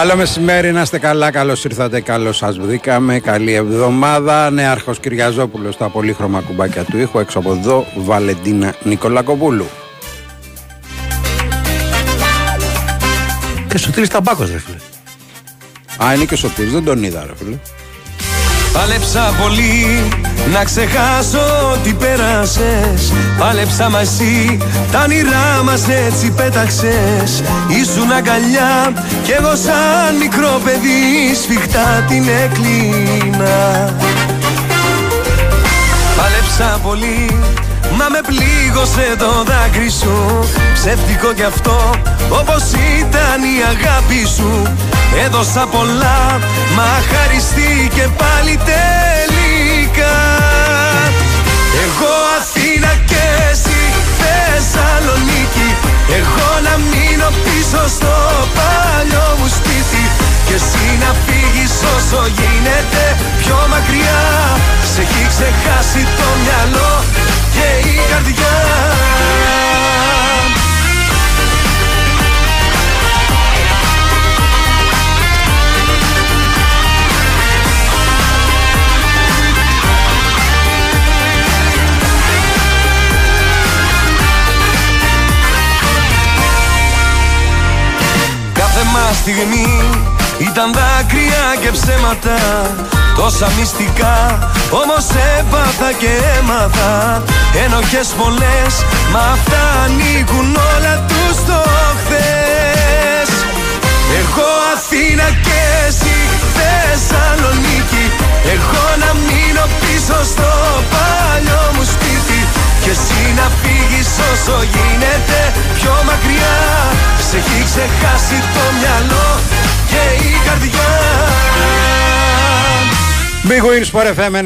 Καλό μεσημέρι, να είστε καλά. Καλώς ήρθατε, καλώς σας βρήκαμε. Καλή εβδομάδα. Νέαρχος Κυριαζόπουλος στα πολύχρωμα κουμπάκια του ήχου. Έξω από εδώ, Βαλεντίνα Νικολακοπούλου. Και Σωτήρης Ταμπάκος ρε φίλε. Α, είναι και ο Σωτήρης, δεν τον είδα, ρε φίλε. Πάλεψα πολύ να ξεχάσω τι πέρασες Πάλεψα μαζί τα όνειρά μας έτσι πέταξες Ήσουν αγκαλιά κι εγώ σαν μικρό παιδί σφιχτά την έκλεινα Πάλεψα πολύ Μα με πλήγωσε το δάκρυ σου. Ψεύτικο κι αυτό Όπως ήταν η αγάπη σου. Έδωσα πολλά Μα χαριστεί πάλι τελικά. Εγώ Αθήνα και εσύ Θεσσαλονίκη. Εγώ να μείνω πίσω στο παλιό μου σπίτι. Και εσύ να φύγεις όσο γίνεται πιο μακριά. Σε έχει ξεχάσει το μυαλό και η καρδιά. Κάθε μας στιγμή ήταν δάκρυα και ψέματα Τόσα μυστικά. Όμως έπαθα και έμαθα Ένοχες πολλές μα αυτά ανήκουν όλα τους στο χθες. Εγώ Αθήνα και εσύ Θεσσαλονίκη. Εγώ να μείνω πίσω στο παλιό μου σπίτι και εσύ να φύγεις όσο γίνεται πιο μακριά. Σε έχει ξεχάσει το μυαλό και η καρδιά. Big Wins for FM 94,6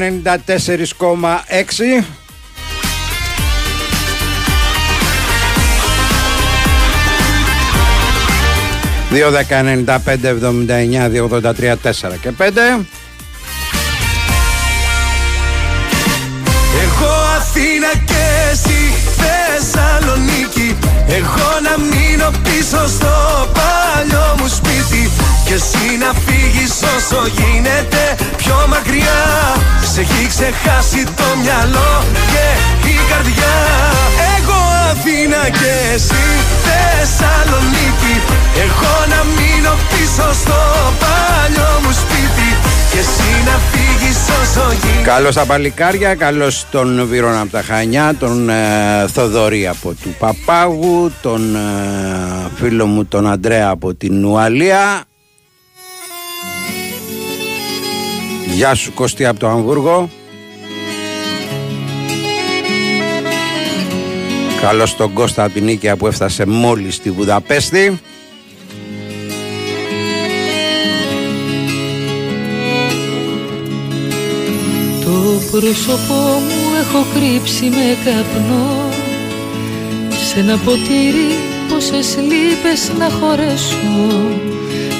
2, 10, 95, 79, 283, 4 και 5 Θεσσαλονίκη. Εγώ να μείνω πίσω στο παλιό μου σπίτι. Και εσύ να φύγεις όσο γίνεται πιο μακριά. Σε έχει ξεχάσει το μυαλό και η καρδιά. Εγώ Αθήνα και εσύ Θεσσαλονίκη. Εγώ να μείνω πίσω στο παλιό μου σπίτι Και εσύ να φύγεις όσο γίνεται Καλώς τα παλικάρια, καλώς τον Βίρονα από τα Χανιά, τον ε, Θοδωρή από του Παπάγου, τον ε, φίλο μου τον Αντρέα από την Ουαλία. Γεια σου Κωστή από το Αμβούργο. Καλώς τον Κώστα από την Νίκαια που έφτασε μόλις στη Βουδαπέστη. Το πρόσωπό μου έχω κρύψει με καπνό. Σε ένα ποτήρι πόσες λύπες να χωρέσω.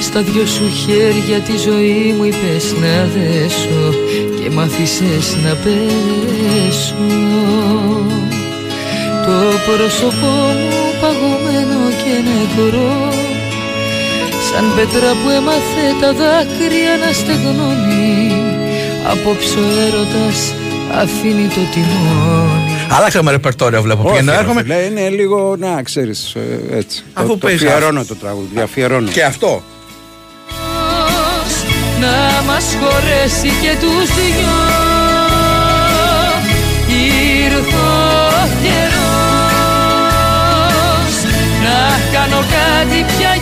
Στα δυο σου χέρια τη ζωή μου είπες να δέσω Και μ' άφησες να πέσω. Το πρόσωπό μου παγωμένο και νεκρό Σαν πέτρα που έμαθε τα δάκρυα να στεγνώνει Απόψε ο έρωτας αφήνει το τιμόνι. Αλλάξαμε ρεπερτόριο βλέπω Όχι, πήγαινε ρε έρχομαι. φίλε, είναι λίγο, να ξέρεις, ε, έτσι. Αφού το, το παίζεις. αφιερώνω το τραγούδι, αφιερώνω. και αυτό. Να μας χωρέσει και τους δυο. Ήρθε ο καιρός να κάνω κάτι πια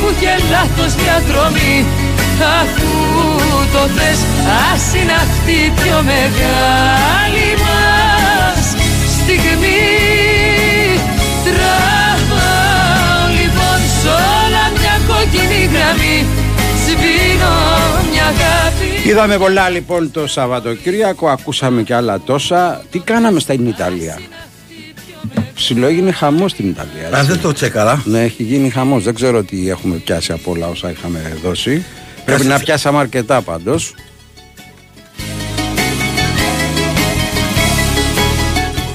που είχε λάθος διαδρομή Αφού το θες ας είναι αυτή η πιο μεγάλη μας στιγμή Τραβάω λοιπόν σ' όλα μια κόκκινη γραμμή Σβήνω μια αγάπη Είδαμε πολλά λοιπόν το Σαββατοκύριακο, ακούσαμε και άλλα τόσα. Τι κάναμε στην Ιταλία. Ψηλό έγινε χαμός στην Ιταλία. Α, έτσι. δεν το τσέκαρα Ναι, έχει γίνει χαμός. Δεν ξέρω τι έχουμε πιάσει από όλα όσα είχαμε δώσει. Πρέπει Κάτσε. να πιάσαμε αρκετά πάντως.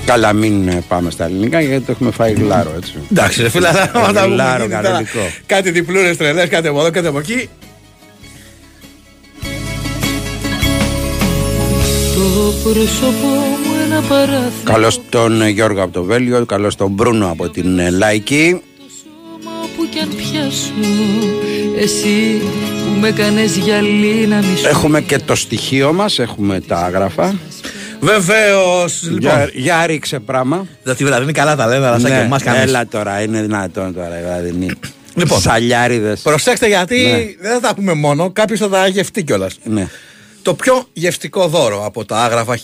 Καλά, μην ε, πάμε στα ελληνικά γιατί το έχουμε φάει γλάρο, έτσι. Εντάξει, ρε φίλε, αλλά άμα τα πούμε Γλάρο γίνει τώρα κανονικό. Κάτι διπλούρες τρελές, κάτι από εδώ, κάτι από εκεί. Το πρόσωπό μου ένα παράθυρο Καλώς τον ε, Γιώργο από το Βέλγιο, καλώς τον Μπρούνο από την ε, Λαϊκή. Το σώμα που κι αν πιάσω Εσύ που με κάνες γυαλί να μη σου Έχουμε και το στοιχείο μας, έχουμε τα άγραφα. Βεβαίως. Λοιπόν, Για, για ρίξε πράγμα. δηλαδή δηλαδή είναι καλά τα λένε, αλλά σαν και εμάς κανείς. Ναι, έλα τώρα, είναι δυνατόν τώρα. Δηλαδή, είναι... Λοιπόν. Σαλιάριδες. Προσέξτε γιατί Ναι. δεν θα τα πούμε μόνο, κάποιος θα τα γευτεί κιόλας. Ναι. Το πιο γευστικό δώρο από τα άγραφα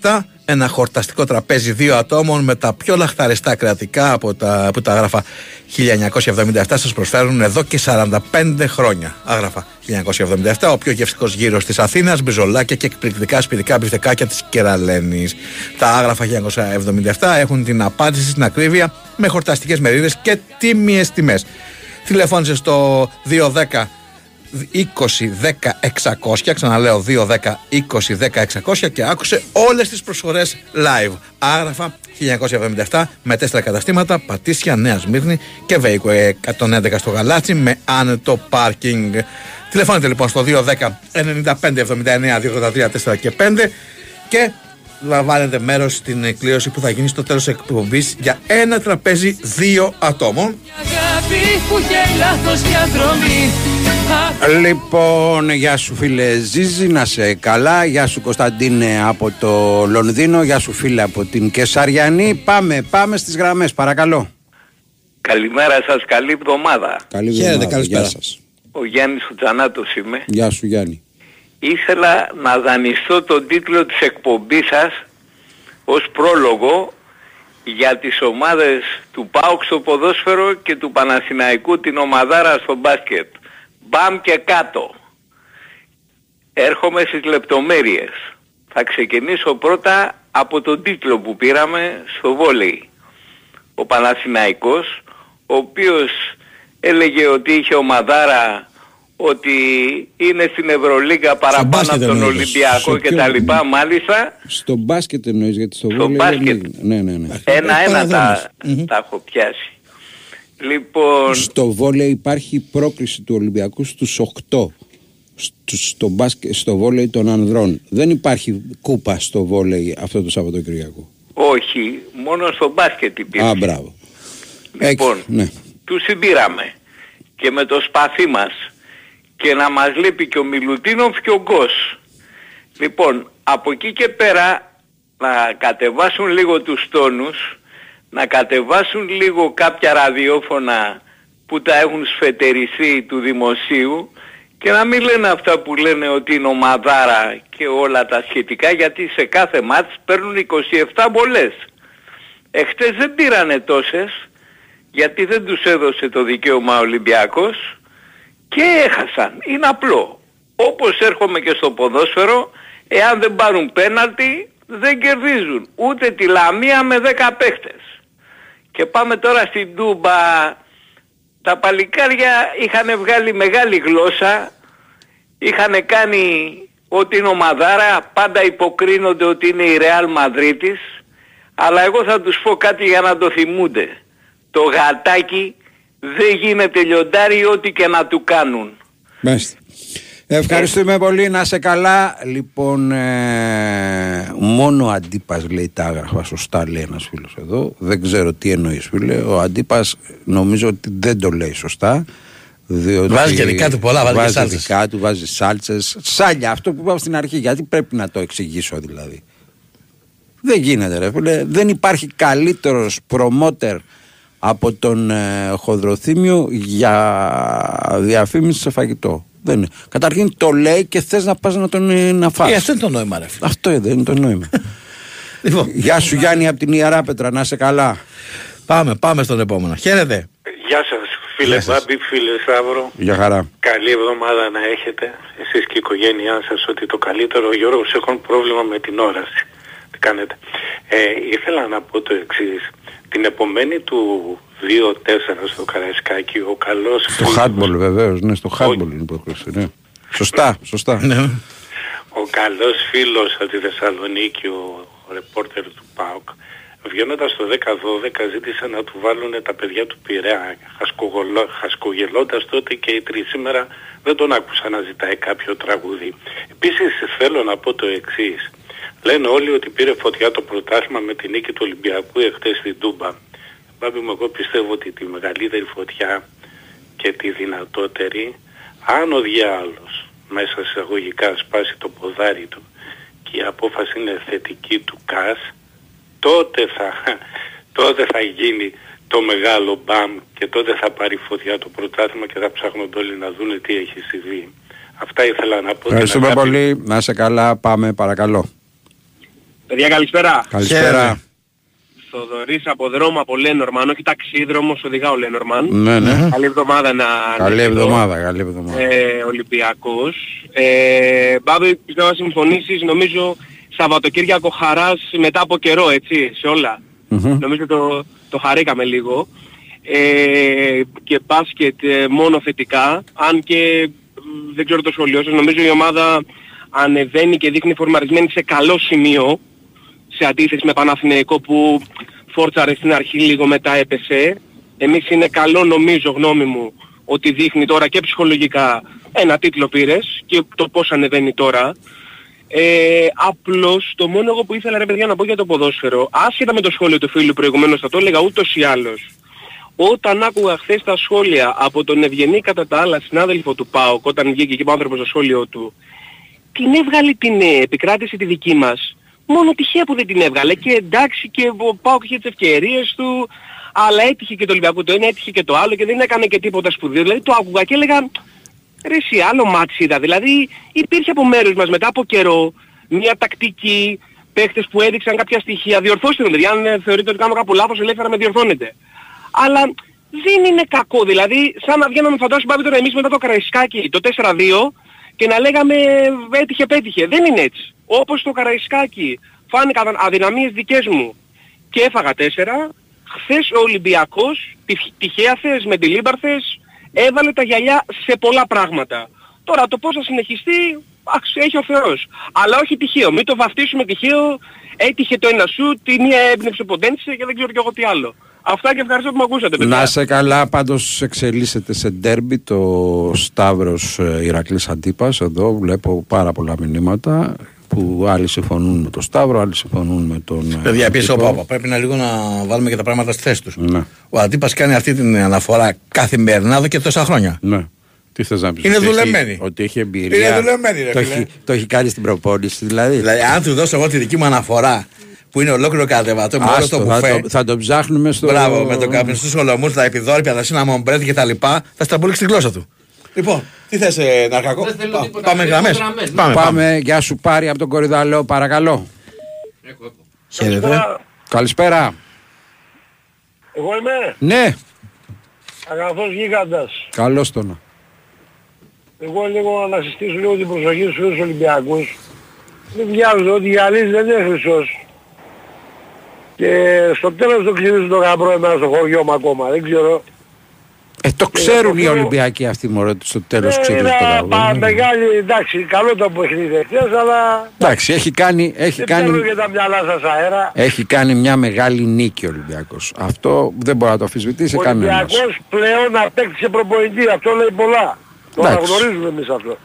1977, ένα χορταστικό τραπέζι δύο ατόμων με τα πιο λαχταριστά κρεατικά από τα, από τα Άγραφα 1977 σας προσφέρουν εδώ και 45 χρόνια. Άγραφα 1977, ο πιο γευστικός γύρος της Αθήνας, μπριζολάκια και εκπληκτικά σπιτικά μπιφτεκάκια της κυρα-Λένης. Τα άγραφα 1977 έχουν την απάντηση στην ακρίβεια με χορταστικές μερίδες και τίμιες τιμές. Τηλεφώνησε στο 210 20-10-600 ξαναλέω 2-10-20-10-600 και άκουσε όλες τις προσφορές live. Άγραφα 1977 με τέσσερα καταστήματα Πατήσια, Νέα Σμύρνη και Βέικο 111 στο Γαλάτσι με άνετο πάρκινγκ. Τηλεφώνετε λοιπόν στο 210 95 79 283 4 και 5 και λαμβάνετε μέρος στην εκκλήρωση που θα γίνει στο τέλος της εκπομπής για ένα τραπέζι δύο ατόμων. Αγάπη που είχε λάθος διαδρομή Λοιπόν, γεια σου φίλε Ζίζη, να σε καλά. Γεια σου Κωνσταντίνε από το Λονδίνο. Γεια σου φίλε από την Κεσαριανή. Πάμε, πάμε στις γραμμές, παρακαλώ. Καλημέρα σας, καλή εβδομάδα. Καλή Χαίρετε, εβδομάδα, καλησπέρα. Γεια σας. Ο Γιάννης ο Τζανάτος είμαι. Γεια σου Γιάννη. Ήθελα να δανειστώ τον τίτλο της εκπομπής σας ως πρόλογο για τις ομάδες του ΠΑΟΚ στο ποδόσφαιρο και του Παναθηναϊκού την ομαδάρα στο μπάσκετ. Μπαμ και κάτω. Έρχομαι στις λεπτομέρειες. Θα ξεκινήσω πρώτα από τον τίτλο που πήραμε στο βόλεϊ. Ο Παναθηναϊκός, ο οποίος έλεγε ότι είχε ομαδάρα ότι είναι στην Ευρωλίγα παραπάνω μπάσκετ από τον εννοείς. Ολυμπιακό Στο και ποιο- τα λοιπά. Μάλιστα, Στο μπάσκετ εννοείς, γιατί στο, Στο βόλεϊ μπάσκετ. δεν είναι. Ναι, ναι, ναι. ένα-ένα τα, παραδρόμους. τα έχω πιάσει. Λοιπόν, Στο βόλεϊ υπάρχει πρόκριση του Ολυμπιακού στους 8. Στο, στο, μπάσκετ, στο βόλεϊ των ανδρών. Δεν υπάρχει κούπα στο βόλεϊ αυτό το Σαββατοκυριακό. όχι, μόνο στο μπάσκετ υπήρχε. Α, μπράβο. Λοιπόν, Έξι, ναι. του συμπήραμε και με το σπαθί μας και να μας λείπει και ο Μιλουτίνοφ και ο Γκος. Λοιπόν, από εκεί και πέρα να κατεβάσουν λίγο τους τόνους, να κατεβάσουν λίγο κάποια ραδιόφωνα που τα έχουν σφετεριστεί του δημοσίου και να μην λένε αυτά που λένε ότι είναι ομαδάρα και όλα τα σχετικά γιατί σε κάθε μάτς παίρνουν 27 μπολές. Εχθές δεν πήρανε τόσες γιατί δεν τους έδωσε το δικαίωμα ο Ολυμπιακός και έχασαν. Είναι απλό. Όπως έρχομαι και στο ποδόσφαιρο, εάν δεν πάρουν πέναλτι δεν κερδίζουν. Ούτε τη Λαμία με 10 παίχτες. Και πάμε τώρα στην Τούμπα τα παλικάρια είχαν βγάλει μεγάλη γλώσσα, είχαν κάνει ότι είναι ομαδάρα, πάντα υποκρίνονται ότι είναι η Ρεάλ Μαδρίτης, αλλά εγώ θα τους πω κάτι για να το θυμούνται. Το γατάκι δεν γίνεται λιοντάρι ό,τι και να του κάνουν. Μάλιστα. Ευχαριστούμε πολύ, να σε καλά. Λοιπόν, ε, μόνο ο Αντίπας λέει τα άγραφα, σωστά λέει ένας φίλος εδώ. Δεν ξέρω τι εννοείς φίλε. Ο Αντίπας νομίζω ότι δεν το λέει σωστά. Διότι Βάζει και δικά του πολλά, βάζει και βάζει σάλτσες. δικά του, βάζει σάλτσες. Σάλια, αυτό που είπα στην αρχή, γιατί πρέπει να το εξηγήσω δηλαδή. Δεν γίνεται ρε φίλε. Δεν υπάρχει καλύτερος προμότερ από τον ε, Χοδροθύμιο για διαφήμιση σε φαγητό. Δεν είναι. Καταρχήν το λέει και θες να πας να τον ε, να φας. Ε, αυτό είναι το νόημα, ρε φίλε. Αυτό δεν είναι το νόημα. Λοιπόν, Γεια σου Γιάννη από την Ιερά Πέτρα, να είσαι καλά. πάμε, πάμε στον επόμενο. Χαίρετε. Γεια σας φίλε Γεια σας. Μπάμπη, φίλε Σταύρο. Για χαρά. Καλή εβδομάδα να έχετε εσείς και η οικογένειά σας ότι το καλύτερο ο Γιώργος έχουν πρόβλημα με την όραση. Τι κάνετε. Ε, ήθελα να πω το εξής. Την επομένη του 2-4 στο Καραϊσκάκι ο καλός Στο φίλος- hardball βεβαίως, ναι, στο hardball είναι η πρόκληση, ναι. Σωστά, σωστά. Ναι. Ο καλός φίλος από τη Θεσσαλονίκη, ο ρεπόρτερ του ΠΑΟΚ, βγαίνοντας στο 10-12 ζήτησε να του βάλουν τα παιδιά του Πειραιά, χασκογολο- χασκογελώντας τότε και οι τρεις σήμερα δεν τον άκουσα να ζητάει κάποιο τραγούδι. Επίσης θέλω να πω το εξής. Λένε όλοι ότι πήρε φωτιά το πρωτάθλημα με τη νίκη του Ολυμπιακού εχθές στην Τούμπα. Μπάμπη μου, εγώ πιστεύω ότι τη μεγαλύτερη φωτιά και τη δυνατότερη, αν ο διάολος μέσα σε αγωγικά σπάσει το ποδάρι του και η απόφαση είναι θετική του ΚΑΣ, τότε θα, τότε θα γίνει το μεγάλο μπαμ και τότε θα πάρει φωτιά το πρωτάθλημα και θα ψάχνονται όλοι να δούνε τι έχει συμβεί. Αυτά ήθελα να πω. Την Ευχαριστούμε αγάπη- πολύ. Να είσαι καλά. Πάμε παρακαλώ. Παιδιά καλησπέρα. Καλησπέρα. Θοδωρής από δρόμο από Λένορμαν, όχι ταξίδρομος, οδηγά ο Λένορμαν. Ναι, ναι. Καλή εβδομάδα να... Καλή να εβδομάδα, καλή εβδομάδα. Ε, Ολυμπιακός. Ε, Μπάμπη, πιστεύω να συμφωνήσεις, νομίζω Σαββατοκύριακο χαράς μετά από καιρό, έτσι, σε όλα. Μμμ. Νομίζω το, το χαρήκαμε λίγο. Ε, και μπάσκετ ε, μόνο θετικά, αν και μ, δεν ξέρω το σχολείο σας, νομίζω η ομάδα ανεβαίνει και δείχνει φορμαρισμένη σε καλό σημείο σε αντίθεση με Παναθηναϊκό που φόρτσαρε στην αρχή λίγο μετά έπεσε. Εμείς είναι καλό νομίζω γνώμη μου ότι δείχνει τώρα και ψυχολογικά ένα τίτλο πήρες και το πώς ανεβαίνει τώρα. Ε, απλώς το μόνο εγώ που ήθελα ρε παιδιά να πω για το ποδόσφαιρο, άσχετα με το σχόλιο του φίλου προηγουμένως θα το έλεγα ούτως ή άλλως. Όταν άκουγα χθες τα σχόλια από τον Ευγενή κατά τα άλλα συνάδελφο του ΠΑΟΚ, όταν βγήκε και ο άνθρωπος στο σχόλιο του, την έβγαλε την ε, επικράτηση τη δική μας. Μόνο τυχαία που δεν την έβγαλε και εντάξει και ο Πάοκ είχε τις ευκαιρίες του, αλλά έτυχε και το Ολυμπιακό το ένα, έτυχε και το άλλο και δεν έκανε και τίποτα σπουδαίο. Δηλαδή το άκουγα και έλεγα, ρε εσύ άλλο ματς είδα. Δηλαδή υπήρχε από μέρους μας μετά από καιρό μια τακτική, παίχτες που έδειξαν κάποια στοιχεία. Διορθώστε με, παιδιά, αν ε, θεωρείτε ότι κάνω κάπου λάθος, ελεύθερα με διορθώνετε. Αλλά δεν είναι κακό. Δηλαδή, σαν να βγαίναμε φαντάσου πάμε τώρα εμείς μετά το Καραϊσκάκι το 4-2 και να λέγαμε έτυχε πέτυχε. Δεν είναι έτσι. Όπως το Καραϊσκάκι φάνηκαν αδυναμίες δικές μου και έφαγα 4, χθες ο Ολυμπιακός, τυχ- τυχαία θες με τη Λίμπαρ θες, έβαλε τα γυαλιά σε πολλά πράγματα. Τώρα το πώς θα συνεχιστεί, αχ, έχει ο Θεός. Αλλά όχι τυχαίο. Μην το βαφτίσουμε τυχαίο. Έτυχε το ένα σου, τη μία έμπνευσε ποντένσε και δεν ξέρω κι εγώ τι άλλο. Αυτά και ευχαριστώ που με ακούσατε, παιδιά. Να είσαι καλά, πάντως εξελίσσεται σε ντέρμπι το Σταύρος ε, Ηρακλής Αντίπας. Εδώ βλέπω πάρα πολλά μηνύματα που άλλοι συμφωνούν με τον Σταύρο, άλλοι συμφωνούν με τον. ε, Παιδιά, επίσης Αντίπα. όπα, όπα, πρέπει να λίγο να βάλουμε και τα πράγματα στη θέση τους. Ναι. Ο Αντίπας κάνει αυτή την αναφορά καθημερινά εδώ και τόσα χρόνια. Ναι. Τι θες να πεις, Είναι ότι έχει- δουλεμένη. Ότι έχει εμπειρία. Είναι δουλεμένη, ρε το, φίλε. έχει, το έχει κάνει στην προπόνηση, δηλαδή. Δηλαδή, αν του δώσω εγώ τη δική μου αναφορά που είναι ολόκληρο κατεβατό με όλο Άστο, το θα, μπουφέ. το, θα το ψάχνουμε στο. Μπράβο, με τον καπνιστού σολομού, τα επιδόρυπια, τα σύναμα μπρέτ και τα λοιπά, θα σταμπολίξει την γλώσσα του. Λοιπόν, τι θες ε, Ναρκακό, Πά- πάμε γραμμές. Πάμε, πάμε. Πάμε, γεια σου πάρει από τον Κορυδαλό, παρακαλώ. Χαίρετε. Καλησπέρα. Εγώ είμαι; Ναι, αγαθός γίγαντας. καλώς τον. Εγώ λίγο να συστήσω λίγο την προσοχή στους φίλους Ολυμπιακούς. Μην βιάζω ότι η Αλής δεν είναι χρυσός. Και στο τέλος το ξυρίζουν το γαμπρό εμένα στο χωριό μου ακόμα. Δεν ξέρω. Ε, το ξέρουν οι αυτό- Ολυμπιακοί αυτοί μωρέ στο τέλος Ναι, ξέρουν είναι το ένα πα- τραγούδι. μεγάλη, εντάξει, καλό το παιχνίδι εχθές, αλλά Εντάξει, έχει κάνει, έχει δεν κάνει, παίρνουν και τα μυαλά σας αέρα. έχει κάνει μια μεγάλη νίκη ο Ολυμπιακός. Αυτό δεν μπορεί να το αφισβητήσει Ο κανένας. Ολυμπιακός πλέον απέκτησε προπονητή, αυτό λέει πολλά. Το Εντάξει. αναγνωρίζουμε εμείς αυτό.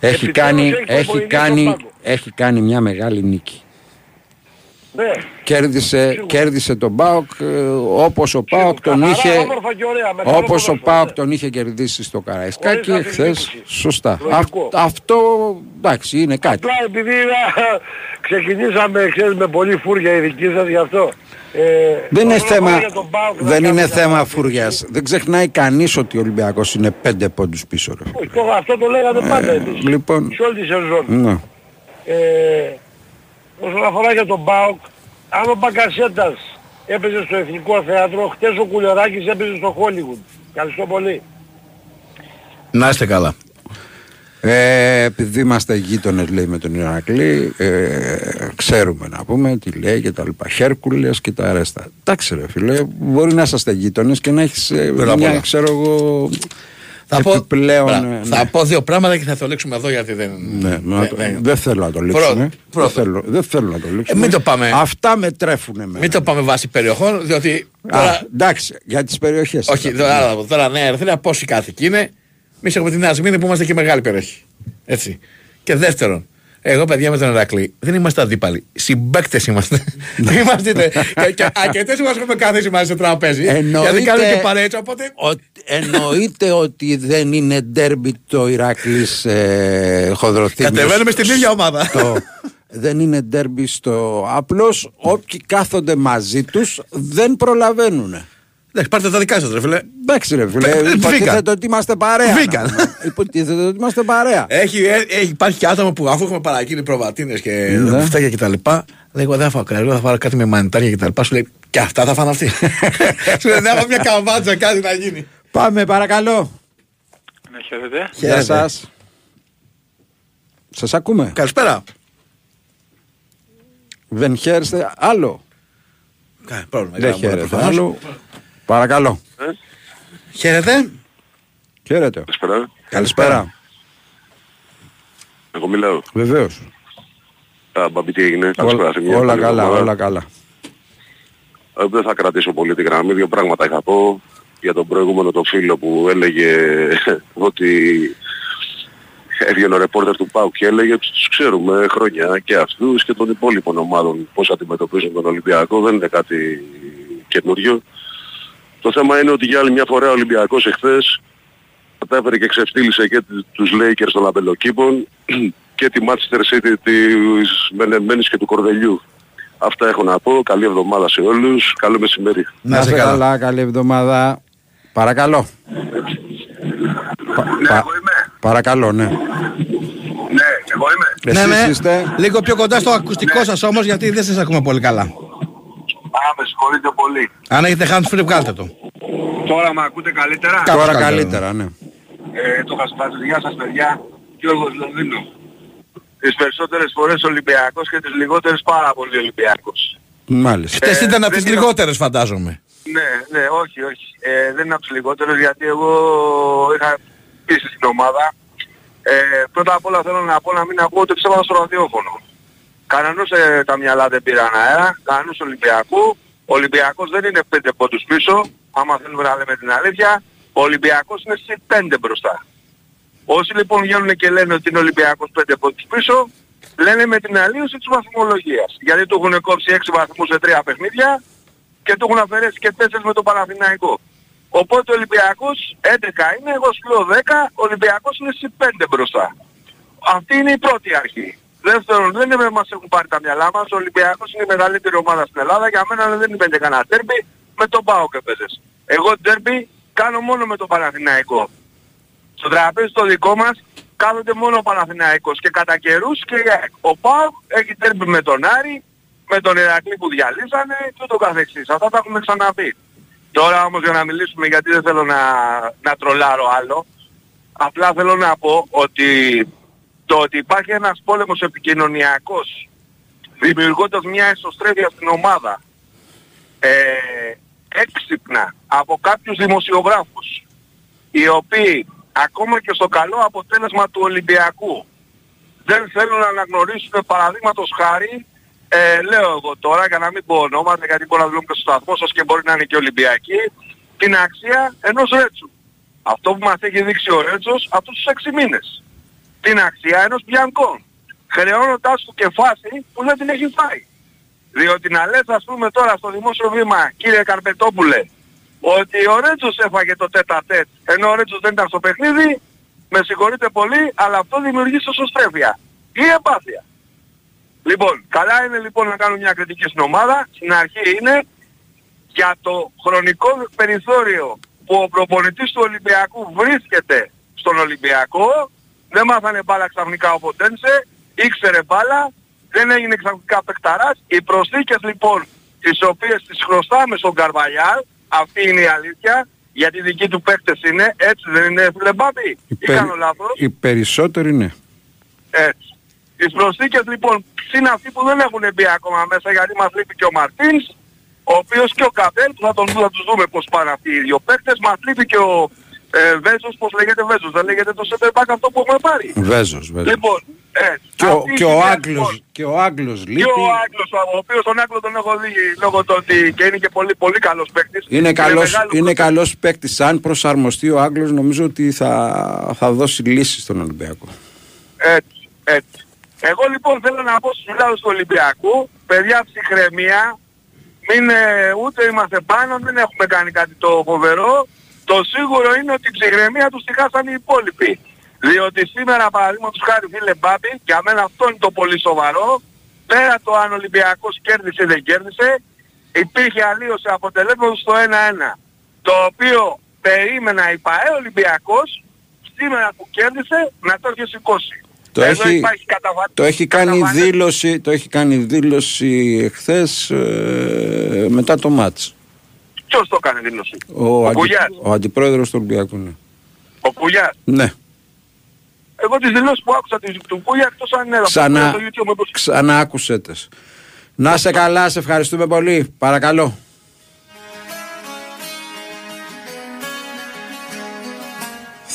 Έχει Επιτέλους κάνει, έχει έχει, προπονητή στον κάνει, πάγκο. έχει κάνει μια μεγάλη νίκη. Ναι. Κέρδισε, Σίγουρα. κέρδισε τον ΠΑΟΚ ε, όπως ο ΠΑΟΚ τον Καθαρά, είχε όμορφα και ωραία, με καλό όπως ο ποδόσφαιρο, ΠΑΟΚ ναι. τον είχε κερδίσει στο Καραϊσκάκι Χωρίς χθες αμφισβήτηση. σωστά Λογικό. Αυ- αυτό εντάξει είναι κάτι Απλά επειδή α, ξεκινήσαμε ξέρεις, με πολύ φούρια η δική σας γι' αυτό. Ε, δεν είναι όσον θέμα, αφορά για τον ΠΑΟΚ, να δεν κάνω είναι μια θέμα παρατήρηση. φούριας δεν ξεχνάει κανείς ότι ο Ολυμπιακός είναι πέντε πόντους πίσω ρε. Όχι, το- αυτό το λέγαμε πάντα εμείς. λοιπόν Σε όλη τη σεζόν. ναι. Ε, όσον αφορά για τον ΠΑΟΚ, αν ο Μπακασέτας έπαιζε στο Εθνικό Θέατρο, χτες ο Κουλιαράκης έπαιζε στο Hollywood. Ευχαριστώ πολύ. Να είστε καλά. Ε, επειδή είμαστε γείτονες, λέει με τον Ηρακλή, ε, ξέρουμε να πούμε τι λέει και τα λοιπά. Χέρκουλες και τα αρέστα. Εντάξει, ρε φίλε, μπορεί να είσαστε γείτονες και να έχεις Πρώτα απ' μια, όλα. ξέρω εγώ. Θα πω, επιπλέον. Μπρα, ε, θα ναι. πω δύο πράγματα και θα το λήξουμε εδώ γιατί δεν... Ναι, να ναι, το- ναι. Δεν θέλω να το Πρώτο, λήξουμε. Δεν πρώτο. θέλω, δεν θέλω να το λήξουμε. Ε, μην το πάμε. Αυτά με τρέφουν εμένα. Μην το πάμε βάση περιοχών, διότι Α, τώρα... εντάξει, για τις περιοχές. όχι, τώρα, τώρα νέα Ερυθρέα πόσοι κάτοικοι είναι. Εμείς έχουμε την Νέα Σμύρνη που είμαστε και μεγάλη περιοχή. Έτσι. Και δεύτερον, εγώ παιδιά με τον Ερακλή δεν είμαστε αντίπαλοι. Συμπαίκτες είμαστε. είμαστε τε- και, και αρκετέ μας έχουμε καθίσει μαζί στο τραπέζι. γιατί κάνουμε και παρέτσο, οπότε. ότι, εννοείται ότι δεν είναι ντέρμπι το Ηράκλης ε, Χοδροθύμιος. Κατεβαίνουμε στην ίδια ομάδα. Το- δεν είναι ντέρμπι στο... Απλώς όποιοι κάθονται μαζί τους δεν προλαβαίνουν. Εντάξει, πάρτε τα δικά σας, ρε φίλε. Εντάξει ρε φίλε, Vegan. υποτίθεται ότι είμαστε παρέα. Vegan. να πούμε. Υποτίθεται ότι είμαστε παρέα. Έχει, ε, ε, υπάρχει και άτομο που αφού έχουμε παραγγείλει προβατίνες και Ναι. αυτά και τα λοιπά, λέει: Εγώ δεν θα φάω κρέο, θα φάω κάτι με μανιτάρια και τα λοιπά. Σου λέει: Και αυτά θα φάνε αυτοί. Σου λέει: Να έχω μια καμπάτσα, κάτι να γίνει. Πάμε παρακαλώ. Να χαίρετε. Γεια Χαίρετε. σας. Σας ακούμε. Καλησπέρα. Δεν χαίρεστε άλλο. Κα- πρόβλημα, Δεν για να πούμε, χαίρετε προφανώς. άλλο. Παρακαλώ. Χαίρετε. Χαίρετε. Καλησπέρα. Καλησπέρα. Εγώ μιλάω. Βεβαίως. Α, Μπαμπή, τι έγινε; Όλα, Καλησπέρα. σε μια όλα καλή καλά, εβδομάδα. όλα καλά. Ε, Δεν θα κρατήσω πολύ τη γραμμή. Δύο πράγματα είχα πω για τον προηγούμενο το φίλο που έλεγε ότι έβγαινε ο ρεπόρτερ του ΠΑΟΚ και έλεγε ότι τους ξέρουμε χρόνια και αυτούς και των υπόλοιπων ομάδων πώς αντιμετωπίζουν τον Ολυμπιακό. Δεν είναι κάτι καινούριο. Το θέμα είναι ότι για άλλη μια φορά ο Ολυμπιακός εχθές κατάφερε και ξεφτύλισε και τους Lakers των αμπελοκήπων και τη Manchester City της Μενεμένης και του Κορδελιού. Αυτά έχω να πω. Καλή εβδομάδα σε όλους. Καλό μεσημέρι. Να είστε καλά, καλή εβδομάδα. Παρακαλώ. Πα- πα- Παρακαλώ, ναι. Ναι, εγώ είμαι. Εσείς ναι, ναι. είστε. Λίγο πιο κοντά στο ακουστικό σας όμως γιατί δεν σας ακούμε πολύ καλά. Α, με συγχωρείτε πολύ. Αν έχετε hands free βγάλτε το. Τώρα με ακούτε καλύτερα; Κάπως Τώρα καλύτερα. καλύτερα, ναι. Ε, το Χασπάτζο, γεια σας παιδιά. Γιώργος Λονδίνο. Τις περισσότερες φορές Ολυμπιακός και τις λιγότερες πάρα πολύ Ολυμπιακός. Μάλιστα. Χτες Ε, ήταν από δεν τις είναι- λιγότερες φαντάζομαι. Ναι, ναι, όχι, όχι. Ε, δεν είναι από τους λιγότερους γιατί εγώ είχα πείσει στην ομάδα. Ε, πρώτα απ' όλα θέλω να πω να μην ακούω το ψέματα στο ραδιόφωνο. Κανένας ε, τα μυαλά δεν πήραν αέρα, κανένας Ολυμπιακού. Ο Ολυμπιακός δεν είναι πέντε πόντους πίσω, άμα θέλουμε να λέμε την αλήθεια. Ο Ολυμπιακός είναι στις πέντε μπροστά. Όσοι λοιπόν βγαίνουν και λένε ότι είναι Ολυμπιακός πέντε πόντους πίσω, λένε με την αλλίωση της βαθμολογίας. Γιατί του έχουν κόψει έξι βαθμούς σε τρία παιχνίδια και του έχουν αφαιρέσει και τέσσερις με το Παναθηναϊκό. Οπότε ο Ολυμπιακός 11 είναι, εγώ σου λέω 10, ο Ολυμπιακός είναι στις 5 μπροστά. Αυτή είναι η πρώτη αρχή. Δεύτερον, δεν είναι μας έχουν πάρει τα μυαλά μας, ο Ολυμπιακός είναι η μεγαλύτερη ομάδα στην Ελλάδα, για μένα δεν είναι κανένα τέρμπι, με τον ΠΑΟΚ έπαιζες. Εγώ τέρμπι κάνω μόνο με τον Παναθηναϊκό. Στο τραπέζι το δικό μας κάθονται μόνο ο Παναθηναϊκός και κατά καιρούς και η ΑΕΚ. ο ΠΑΟΚ έχει τέρμπι με τον Άρη, με τον Ηρακλή που διαλύσανε και ούτω καθεξής. Αυτά τα έχουμε ξαναπεί. Τώρα όμως για να μιλήσουμε γιατί δεν θέλω να, να τρολάρω άλλο, απλά θέλω να πω ότι το ότι υπάρχει ένας πόλεμος επικοινωνιακός δημιουργώντας μια εσωστρέφεια στην ομάδα ε, έξυπνα από κάποιους δημοσιογράφους οι οποίοι ακόμα και στο καλό αποτέλεσμα του Ολυμπιακού δεν θέλουν να αναγνωρίσουν παραδείγματος χάρη ε, λέω εγώ τώρα για να μην πω ονόματα γιατί μπορεί να δουλεύουν και στο σταθμό σας και μπορεί να είναι και Ολυμπιακοί την αξία ενός Ρέτσου. Αυτό που μας έχει δείξει ο Ρέτσος αυτούς τους 6 μήνες. Την αξία ενός Μπιανκόν. Χρεώνοντάς του και φάση που δεν την έχει φάει. Διότι να λες ας πούμε τώρα στο δημόσιο βήμα κύριε Καρπετόπουλε ότι ο Ρέτσος έφαγε το τέτα τέτ ενώ ο Ρέτσος δεν ήταν στο παιχνίδι με συγχωρείτε πολύ αλλά αυτό δημιουργεί σωστρέφεια ή εμπάθεια. Λοιπόν, καλά είναι λοιπόν να κάνουμε μια κριτική στην ομάδα. Στην αρχή είναι για το χρονικό περιθώριο που ο προπονητής του Ολυμπιακού βρίσκεται στον Ολυμπιακό. Δεν μάθανε μπάλα ξαφνικά ο Ποντένσε, ήξερε μπάλα, δεν έγινε ξαφνικά παιχταράς. Οι προσθήκες λοιπόν τις οποίες τις χρωστάμε στον Καρβαλιάλ, αυτή είναι η αλήθεια, γιατί δικοί του παίκτες είναι, έτσι δεν είναι φίλε Μπάμπη, ή κάνω λάθος; Οι περισσότεροι είναι. Έτσι. Τις προσθήκες λοιπόν είναι αυτοί που δεν έχουν μπει ακόμα μέσα γιατί μας λείπει και ο Μαρτίνς, ο οποίος και ο Καπέλ που θα, τον, θα τους δούμε πώς πάνε αυτοί οι δύο παίκτες, μας λείπει και ο ε, Βέζος, πώς λέγεται Βέζος, δεν λέγεται το center back αυτό που έχουμε πάρει. Βέζος, Βέζος. Λοιπόν, έτσι. Και ο, Αυτή και η ο σειρά, Άγγλος, λοιπόν, και ο Άγγλος λείπει. και ο Άγγλος, ο οποίος τον Άγγλο τον έχω δει λόγω του ότι και είναι και πολύ, πολύ καλός παίκτης. Είναι καλός, μεγάλος είναι καλός παίκτης. Αν προσαρμοστεί ο Άγγλος νομίζω ότι θα, θα δώσει λύση στον Ολυμπιακό. Έτσι, έτσι. Εγώ λοιπόν θέλω να πω στους φιλάδους του Ολυμπιακού, παιδιά ψυχραιμία, μην, ε, ούτε είμαστε πάνω, δεν έχουμε κάνει κάτι το φοβερό. Το σίγουρο είναι ότι η ψυχραιμία τους τη χάσαν οι υπόλοιποι. Διότι σήμερα παραδείγματος χάρη φίλε Μπάμπη, για μένα αυτό είναι το πολύ σοβαρό, πέρα το αν ο Ολυμπιακός κέρδισε ή δεν κέρδισε, υπήρχε αλλίωση αποτελέσματος στο 1-1. Το οποίο περίμενα η ΠαΕ Ολυμπιακός, σήμερα που κέρδισε, να το έχει σηκώσει. Το Εδώ έχει, υπάρχει καταβα- το έχει κάνει καταβα- δήλωση, το έχει κάνει δήλωση εχθές ε, μετά το μάτς. Ποιος το έκανε δήλωση; Ο, Ο αντι- Κουλιάς. ο αντιπρόεδρος του Ολυμπιακού. Ναι. Ο Κουλιάς. ναι. Εγώ τις δηλώσεις που άκουσα της- του Κούλια εκτός αν είναι Ξανά, στο YouTube μήπως- ξανά άκουσέ τες. Να σε καλά, σε ευχαριστούμε πολύ. Παρακαλώ.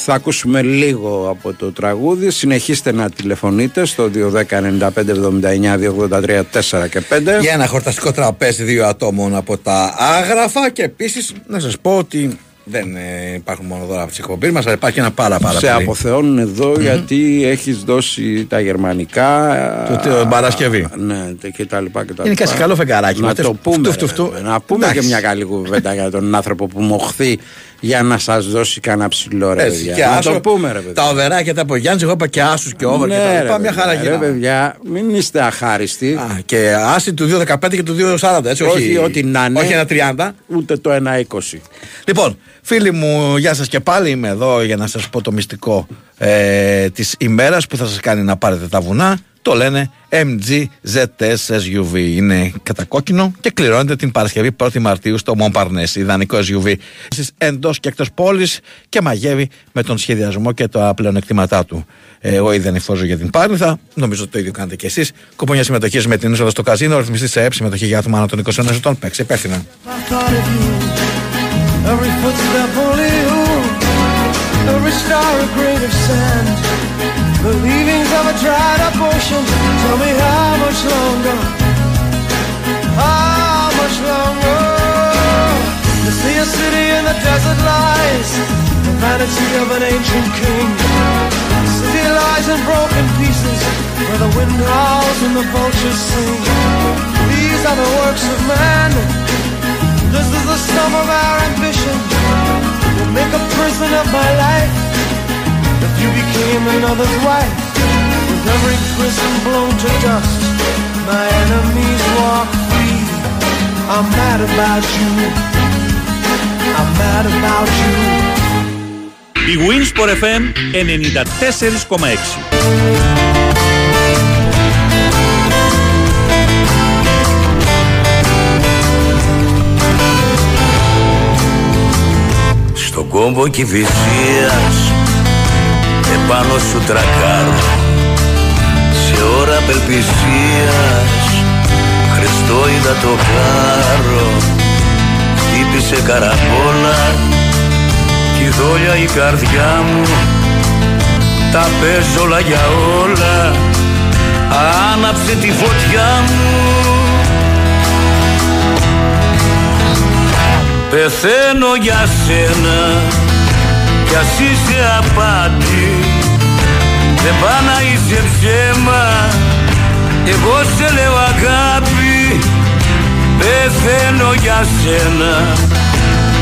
Θα ακούσουμε λίγο από το τραγούδι. Συνεχίστε να τηλεφωνείτε στο 210 95 79 283 4 και 5. Για ένα χορταστικό τραπέζι δύο ατόμων από τα άγραφα και επίσης να σας πω ότι δεν ε, υπάρχουν μόνο δώρα από τις εκπομπή μας, αλλά υπάρχει ένα πάρα πάρα σε πολύ. αποθεώνουν εδώ γιατί έχεις δώσει τα γερμανικά Το- το Παρασκευή. ναι και τα λοιπά και τα Είναι και σε λοιπά. καλό φεγγαράκι. να μα, το πούμε φτου, ρε, φτου, φτου. να πούμε Εντάξει. και μια καλή κουβέντα για τον άνθρωπο που μοχθεί για να σας δώσει κανένα ψηλό ρε Έτσι, παιδιά και να άσο, το πούμε ρε παιδιά Τα οβεράκια τα από Γιάννη, εγώ είπα και άσους και όβερ και τα Ναι, ρε, λοιπά. Μια χαρά παιδιά, ρε γίνανε. παιδιά μην είστε αχάριστοι Α, και άση του 2.15 και του 2.40, έτσι, όχι, όχι ό,τι να είναι όχι ένα 30. ούτε το 1,20 Λοιπόν, φίλοι μου, γεια σας και πάλι. Είμαι εδώ για να σας πω το μυστικό ε, της ημέρας που θα σας κάνει να πάρετε τα βουνά. Το λένε MG ZS SUV. Είναι κατακόκκινο και κληρώνεται την Παρασκευή 1η Μαρτίου στο Montparnasse. Ιδανικό SUV. Εσείς εντός και εκτός πόλης και μαγεύει με τον σχεδιασμό και τα πλεονεκτήματά του. Ε, Εγώ ήδη ανηφώζω για την Πάρνηθα. Νομίζω το ίδιο κάνετε και εσείς. Κουπονιά συμμετοχής με την είσοδο στο καζίνο. Ρυθμιστή σε ΕΠ. Συμμετοχή για άτομα άνω των 21 ετών. Παίξε υπεύθυνα. Every footstep only you, every star a grain of sand. The leavings of a dried up ocean. Tell me how much longer? How much longer? To see a city in the desert lies, the vanity of an ancient king. The city lies in broken pieces, where the wind howls and the vultures sing. These are the works of man. This is the sum of our ambition. Will make a prison of my life. If you became another's wife, with every prison blown to dust, my enemies walk free. I'm mad about you. I'm mad about you. Η Winsport FM 94,6 Στον κόμπο Κηφισίας Επάνω σου τρακάρω Σε ώρα απελπισίας. Χριστό είδα το κάρο Χτύπησε καραπόλα Κι δόλια η καρδιά μου. Τα παίζω όλα για όλα Άναψε τη φωτιά μου. Πεθαίνω για σένα κι ας είσαι απάτη. Δεν πά να είσαι ψέμα. Εγώ σε λέω αγάπη. Πεθαίνω για σένα.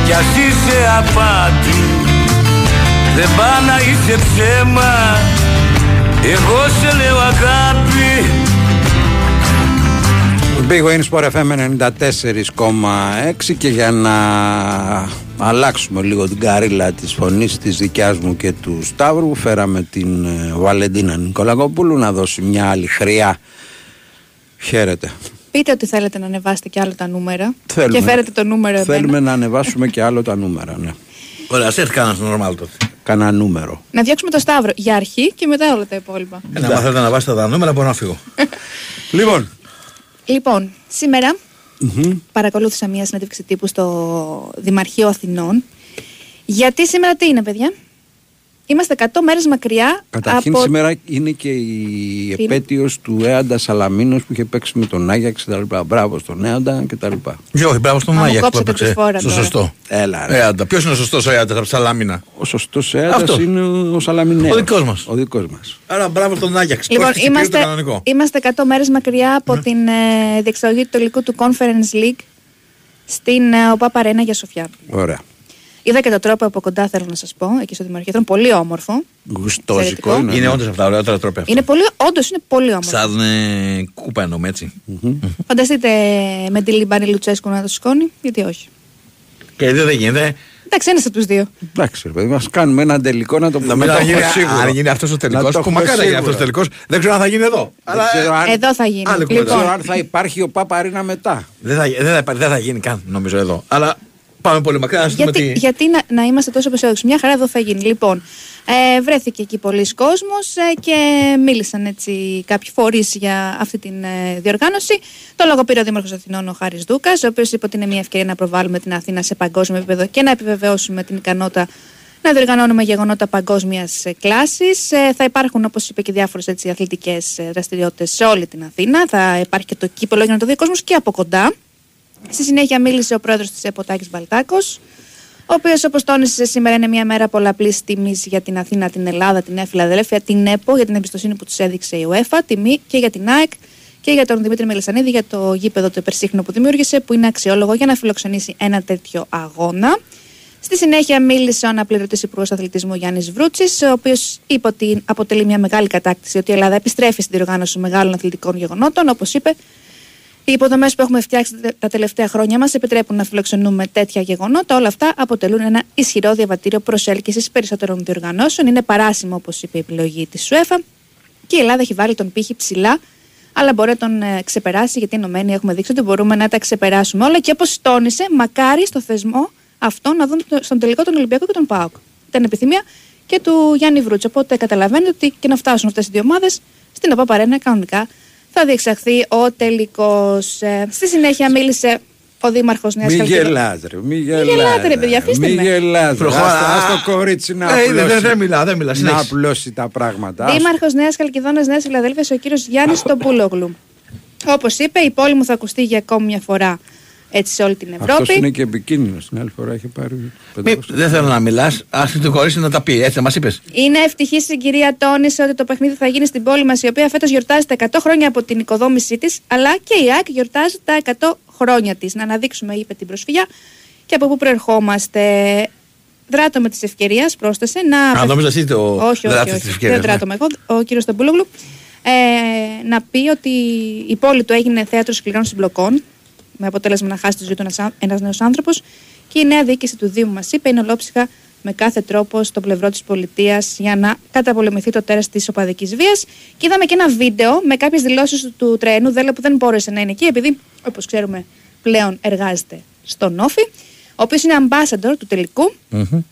Κι ας είσαι απάτη. Δεν πά να είσαι ψέμα. Εγώ σε λέω αγάπη. Big Win Sport FM 94,6 και για να αλλάξουμε λίγο την καρύλα της φωνής της δικιάς μου και του Σταύρου φέραμε την ε, Βαλεντίνα Νικολακοπούλου να δώσει μια άλλη χρειά. Χαίρετε. Πείτε ότι θέλετε να ανεβάσετε και άλλο τα νούμερα. Θέλουμε. Και φέρετε το νούμερο εμένα. Θέλουμε να ανεβάσουμε και άλλο τα νούμερα, ναι. Ωραία, ας έρθει κανένας normal τότε. Κανένα νούμερο. Να διώξουμε το Σταύρο για αρχή και μετά όλα τα υπόλοιπα. Ε, να μάθετε να βάσετε τα νούμερα, μπορώ να φύγω. Λοιπόν, Λοιπόν, σήμερα παρακολούθησα μια συνέντευξη τύπου στο Δημαρχείο Αθηνών. Γιατί σήμερα τι είναι, παιδιά; Είμαστε 100 μέρες μακριά καταρχήν από... σήμερα είναι και η Τι είναι; επέτειος του Έαντα Σαλαμίνος που είχε παίξει με τον Άγιαξ και τα λοιπά. Μπράβο στον Έαντα και τα λοιπά. Και όχι, μπράβο στον Μα μου Μάγια που κόψετε τη έπαιξε. φόρα Στο τώρα. σωστό. Έλα ρε. Ε, άντα. Ποιος είναι ο σωστός ο Ιάτας από τη Σαλάμινα. Ο σωστός Έαντας Αυτός. είναι ο Σαλαμινέος. Ο δικός μας. Ο δικός μας. Άρα μπράβο τον Άγιαξ. Λοιπόν, Κόστησε πήρε το είμαστε, κανονικό. είμαστε 100 μέρες μακριά από την ε, διεξαγωγή του τελικού του Conference League στην ε, ΟΠΑ Παρένα για Σοφιά. Ωραία. Είδα και τον τρόπο από κοντά, θέλω να σας πω, εκεί στο Δημαρχείο. Ήταν πολύ όμορφο. Γουστόζικο Εξαιρετικό. είναι. Είναι όντως αυτά ωραιότερα τρόπια. Είναι πολύ, όντως είναι πολύ όμορφο. Σαν ε, κούπα εννοούμε έτσι. Φανταστείτε με τη Λιμπάνη Λουτσέσκου να το σηκώνει, γιατί όχι. Και δεν δεν γίνεται. Εντάξει, ένας από τους δύο. Εντάξει, ρε παιδί, μας κάνουμε ένα τελικό να το πούμε. Νομίζω το αν γίνει, έχουμε σίγουρο. αν γίνει αυτός ο Να τελικός, το που έχουμε μακάρι να γίνει σίγουρο. αυτός ο τελικός, δεν ξέρω αν θα γίνει εδώ. Αλλά Δεν ξέρω αν- Εδώ θα γίνει. άλλη Δεν κουβέντα. ξέρω Λοιπόν, αν θα υπάρχει ο Παπαρίνα μετά. δεν θα, δεν, θα, υπά- δεν θα γίνει καν νομίζω εδώ. Αλλά πάμε πολύ μακριά να σας πούμε γιατί, τι... γιατί να, να είμαστε τόσο αισιόδοξοι. Μια χαρά εδώ θα γίνει. Λοιπόν, ε, βρέθηκε εκεί πολλοίς κόσμος ε, και μίλησαν έτσι κάποιοι φορείς για αυτή την ε, διοργάνωση. Το λόγο πήρε ο Δήμαρχος Αθηνών, ο Χάρης Δούκας, ο οποίος είπε ότι είναι μια ευκαιρία να προβάλλουμε την Αθήνα σε παγκόσμιο επίπεδο και να επιβεβαιώσουμε την ικανότητα να διοργανώνουμε γεγονότα παγκόσμιας κλάσης. Ε, θα υπάρχουν, όπως είπε, και διάφορες αθλητικές δραστηριότητες σε όλη την Αθήνα. Θα υπάρχει και το κύπελο για να το δει ο κόσμος και από κοντά. Στη συνέχεια μίλησε ο πρόεδρος της ΕΠΟ Τάκης Μπαλτάκος, ο οποίος, όπως τόνισε, σήμερα είναι μια μέρα πολλαπλής τιμής για την Αθήνα, την Ελλάδα, την Φιλαδέλφια, την ΕΠΟ για την εμπιστοσύνη που τους έδειξε η UEFA, τιμή και για την ΑΕΚ και για τον Δημήτρη Μελισανίδη για το γήπεδο το υπερσύχνο που δημιούργησε, που είναι αξιόλογο για να φιλοξενήσει ένα τέτοιο αγώνα. Στη συνέχεια μίλησε ο αναπληρωτής Υπουργός Αθλητισμού Γιάννης Βρούτσης, ο οποίος είπε ότι αποτελεί μια μεγάλη κατάκτηση ότι η Ελλάδα επιστρέφει στην διοργάνωση μεγάλων αθλητικών γεγονότων. Όπως είπε, οι υποδομές που έχουμε φτιάξει τα τελευταία χρόνια μας επιτρέπουν να φιλοξενούμε τέτοια γεγονότα. Όλα αυτά αποτελούν ένα ισχυρό διαβατήριο προσέλκυσης περισσότερων διοργανώσεων. Είναι παράσιμο, όπως είπε η επιλογή της ΣΟΕΦΑ. Και η Ελλάδα έχει βάλει τον πύχη ψηλά, αλλά μπορεί να τον ε, ξεπεράσει, γιατί ενωμένοι έχουμε δείξει ότι μπορούμε να τα ξεπεράσουμε όλα. Και όπως τόνισε, μακάρι στο θεσμό αυτό να δουν το- στον τελικό τον Ολυμπιακό και τον ΠΑΟΚ. Ήταν επιθυμία και του Γιάννη Βρούτσα. Οπότε καταλαβαίνετε ότι και να φτάσουν αυτές οι δύο ομάδες στην ΟΠΑ Παρένα κανονικά θα διεξαχθεί ο τελικός. Στη συνέχεια μίλησε ο Δήμαρχος Νέας Μη Χαλκιδόνας. γελάς ρε, μη γελάτε, γελάς ρε, παιδιά, αφήστε Μη με. γελάς ρε. Προχώρα. Άστα- Ας το κορίτσι να Ε, είδε, απλώσει. δεν- δεν μιλά, δεν μιλά, Να συνέχισε. απλώσει τα πράγματα. Άστο. Δήμαρχος Νέας Χαλκιδόνα Νέας Φιλαδέλφια, ο κύριος Γιάννης Στομπούλογλου. Όπως είπε, η πόλη μου θα ακουστεί για ακόμη μια φορά έτσι σε όλη την Ευρώπη. Αυτός είναι και επικίνδυνος. Την άλλη φορά είχε πάρει Μη- 500. Δεν θέλω να μιλάς, ας το κορίτσι να τα πει, έτσι μας είπες. Είναι ευτυχής η κυρία τόνισε ότι το παιχνίδι θα γίνει στην πόλη μας, η οποία φέτος γιορτάζει τα 100 χρόνια από την οικοδόμησή της, αλλά και η ΑΕΚ γιορτάζει τα 100 χρόνια της. Να αναδείξουμε, είπε την προσφυγιά, και από πού προερχόμαστε. Δράτω με τη ευκαιρία, πρόσθεσε να. Α, νόμιζα εσύ το όχι, όχι, δράτης όχι, της ευκαιρίας, Δεν ναι. δράτω με εγώ, ο κύριος Σταμπούλογλου. Ε, να πει ότι η πόλη του έγινε θέατρο σκληρών συμπλοκών, με αποτέλεσμα να χάσει τη ζωή του ένας νέος άνθρωπος. Και η νέα διοίκηση του Δήμου, μας είπε, είναι ολόψυχα με κάθε τρόπο στο πλευρό της πολιτείας για να καταπολεμηθεί το τέρας της οπαδικής βίας. Και είδαμε και ένα βίντεο με κάποιες δηλώσεις του, του τρένου Δέλα που δεν μπόρεσε να είναι εκεί, επειδή, όπως ξέρουμε, πλέον εργάζεται στον Όφη, ο οποίος είναι ambassador του τελικού.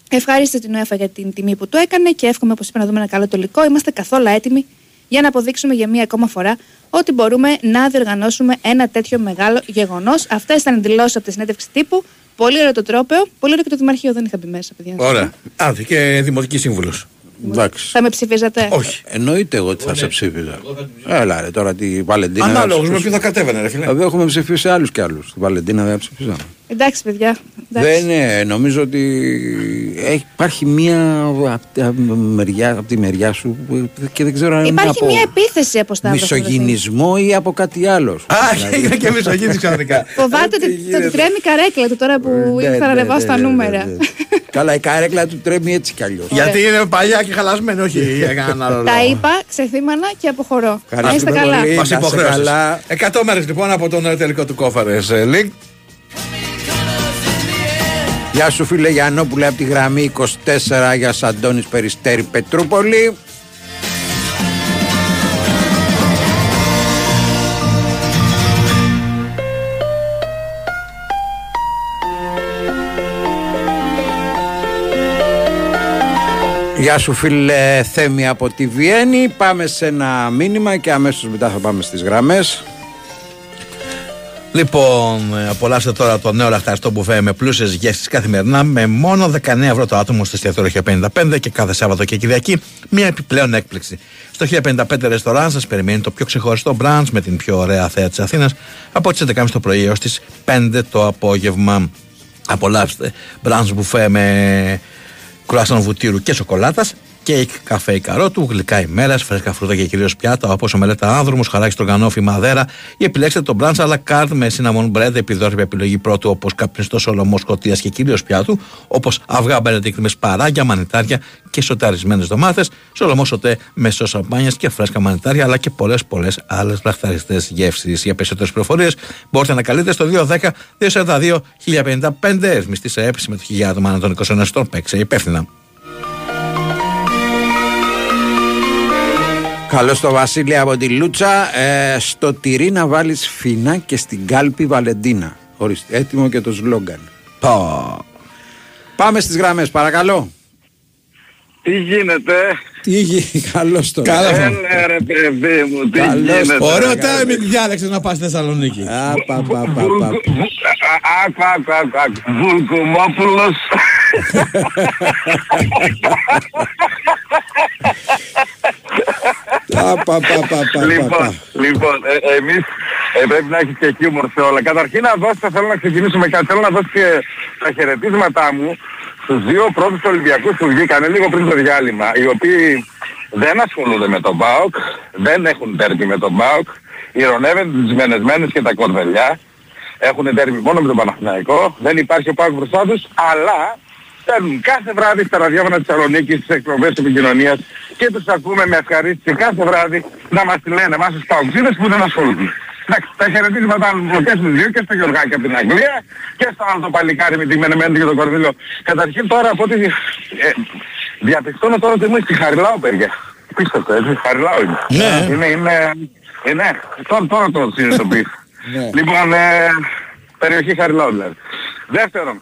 Ευχαρίστησε την UEFA για την τιμή που του έκανε και εύχομαι, όπως είπα, να δούμε ένα καλό τελικό. Είμαστε καθόλου έτοιμοι για να αποδείξουμε για μία ακόμα φορά ότι μπορούμε να διοργανώσουμε ένα τέτοιο μεγάλο γεγονός. Αυτέ ήταν οι δηλώσεις από τη συνέντευξη τύπου. Πολύ ωραίο το τρόπεο. Πολύ ωραίο και το Δημαρχείο δεν είχα μπει μέσα, παιδιά. Ωραία. Άντε και δημοτική σύμβουλος. Εντάξει. Θα με ψηφίζατε; Όχι. Εννοείται εγώ ότι θα σε ψήφιζα. Έλα ρε τώρα τη Βαλεντίνα. δεν Ανάλογο με ψηφίσω. ποιον θα κατέβαινε, ρε φίλε. Δηλαδή έχουμε ψηφίσει άλλους κι άλλους. Τη Βαλεντίνα δεν ψηφίζαμε. Εντάξει, παιδιά. Εντάξει. Δεν είναι, νομίζω ότι έχει, υπάρχει μία από τη μεριά, απ' τη μεριά σου που- και δεν ξέρω αν είναι Υπάρχει από μια επίθεση από Σταύρο. μισογυνισμό ή από κάτι άλλο. Α, έγινε και μισογίνη ξαφνικά. Φοβάται ότι θα του τρέμει η καρέκλα του τώρα που Ναι, ήρθε να ναι, ανεβάσει ναι, τα ναι, νούμερα. ναι, ναι. Καλά, η καρέκλα του τρέμει έτσι κι αλλιώς. Γιατί είναι παλιά και χαλασμένη, όχι για κανέναν άλλο Τα λόγο. είπα, ξεθύμανα και αποχωρώ. Να είστε Ευχαριστούμε καλά. πολύ. Μας Να είστε υποχρέωσες. καλά. 100 μέρες λοιπόν από τον ε, τελικό του κόφαρες League. Γεια σου φίλε Γιαννόπουλε από τη γραμμή 24 για Αντώνης Περιστέρη Πετρούπολη. Γεια σου φίλε Θέμη από τη Βιέννη Πάμε σε ένα μήνυμα και αμέσως μετά θα πάμε στις γραμμές Λοιπόν, ε, απολαύστε τώρα το νέο λαχταριστό μπουφέ με πλούσιες γεύσεις καθημερινά με μόνο 19 ευρώ το άτομο στο εστιατόριο 1055 και κάθε Σάββατο και Κυριακή μια επιπλέον έκπληξη. Στο 1055 ρεστοράν σας περιμένει το πιο ξεχωριστό μπραντς με την πιο ωραία θέα της Αθήνας από τις 11.30 το πρωί έως τις 5 το απόγευμα. Απολαύστε μπραντς μπουφέ με κρουασάν βουτύρου και σοκολάτας, κέικ καφέ ή καρότου, γλυκά ημέρας, φρέσκα φρούτα και κυρίως πιάτα όπως ομελέτα Άνδρου, μοσχαράκι στρογγανόφ ή μαδέρα ή επιλέξτε το brunch à la carte με cinnamon bread, επιδόρπιο, επιλογή πρώτου όπως καπνιστό σολομό σκοτίας και κυρίως πιάτου, όπως αυγά μπενεντίκτ με σπαράγια, μανιτάρια και σοταρισμένες ντομάτες, σολομό σωτέ με σος σαμπάνια και φρέσκα μανιτάρια, αλλά και πολλές πολλές άλλες λαχταριστές γεύσεις. Για περισσότερες πληροφορίες μπορείτε να καλείτε στο 210 242 1055. Ρυθμιστής ΕΕΕΠ, συμμετοχή για άτομα άνω των 21 ετών. Παίξε υπεύθυνα. Καλώς το Βασίλη από τη Λούτσα. Ε, στο τυρί να βάλεις φινά και στην κάλπη Βαλεντίνα. Ορίστε, έτοιμο και το σλόγκαν. Πάμε στις γραμμές, παρακαλώ. Τι γίνεται; Τι γίνει, καλώς το. Καλά, Έλα ρε παιδί μου, τι Καλώς γίνεται; Ωραίο ρε, timing διάλεξε να πας στη Θεσσαλονίκη. Α, πα, πα, πα, πα. Βουλ- βου- α- Άκου, άκου, άκου, άκου. Βουλκουμόπουλος. Α, πα, πα, πα, πα, πα, Λοιπόν, πα. λοιπόν, ε, εμείς ε, πρέπει να έχεις και χιούμορ σε όλα. Καταρχήν να δώσετε, θέλω να ξεκινήσουμε κάτι, θέλω να δώσω και τα χαιρετίσματά μου στους δύο πρώτους Ολυμπιακούς που βγήκαν λίγο πριν το διάλειμμα, οι οποίοι δεν ασχολούνται με τον ΠΑΟΚ, δεν έχουν τέρπι με τον ΠΑΟΚ, ηρωνεύουν τις μενεσμένες και τα κορδελιά, έχουν τέρπι μόνο με τον Παναθηναϊκό, δεν υπάρχει ο ΠΑΟΚ μπροστά τους, αλλά παίρνουν κάθε βράδυ στα ραδιόφωνα της Θεσσαλονίκης, στις εκπομπές επικοινωνίας και τους ακούμε με ευχαρίστηση κάθε βράδυ να μας τη λένε εμάς τους παοξίδες που δεν ασχολούνται. Εντάξει, τα χαιρετίσματα μου και στους δύο και στο Γιωργάκη από την Αγγλία και στο άλλο το παλικάρι με τη Μενεμένη και τον Κορδίλο. Καταρχήν τώρα από ό,τι ε, διαπιστώνω τώρα ότι είμαι στη Χαριλάου παιδιά. Πίστευτο έτσι, Χαριλάου είμαι. Ναι. Είναι, είναι, είναι, τώρα, τώρα το συνειδητοποιήσω. Ναι. Λοιπόν, ε, περιοχή Χαριλάου δηλαδή. Δεύτερον,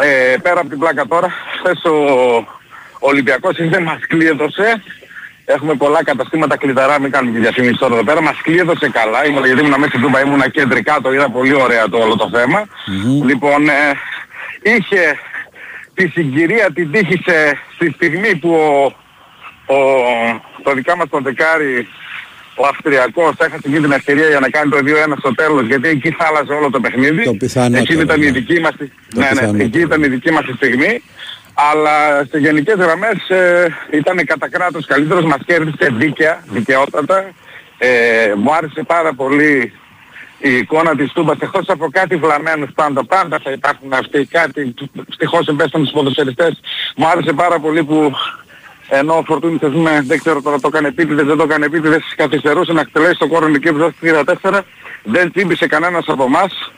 ε, πέρα από την πλάκα τώρα, χθες ο Ολυμπιακός ήρθε, μας κλείδωσε. Έχουμε πολλά καταστήματα κλειδαρά, μην κάνουμε και διαφήμιση τώρα εδώ πέρα. Μας κλείδωσε καλά, ήμουν, γιατί ήμουν μέσα στην Τούμπα, ήμουν κεντρικά, το είδα πολύ ωραία το όλο το θέμα. Λοιπόν, ε, είχε τη συγκυρία, την τύχησε στη στιγμή που ο, ο, το δικά μας το δεκάρι ο Αυστριακός έχασε εκεί την ευκαιρία για να κάνει το 2-1 στο τέλος γιατί εκεί θα άλλαζε όλο το παιχνίδι. Το πιθανότερο, Εκεί ήταν ναι. η δική μας, τη- Το ναι, ναι, πιθανότερο. εκεί ήταν η δική μας τη στιγμή. Αλλά σε γενικές γραμμές ε, ήταν κατά κράτος καλύτερος, μας κέρδισε δίκαια, δικαιότατα. Ε, μου άρεσε πάρα πολύ η εικόνα της Τούμπας εκτός από κάτι βλαμμένους πάντα πάντα θα υπάρχουν αυτοί κάτι στοιχώς εμπέστον στους ποδοσφαιριστές μου άρεσε πάρα πολύ που ενώ ο Φορτούνης ας πούμε δεν ξέρω τώρα το έκανε επίτηδες δεν το έκανε επίτηδες καθυστερούσε να εκτελέσει το κόρον εκεί που δώσει 3-4 δεν τσίμπησε κανένας από εμάς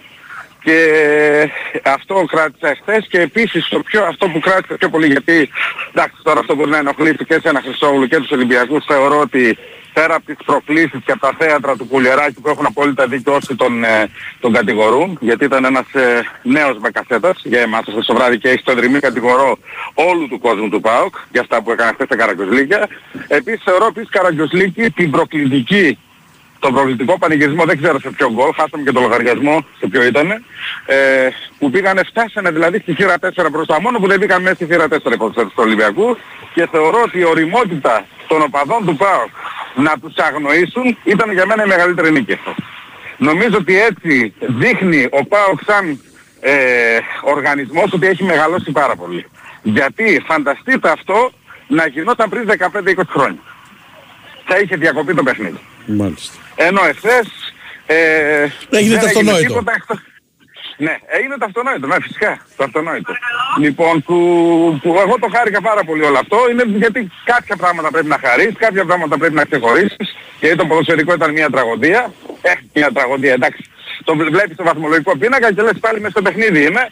και αυτό κράτησα χθες και επίσης το πιο, αυτό που κράτησα πιο πολύ γιατί εντάξει τώρα αυτό μπορεί να ενοχλήσει και σε ένα Χρυσόγλου και τους Ολυμπιακούς θεωρώ ότι πέρα από τις προκλήσεις και από τα θέατρα του Κουλιεράκη που έχουν απόλυτα δίκιο όσοι τον, ε, τον κατηγορούν, γιατί ήταν ένας ε, νέος μπακασέτας για εμάς αυτό το βράδυ και έχει το δρυμή κατηγορώ όλου του κόσμου του ΠΑΟΚ για αυτά που έκανε χθες τα Καραγκιοσλίκια. Επίσης θεωρώ επίσης Καραγκιοσλίκη την προκλητική τον προβλητικό πανηγυρισμό δεν ξέρω σε ποιο γκολ, χάσαμε και το λογαριασμό σε ποιο ήταν, ε, που πήγανε, φτάσανε δηλαδή στη θύρα 4 μπροστά, μόνο που δεν πήγαν μέσα στη θύρα 4 υποθέτω του Ολυμπιακού και θεωρώ ότι η οριμότητα των οπαδών του ΠΑΟΚ να τους αγνοήσουν ήταν για μένα η μεγαλύτερη νίκη αυτό. Νομίζω ότι έτσι δείχνει ο ΠΑΟΚ σαν ε, οργανισμός ότι έχει μεγαλώσει πάρα πολύ. Γιατί φανταστείτε αυτό να γινόταν πριν 15-20 χρόνια. Θα είχε διακοπεί το παιχνίδι. Μάλιστα. Ενώ εχθές ε, Έγινε δεν το αυτονόητο. τίποτα εκτός- Ναι, έγινε το αυτονόητο, ναι, φυσικά, το αυτονόητο. Λοιπόν, που, που εγώ το χάρηκα πάρα πολύ όλο αυτό, είναι γιατί κάποια πράγματα πρέπει να χαρείς, κάποια πράγματα πρέπει να ξεχωρίσεις, γιατί το ποδοσφαιρικό ήταν μια τραγωδία, ε, μια τραγωδία, εντάξει. Το βλέ- βλέπεις στο βαθμολογικό πίνακα και λες πάλι μέσα στο παιχνίδι είμαι,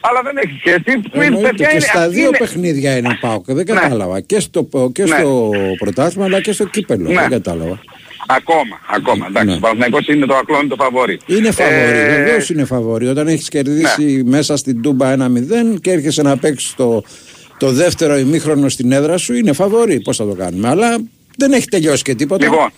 αλλά δεν έχει σχέση. Που είναι, Εννοείται παιδιά, και είναι- στα δύο είναι- παιχνίδια είναι πάω και δεν Ναι. κατάλαβα. Και στο, και Ναι. στο πρωτάθλημα αλλά και στο κύπελο. Ναι. Δεν κατάλαβα. Ακόμα, ακόμα, εντάξει, ο Παναθηναϊκός είναι το ακλόνητο φαβόρι. Είναι φαβορή, Ε, βεβαίως είναι φαβορή. Όταν έχεις κερδίσει μέσα στην Τούμπα 1-0 και έρχεσαι να παίξεις το, το δεύτερο ημίχρονο στην έδρα σου, είναι φαβορή. Πώς θα το κάνουμε. Αλλά δεν έχει τελειώσει και τίποτα. Λοιπόν,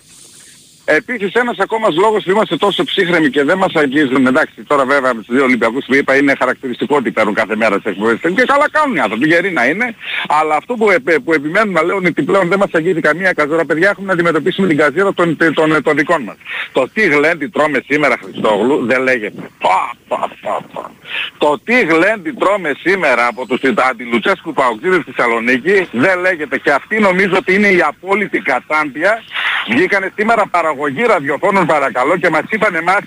επίσης ένας ακόμα λόγος που είμαστε τόσο ψύχρεμοι και δεν μας αγγίζουν, εντάξει τώρα βέβαια με τους δύο Ολυμπιακούς που είπα είναι χαρακτηριστικό ότι παίρνουν κάθε μέρα τις εκπομπές και καλά κάνουν οι άνθρωποι, γεροί να είναι, αλλά αυτό που, επ- που επιμένουν να λένε ότι πλέον δεν μας αγγίζει καμία καζόρα, παιδιά έχουμε να αντιμετωπίσουμε την καζίρα των, των, των δικών μας. Το τι γλέντι τρώμε σήμερα Χριστόγλου δεν λέγεται. Πα, πα, πα, πα. Το τι γλέντι τρώμε σήμερα από τους αντιλουτσέσκου παοξίδες στη Θεσσαλονίκη δεν λέγεται και αυτή νομίζω ότι είναι η απόλυτη κατάντια. Βγήκανε σήμερα παραγωγή ραδιοφώνων παρακαλώ και μας είπαν εμάς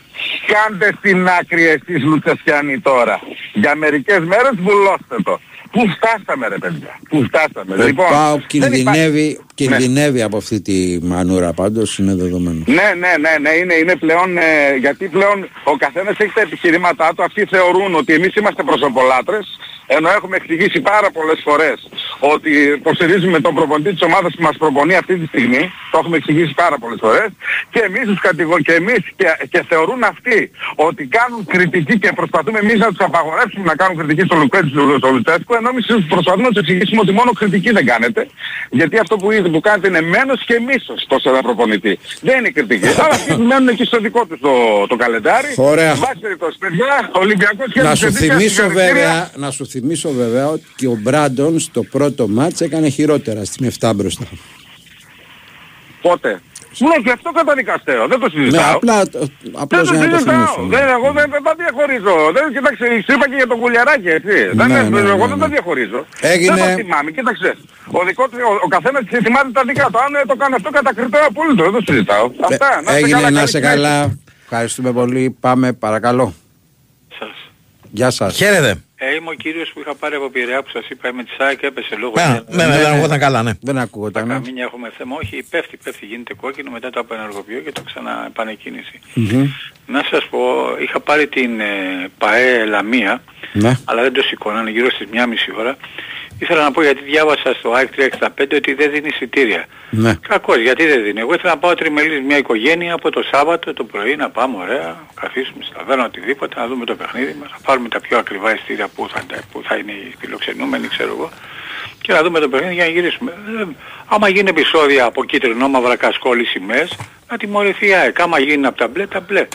κάντε στην άκρη εσείς Λουτσεσκιανοί τώρα. Για μερικές μέρες βουλώστε το. Πού φτάσαμε ρε παιδιά. Πού φτάσαμε. Ο λοιπόν, Πάο δεν κινδυνεύει, κινδυνεύει από αυτή τη μανούρα πάντως είναι δεδομένο. Ναι, ναι, ναι, ναι, είναι, είναι πλέον, ε, γιατί πλέον ο καθένας έχει τα επιχειρήματά του, αυτοί θεωρούν ότι εμείς είμαστε προσωπολάτρες, ενώ έχουμε εξηγήσει πάρα πολλές φορές ότι υποστηρίζουμε τον προπονητή της ομάδας που μας προπονεί αυτή τη στιγμή, το έχουμε εξηγήσει πάρα πολλές φορές, και εμείς τους κατηγο... και εμείς και, και θεωρούν αυτοί ότι κάνουν κριτική και προσπαθούμε εμείς να τους απαγορεύσουμε να κάνουν κριτική στο Λουκέτσι στο στο Λουτσέσκο, ενώ εμείς προσπαθούμε να τους εξηγήσουμε ότι μόνο κριτική δεν κάνετε, γιατί αυτό που, που κάνετε είναι μένος και μίσος τόσο ένα προπονητή. Δεν είναι κριτική. Αλλά αυτοί μένουν εκεί στο δικό τους το, το καλεντάρι. Ωραία. Εν πάση περιπτώσει, παιδιά, ο Ολυμπιακός και Να τους σου, Εθνικές θυμίσω συγχαρητήρια. βέβαια, να σου θυμίσω βέβαια ότι και ο Μπράντον στο πρώτο μάτς έκανε χειρότερα στην 7 μπροστά. Πότε; Ναι, και αυτό καταδικαστέο. Δεν το Ναι, συζητάω. απλά, Δεν απλώς το για να το συζητάω. θυμίσω. ναι. Δεν, εγώ δεν, δεν τα διαχωρίζω. Δεν, κοιτάξτε, σου είπα και για τον κουλιαράκι, έτσι. δεν, Ναι, είναι- ναι, εγώ ναι, δεν ναι. τα διαχωρίζω. Έγινε- Δεν το θυμάμαι. Κοίταξε. Ο, δικό, του- ο, ο καθένας θυμάται τα δικά του. Αν ε, το κάνει αυτό κατακριτώ απόλυτο. Δεν το συζητάω. Αυτά. Να είστε Ε, Έγινε καλά, να καλή σε συνέχεια. καλά. Ευχαριστούμε πολύ. Πάμε παρακαλώ. Γεια σας. Χαίρετε. Ε, είμαι ο κύριος που είχα πάρει από Πειραιά που σας είπα, είμαι της ΑΕΚ, έπεσε λόγω. Α, ναι, ναι, δεν ακούγονταν καλά, ναι. Δεν ακούγονταν. ναι. Καμίνια έχουμε θέμα, όχι, πέφτει, πέφτει, γίνεται κόκκινο, μετά το απενεργοποιώ και το ξαναεπανεκκίνηση. Μμμ. Να σας πω, είχα πάρει την ε, ΠαΕ Λαμία, Ναι. αλλά δεν το σηκώνανε γύρω στις 1.30 ώρα. Ήθελα να πω γιατί διάβασα στο ΑΕΚ 365 ότι δεν δίνει εισιτήρια. Ναι. Κακός, γιατί δεν δίνει. Εγώ ήθελα να πάω τριμελής μια οικογένεια από το Σάββατο το πρωί να πάμε ωραία, καθίσουμε στα βέρνα οτιδήποτε, να δούμε το παιχνίδι μας, να πάρουμε τα πιο ακριβά εισιτήρια που θα, που θα είναι οι φιλοξενούμενοι, ξέρω εγώ, και να δούμε το παιχνίδι για να γυρίσουμε. Ε, άμα γίνει επεισόδια από κίτρινο, μαύρα κασκόλη σημαίες, να τιμωρηθεί η ΑΕΚ. Άμα γίνει από τα μπλε, τα μπλε.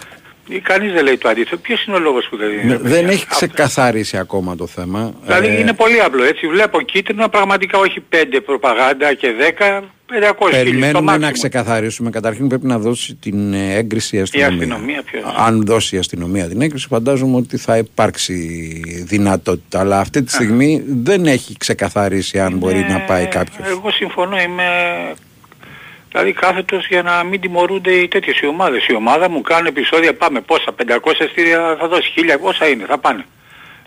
Ή Κανείς δεν λέει το αντίθετο. Ποιος είναι ο λόγος που δεν δίνει. Ναι, ρε παιδιά; Δεν έχει ξεκαθαρίσει ακόμα το θέμα. Δηλαδή Ε, είναι πολύ απλό έτσι. Βλέπω κίτρινο πραγματικά όχι 5 προπαγάνδα και 10, 500 χίλιους, το Περιμένουμε να maximum. ξεκαθαρίσουμε. Καταρχήν πρέπει να δώσει την ε, έγκριση η Η αστυνομία. αστυνομία ποιος. Αν δώσει η αστυνομία την έγκριση, φαντάζομαι ότι θα υπάρξει δυνατότητα. Αλλά αυτή τη στιγμή δεν έχει ξεκαθαρίσει αν μπορεί να πάει κάποιος. Εγώ συμφωνώ, είμαι δηλαδή κάθετος για να μην τιμωρούνται οι τέτοιες οι ομάδες. Η ομάδα μου κάνουν επεισόδια, πάμε πόσα, 500 στήρια θα δώσει, 1000 πόσα είναι, θα πάνε.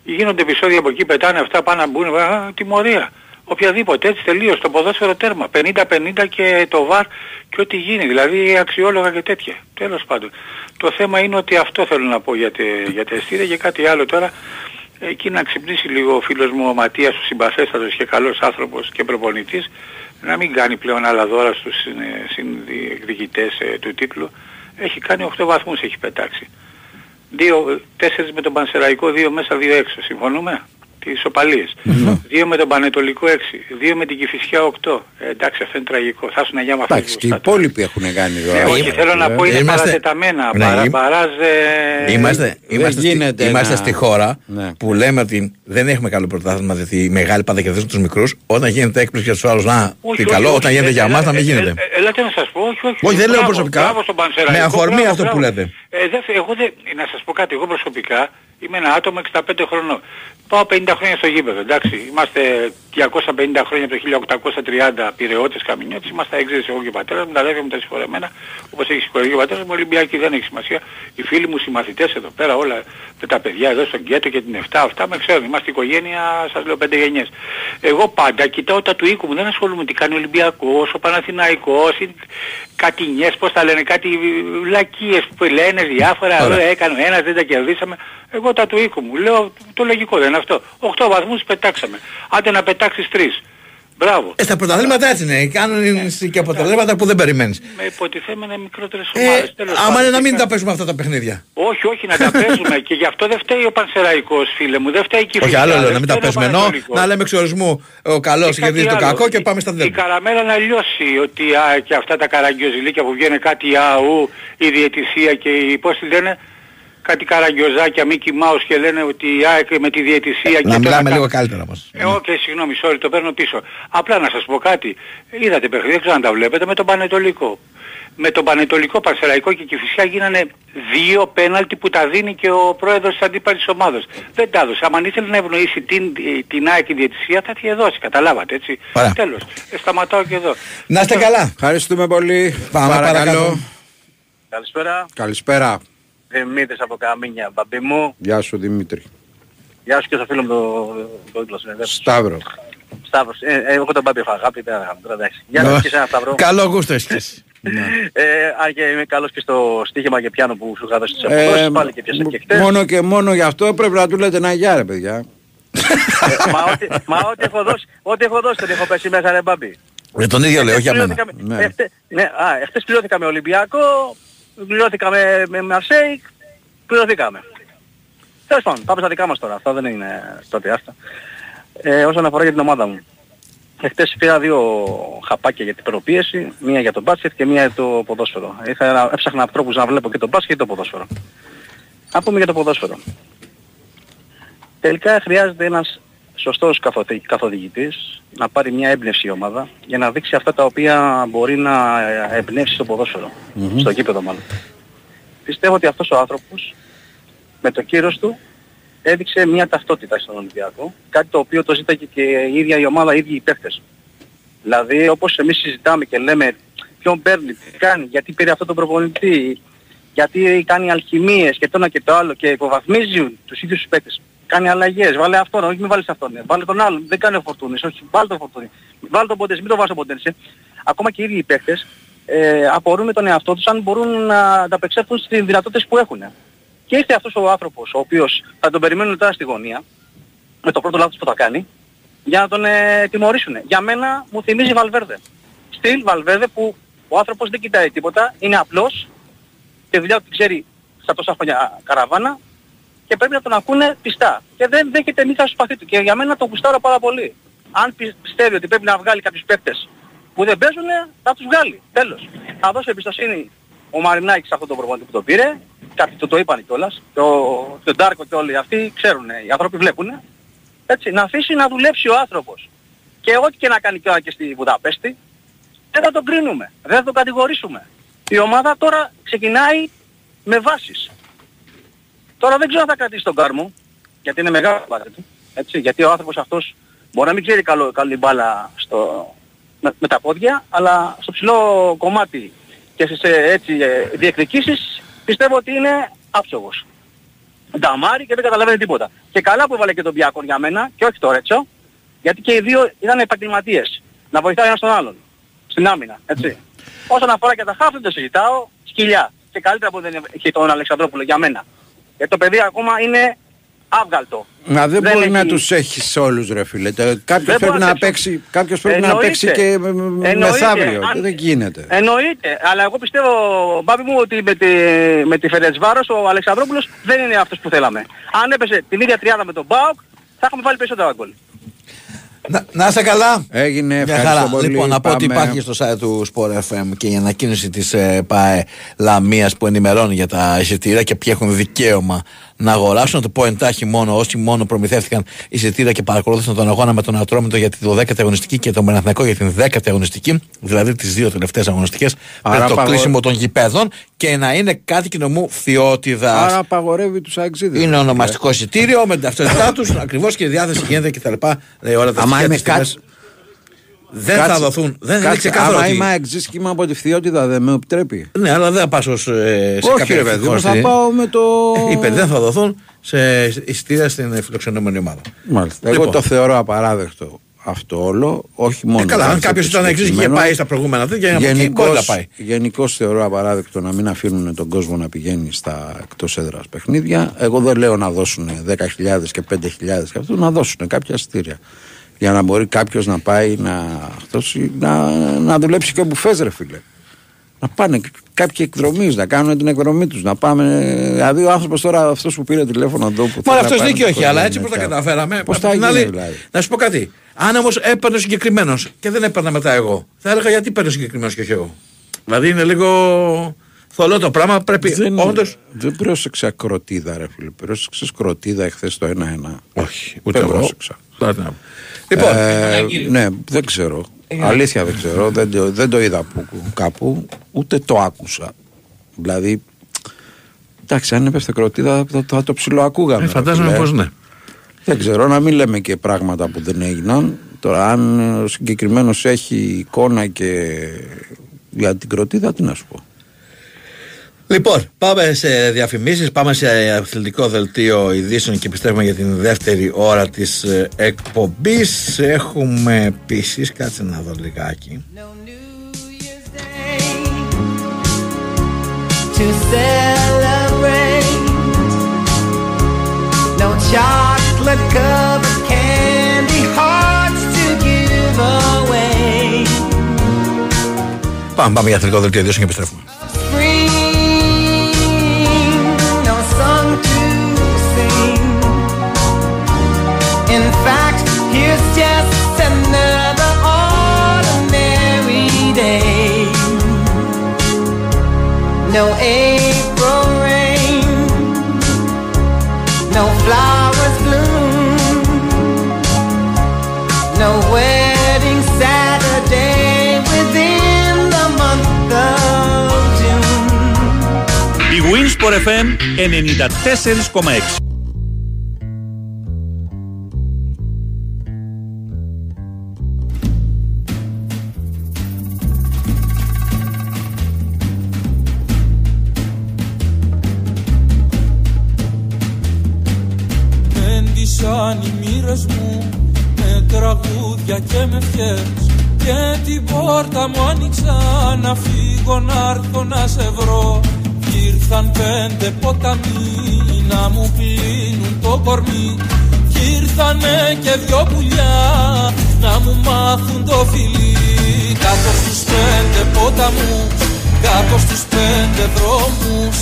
Γίνονται επεισόδια από εκεί, πετάνε αυτά, πάνε να μπουν, α, τιμωρία. Οποιαδήποτε, έτσι τελείως, το ποδόσφαιρο τέρμα. 50-50 και το βαρ και ό,τι γίνει, δηλαδή αξιόλογα και τέτοια. Τέλος πάντων. Το θέμα είναι ότι αυτό θέλω να πω για, τε, για τα εστία και κάτι άλλο τώρα. Εκεί να ξυπνήσει λίγο ο φίλος μου ο Ματίας, ο συμπαθέστατος και καλός άνθρωπος και προπονητής, να μην κάνει πλέον άλλα δώρα στους συνε- συνδιεκδικητές ε, του τίτλου. Έχει κάνει 8 βαθμούς έχει πετάξει. Δύο, τέσσερις με τον Πανσεραϊκό, δύο μέσα, δύο έξω. Συμφωνούμε; Τις ισοπαλίες. Δύο με τον Πανετολικό 6. Δύο με την Κηφισιά 8. Ε, εντάξει αυτό είναι τραγικό. Θα ήσουν για με Εντάξει, και οι υπόλοιποι έχουν κάνει Ναι, δώρα. όχι, θέλω να πω είναι Είμαστε- παρατεταμένα. Ναι, Παρα, είμαι- παράζ, ε, Είμαστε, δεν είμαστε, στη, γίνεται είμαστε να- στη χώρα Ναι. που λέμε ότι δεν έχουμε καλό πρωτάθλημα, δηλαδή οι μεγάλοι πάντα κερδίζουν τους μικρούς. Όταν γίνεται έκπληξη για τους άλλους, να Όχι, τι όχι, καλό, όχι. όταν γίνεται Ε, για ε, εμάς να μην ε, γίνεται. ε, ε, Ελάτε να σας πω, όχι, όχι. Όχι, δεν λέω Μπράβο, προσωπικά. Μπράβο στον Πανσεραϊκό, Με αφορμή μπράβο, αυτό που μπράβο. λέτε. Ε, δεν, εγώ δεν, να σας πω κάτι, εγώ προσωπικά είμαι ένα άτομο 65 χρονών. Πάω 50 χρόνια στο γήπεδο, εντάξει. Είμαστε 250 χρόνια από το 1830 πυρεώτες, καμινιώτες. Είμαστε έξι εγώ και ο πατέρας μου, τα αδέρφια μου τα συγχωρεμένα. Όπως έχει συγχωρεί και ο πατέρας μου, Ολυμπιακοί δεν έχει σημασία. Οι φίλοι μου, οι μαθητές εδώ πέρα, όλα με τα παιδιά εδώ στον Γκέτο και την 7, αυτά με ξέρουν. Είμαστε οικογένεια, σας λέω, πέντε γενιές. Εγώ πάντα κοιτάω τα του οίκου μου, δεν ασχολούμαι τι κάνει ο Ολυμπιακός, ο Παναθηναϊκός, ή κάτι νιές, πώς τα λένε, κάτι λακίες που λένε διάφορα, Ωραία. «Ε, έκανε ο ένας, δεν τα κερδίσαμε. Εγώ τα του οίκου μου, λέω το λογικό δεν είναι αυτό. 8 βαθμούς πετάξαμε. Άντε να πετάξεις 3. Μπράβο. Ε, στα πρωταθλήματα έτσι είναι. Κάνουν και αποτελέσματα που δεν περιμένεις. Με υποτιθέμενες μικρότερες Ε, ομάδες. τέλος άμα πάντων. είναι να μην τα παίζουμε αυτά τα παιχνίδια. Όχι, όχι, να τα παίζουμε και γι' αυτό δεν φταίει ο Πανσεραϊκός, φίλε μου. Δεν φταίει και η Όχι Φυσιά, άλλο λέω, δεν να μην τα φταίει ο παίζουμε. Ενώ Πανετολικός. να λέμε εξορισμού ο καλός Και κερδίζει κάτι το άλλο. κακό και πάμε στα Η δέντρα. καραμέλα να λιώσει ότι α, και αυτά τα καραγκιόζηλίκια που βγαίνουν κάτι αού, η διαιτησία και οι πώς τη λένε, κάτι καραγκιόζάκια, Mickey Mouse και λένε ότι η ΑΕΚ με τη διαιτησία και Να τώρα μιλάμε κα- λίγο καλύτερα μας. Ε, οκ, συγγνώμη, sorry, το παίρνω πίσω. Απλά να σας πω κάτι. Είδατε παιχνίδι, δεν ξέρω αν τα βλέπετε, με τον Πανετολικό. Με τον Πανετολικό, Παρσεραϊκό και Κηφισιά γίνανε δύο πέναλτι που τα δίνει και ο πρόεδρος της αντίπαλης ομάδας. Δεν τα έδωσε. Αν ήθελε να ευνοήσει την, την ΑΕΚ η διαιτησία θα τη δώσει. Καταλάβατε έτσι. Ωραία. Τέλος. Ε, σταματάω και εδώ. Να είστε καλά. Ευχαριστούμε πολύ. Πάμε παρακάτω. Καλησπέρα. Καλησπέρα. Δημήτρης από Καμίνια, μπαμπί μου. Γεια σου Δημήτρη. Γεια σου και στο φίλο μου το, το Ίγκλος συνεδεύς. Σταύρο. Σταύρος. Ε, ε, εγώ τον μπαμπί έχω αγάπη, δεν αγάπη. Τώρα εντάξει. Γεια σου και εσένα Σταύρο. Καλό γούστο έχεις και εσύ. Ε, αν και είμαι καλός και στο στοίχημα και πιάνω που σου είχα δώσει τις Ε, αποδόσεις, πάλι και πιάσα και χτες. μόνο και μόνο γι' αυτό πρέπει να του λέτε ένα γεια ρε παιδιά. Ε, μα ό,τι, μα ό,τι έχω δώσει, ό,τι έχω δώσει τον έχω πέσει μέσα ρε μπαμπί. Για τον ίδιο λέω, όχι για μένα. Πληρώθηκα με- Ναι. εχτε- ναι, α, εχθές πληρώθηκα με Ολυμπιακό, πληρώθηκα με, με Μαρσέικ, πληρωθήκαμε. Τέλος πάντων, πάμε στα δικά μας τώρα. Αυτά δεν είναι τότε άστα. Ε, όσον αφορά για την ομάδα μου. Εχθές πήρα δύο χαπάκια για την προπίεση, μία για το μπάσκετ και μία για το ποδόσφαιρο. Ήθελα, να- έψαχνα τρόπους να βλέπω και το μπάσκετ και το ποδόσφαιρο. Να πούμε για το ποδόσφαιρο. Τελικά χρειάζεται ένας σωστός καθοθε- καθοδηγητής να πάρει μια έμπνευση η ομάδα για να δείξει αυτά τα οποία μπορεί να ε, εμπνεύσει στο ποδόσφαιρο, στο γήπεδο μάλλον. Πιστεύω ότι αυτός ο άνθρωπος με το κύρος του έδειξε μια ταυτότητα στον Ολυμπιακό, κάτι το οποίο το ζήταγε και η ίδια η ομάδα, οι ίδιοι οι παίχτες. Δηλαδή όπως εμείς συζητάμε και λέμε ποιον παίρνει, τι κάνει, γιατί πήρε αυτόν τον προπονητή, γιατί κάνει αλχημίες και το ένα και το άλλο και υποβαθμίζει τους ίδιους τους παίκτες. Κάνει αλλαγές, βάλε αυτόν, όχι μην βάλεις αυτόν, ε, βάλε τον άλλον, δεν κάνει ο Φορτούνης, όχι βάλε τον Φορτούνη, βάλε τον Ποντένση, μην τον βάζεις τον Ποντένση. Ακόμα και οι ίδιοι οι παίκτες ε, απορούν με τον εαυτό τους αν μπορούν να ανταπεξέλθουν στις δυνατότητες που έχουν. Και ήρθε αυτός ο άνθρωπος, ο οποίος θα τον περιμένουν τώρα στη γωνία, με το πρώτο λάθος που θα κάνει, για να τον ε, τιμωρήσουν. Για μένα μου θυμίζει Βαλβέρδε. Στυλ Βαλβέρδε που ο άνθρωπος δεν κοιτάει τίποτα, είναι απλός, τη δουλειά του την ξέρει στα τόσα χρόνια καραβάνα και πρέπει να τον ακούνε πιστά. Και δεν δέχεται μύθα στο σπαθί του. Και για μένα τον γουστάρω πάρα πολύ. Αν πι- πιστεύει ότι πρέπει να βγάλει κάποιους παίκτες που δεν παίζουν, θα τους βγάλει. Τέλος. Θα δώσω εμπιστοσύνη ο Μαρινάκης σε αυτόν τον προπονητή που τον πήρε. Κάποιοι το, το είπαν κιόλας. Και ο, και ο Ντάρκο και όλοι αυτοί ξέρουν, οι άνθρωποι βλέπουν. Έτσι, να αφήσει να δουλέψει ο άνθρωπος. Και ό,τι και να κάνει τώρα και στη Βουδαπέστη, δεν θα τον κρίνουμε. Δεν θα τον κατηγορήσουμε. Η ομάδα τώρα ξεκινάει με βάσεις. Τώρα δεν ξέρω αν θα κρατήσει τον κάρμο, γιατί είναι μεγάλο κομμάτι του. Έτσι, γιατί ο άνθρωπος αυτός μπορεί να μην ξέρει καλό, καλή μπάλα στο, με, με τα πόδια, αλλά στο ψηλό κομμάτι και στις ε, έτσι, ε, διεκδικήσεις πιστεύω ότι είναι άψογος. Νταμάρι και δεν καταλαβαίνει τίποτα. Και καλά που έβαλε και τον Μπιάκον για μένα και όχι το Ρέτσο, γιατί και οι δύο ήταν επαγγελματίες. Να βοηθάει ένας τον άλλον. Στην άμυνα, έτσι. Όσον αφορά και τα χάφη δεν το συζητάω, σκυλιά. Και καλύτερα που δεν έχει τον Αλεξανδρόπουλο για μένα. Γιατί το παιδί ακόμα είναι άβγαλτο. Μα δεν, Δεν μπορεί να έχει- τους έχεις όλους ρε φίλε. Κάποιος Δεν πρέπει, μπορώ να να παίξω. παίξει, κάποιος πρέπει να Εννοείται. παίξει και με- με- Εννοείται. μεθαύριο. Αν- Δεν γίνεται. Εννοείται. Αλλά εγώ πιστεύω, Μπάμπη μου, ότι με τη, με τη Φερετσβάρος ο Αλεξανδρόπουλος δεν είναι αυτός που θέλαμε. Αν έπεσε την ίδια τριάδα με τον Μπάουκ, θα είχαμε βάλει περισσότερα γκολ. Να, να είστε καλά. Έγινε, Μια ευχαριστώ χαρά. πολύ. Λοιπόν, να πω ότι Πάμε. υπάρχει στο site του Sport FM και η ανακοίνωση της ε, ΠΑΕ Λαμίας που ενημερώνει για τα εισιτήρια και ποιοι έχουν δικαίωμα να αγοράσουν. Να το πω εντάχει μόνο όσοι μόνο προμηθεύτηκαν εισιτήρια και παρακολούθησαν τον αγώνα με τον Ατρόμητο για τη 12η αγωνιστική και τον Παναθηναϊκό για την 10η αγωνιστική, δηλαδή τις δύο τελευταίες αγωνιστικές, Άρα πριν το παγω- κλείσιμο των γηπέδων και να είναι κάτοικοι νομού Φιώτιδα. Άρα απαγορεύει τους αεξίδες. Είναι ονομαστικό εισιτήριο με την ταυτότητά τους, ακριβώς και η διάθεση γίνεται κτλ. Λέει όλα τα Άμα στοιχεία είμαι της τιμής. κάτι- Δεν Κάτσε- θα δοθούν. Δεν είναι κάτσε, ξεκάθαρο. Άμα ότι- είμαι αεξής και είμαι από τη φθιότητα δεν με επιτρέπει. Ναι, αλλά δεν θα πάω ως, ε, σε Όχι κάποια ρε παιδί μου, ευτυχώς θα στη- πάω με το... Ε, Είπε, δεν θα δοθούν σε εισιτήρια στην φιλοξενούμενη ομάδα. Μάλιστα. Εγώ Λοιπόν. το θεωρώ απαράδεκτο αυτό όλο, όχι μόνο... Ε, καλά, αν αυτό κάποιος το ήταν εξής και είχε συγκεκριμένο. πάει στα προηγούμενα τέτοια, από εκεί μπορεί να πάει. Γενικώς θεωρώ απαράδεκτο να μην αφήνουν τον κόσμο να πηγαίνει στα εκτός έδρας παιχνίδια. Εγώ δεν λέω να δώσουν 10.000 και 5.000 και αυτό, να δώσουν κάποια αστήρια. Για να μπορεί κάποιος να πάει να, αυτός, να, να δουλέψει και μπουφές, ρε φίλε. Να πάνε κάποιοι εκδρομή, να κάνουν την εκδρομή τους. Να πάμε. Δηλαδή, ο άνθρωπος τώρα, αυτός που πήρε τηλέφωνο εδώ. Που Μα θέλει αυτός να πάει δίκιο με έχει, το αλλά οικογένεια έτσι πώς τα και- καταφέραμε. Πώς απ' θα την γίνει, άλλη, δηλαδή; Να σου πω κάτι. Αν όμως έπαιρνε ο συγκεκριμένος και δεν έπαιρνα μετά εγώ, θα έλεγα γιατί παίρνει ο συγκεκριμένος και όχι εγώ. Δηλαδή είναι λίγο θολό το πράγμα. Πρέπει Δεν, όντως. δεν πρόσεξα κροτίδα, ρε φίλε. Πρόσεξε κροτίδα εχθές το 1-1. Όχι, ούτε δεν εγώ. πρόσεξα. Λοιπόν, Ε, ναι, δεν ξέρω. Αλήθεια δεν ξέρω. Δεν το, δεν το είδα που, κάπου, ούτε το άκουσα. Δηλαδή, εντάξει, αν έπεσε κροτίδα θα, θα το ψιλοακούγαμε. Ε, ρε φαντάζομαι φίλε. πως ναι. Δεν ξέρω, να μην λέμε και πράγματα που δεν έγιναν. Τώρα, αν ο συγκεκριμένος έχει εικόνα και για την κροτίδα, τι να σου πω. Λοιπόν, πάμε σε διαφημίσεις, πάμε σε αθλητικό δελτίο ειδήσεων και επιστρέφουμε για την δεύτερη ώρα της ε, εκπομπής. Έχουμε επίσης, κάτσε να δω λιγάκι. to celebrate. No chocolate covered candy hearts to give away. Πάμε, πάμε για αθλητικό δελτίο ειδήσεων και επιστρέφουμε. No April rain, no flowers bloom, no wedding Saturday within the month of June. Η Winsport FM 94,6 Έντυσαν οι μοίρες μου με τραγούδια και με ευχές. Και την πόρτα μου άνοιξα να φύγω να έρθω να σε βρω. Κι ήρθαν πέντε ποταμοί να μου πλύνουν το κορμί. Κι ήρθανε και δυο πουλιά να μου μάθουν το φιλί. Κάτω στους πέντε ποταμούς, κάτω στους πέντε δρόμους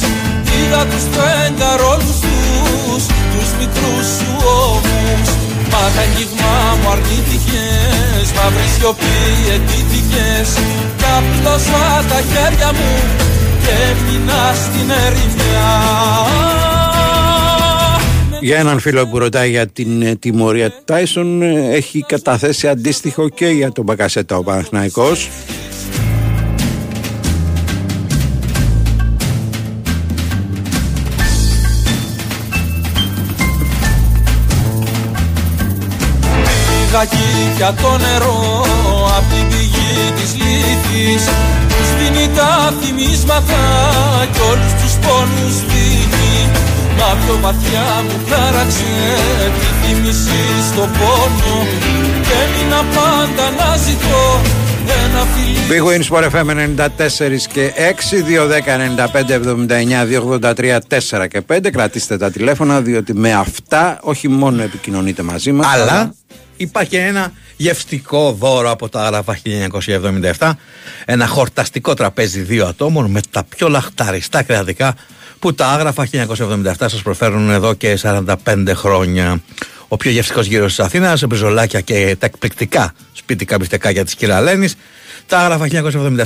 Είδα τους πενταρόλους τους, τους μικρούς σου ώμους. Μα τα αγγίγμα μου αρνήθηκες, μαύρη σιωπή αιτήθηκες. Κι απλώσα τα χέρια μου και έμεινα στην ερημιά. Για έναν φίλο που ρωτάει για την ε, τιμωρία του Τάισον ε, έχει καταθέσει αντίστοιχο και για τον Μπακασέτα ο Παναθηναϊκός. Πήγα εκεί για το νερό απ' την πηγή της λύθης. Που σβήνει τα θυμίσματα κι όλους τους πόνους σβήνει Μα πιο βαθιά μου χάραξε τη θύμηση στο πόνο. Και έμεινα πάντα να ζητώ Ένα φιλί. Big Wins for FM 94 και 6, 210, 95, 79, 283, 4 και 5. Κρατήστε τα τηλέφωνα διότι με αυτά όχι μόνο επικοινωνείτε μαζί μας Αλλά υπάρχει ένα γευστικό δώρο από τα Άγραφα 1977. Ένα χορταστικό τραπέζι δύο ατόμων με τα πιο λαχταριστά κρεατικά που τα Άγραφα 1977 σας προφέρουν εδώ και 45 χρόνια. Ο πιο γευστικός γύρος της Αθήνας, μπριζολάκια και τα εκπληκτικά σπίτικα μπιστεκάκια της Κυραλένης. Τα Άγραφα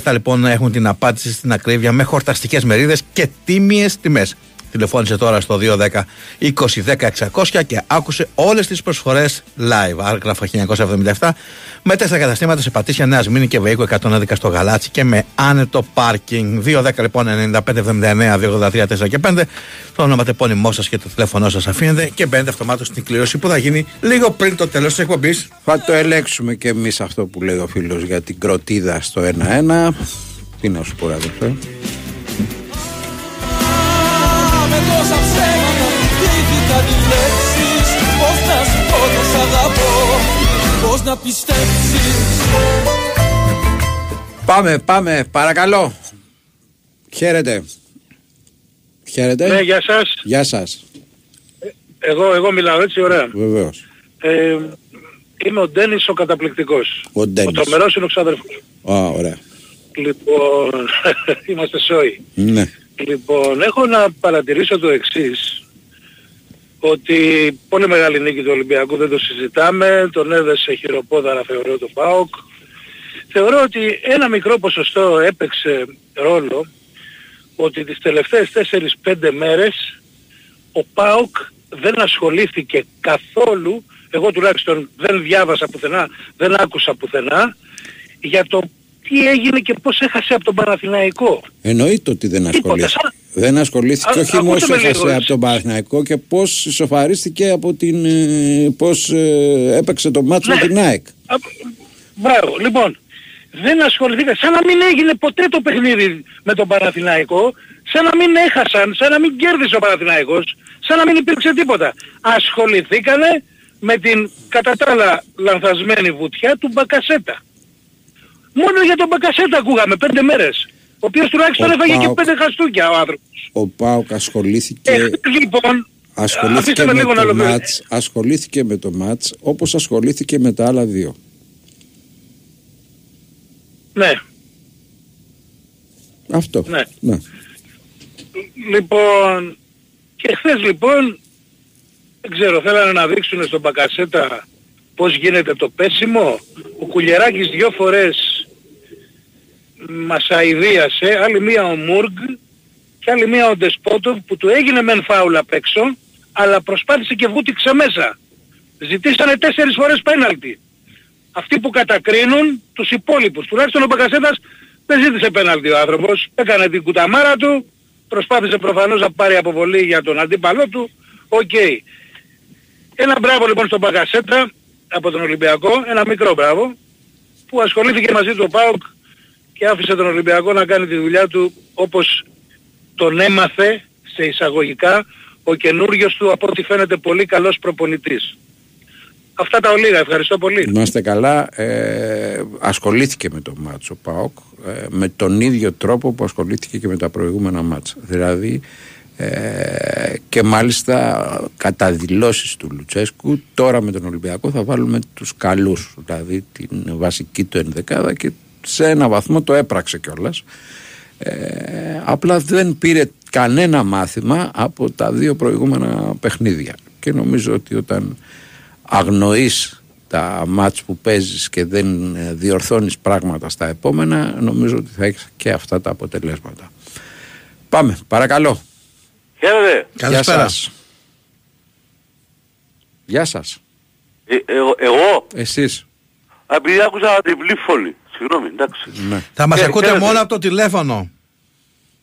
1977 λοιπόν έχουν την απάντηση στην ακρίβεια με χορταστικές μερίδες και τίμιες τιμές. Τηλεφώνησε τώρα στο 210 2010 600 και άκουσε όλες τις προσφορές live. Άγραφα 1977 με τέσσερα καταστήματα σε Πατήσια Νέας Μήνη και Βεϊκό 111 στο Γαλάτσι και με άνετο πάρκινγκ. 210 λοιπόν 95 79 283 4 και 5. Το όνομα τεπώνυμό σας και το τηλέφωνό σας αφήνετε και μπαίνετε αυτομάτως στην κλήρωση που θα γίνει λίγο πριν το τέλος της εκπομπής. Θα το ελέγξουμε και εμείς αυτό που λέει ο φίλος για την κροτίδα στο 1-1. Τι να σου πω αδελφέ. Να πιστέψεις Πάμε, πάμε, παρακαλώ. Χαίρετε. Χαίρετε. Ναι, γεια σας. Γεια σας. Εγώ, εγώ μιλάω έτσι, ωραία. Βεβαίως. Ε, είμαι ο Ντένις ο καταπληκτικός. Ο Ο Ντένις. τρομερός είναι ο ξάδερφος. Α, ωραία. Λοιπόν, είμαστε σόι. Ναι. Λοιπόν, έχω να παρατηρήσω το εξής. Ότι πολύ μεγάλη νίκη του Ολυμπιακού δεν το συζητάμε. Τον έδεσε χειροπόδαρα θεωρώ το ΠΑΟΚ. Θεωρώ ότι ένα μικρό ποσοστό έπαιξε ρόλο ότι τις τελευταίες 4-5 μέρες ο ΠΑΟΚ δεν ασχολήθηκε καθόλου, εγώ τουλάχιστον δεν διάβασα πουθενά, δεν άκουσα πουθενά, για το τι έγινε και πώς έχασε από τον Παναθηναϊκό. Εννοείται ότι δεν Τίποτα, ασχολήθηκε. σαν- Δεν ασχολήθηκε Α, όχι μόνο ακούστε με έχασε λίγο, από τον Παναθηναϊκό και πώς ισοφαρίστηκε από την... ε, πώς ε, έπαιξε το μάτσο Ναι. με την ΑΕΚ. Α, Μπράβο. Λοιπόν, δεν ασχοληθήκα. Σαν να μην έγινε ποτέ το παιχνίδι με τον Παναθηναϊκό, σαν να μην έχασαν, σαν να μην κέρδισε ο Παναθηναϊκός, σαν να μην υπήρξε τίποτα. Ασχοληθήκανε με την κατά τα άλλα λανθασμένη βουτιά του Μπακασέτα. Μόνο για τον Μπακασέτα ακούγαμε πέντε μέρες. Ο οποίος τουλάχιστον Ο έφαγε και Πάοκ. πέντε χαστούκια ο άνθρωπος. Ο ΠΑΟΚ ασχολήθηκε... Ε, λοιπόν, Ασχολήθηκε αφήστε με με, λίγο να το ολοκληρώσω. μάτς, ασχολήθηκε με το μάτς όπως ασχολήθηκε με τα άλλα δύο. ναι. Αυτό. Ναι. ναι. Λοιπόν, και χθες λοιπόν, δεν ξέρω, θέλανε να δείξουν στον Μπακασέτα πώς γίνεται το πέσιμο. Ο Κουλιεράκης δυο φορές μας αηδίασε, άλλη μία ο Μούργκ και άλλη μία ο Ντεσπότοβ που του έγινε μεν φάουλα απ' έξω, αλλά προσπάθησε και βούτηξε μέσα. Ζητήσανε τέσσερις φορές πέναλτι. Αυτοί που κατακρίνουν τους υπόλοιπους. Τουλάχιστον ο Μπακασέτας δεν ζήτησε πέναλτι ο άνθρωπος. Έκανε την κουταμάρα του, προσπάθησε προφανώς να πάρει αποβολή για τον αντίπαλό του. Οκ. Ένα μπράβο λοιπόν στον Μπακασέτα από τον Ολυμπιακό, ένα μικρό μπράβο, που ασχολήθηκε μαζί του ο ΠΑΟΚ και άφησε τον Ολυμπιακό να κάνει τη δουλειά του όπως τον έμαθε σε εισαγωγικά ο καινούριος του από ό,τι φαίνεται πολύ καλός προπονητής. Αυτά τα ολίγα. Ευχαριστώ πολύ. Είμαστε καλά. Ε, ασχολήθηκε με το μάτσο ο ΠΑΟΚ ε, με τον ίδιο τρόπο που ασχολήθηκε και με τα προηγούμενα μάτσα. Δηλαδή ε, και μάλιστα κατά δηλώσεις του Λουτσέσκου τώρα με τον Ολυμπιακό θα βάλουμε τους καλούς δηλαδή την βασική του ενδεκάδα και σε ένα βαθμό το έπραξε κιόλας. Ε, απλά δεν πήρε κανένα μάθημα από τα δύο προηγούμενα παιχνίδια. Και νομίζω ότι όταν αγνοείς τα μάτς που παίζεις και δεν ε, διορθώνεις πράγματα στα επόμενα νομίζω ότι θα έχεις και αυτά τα αποτελέσματα. Πάμε παρακαλώ. Χαίρετε. Γεια σας. Γεια σας. Ε, εγώ, εγώ, Εσείς. Επειδή άκουσα διπλή φωνή. Συγγνώμη, εντάξει. ναι. Θα μας Ε, ακούτε χαίρετε. μόνο από το τηλέφωνο.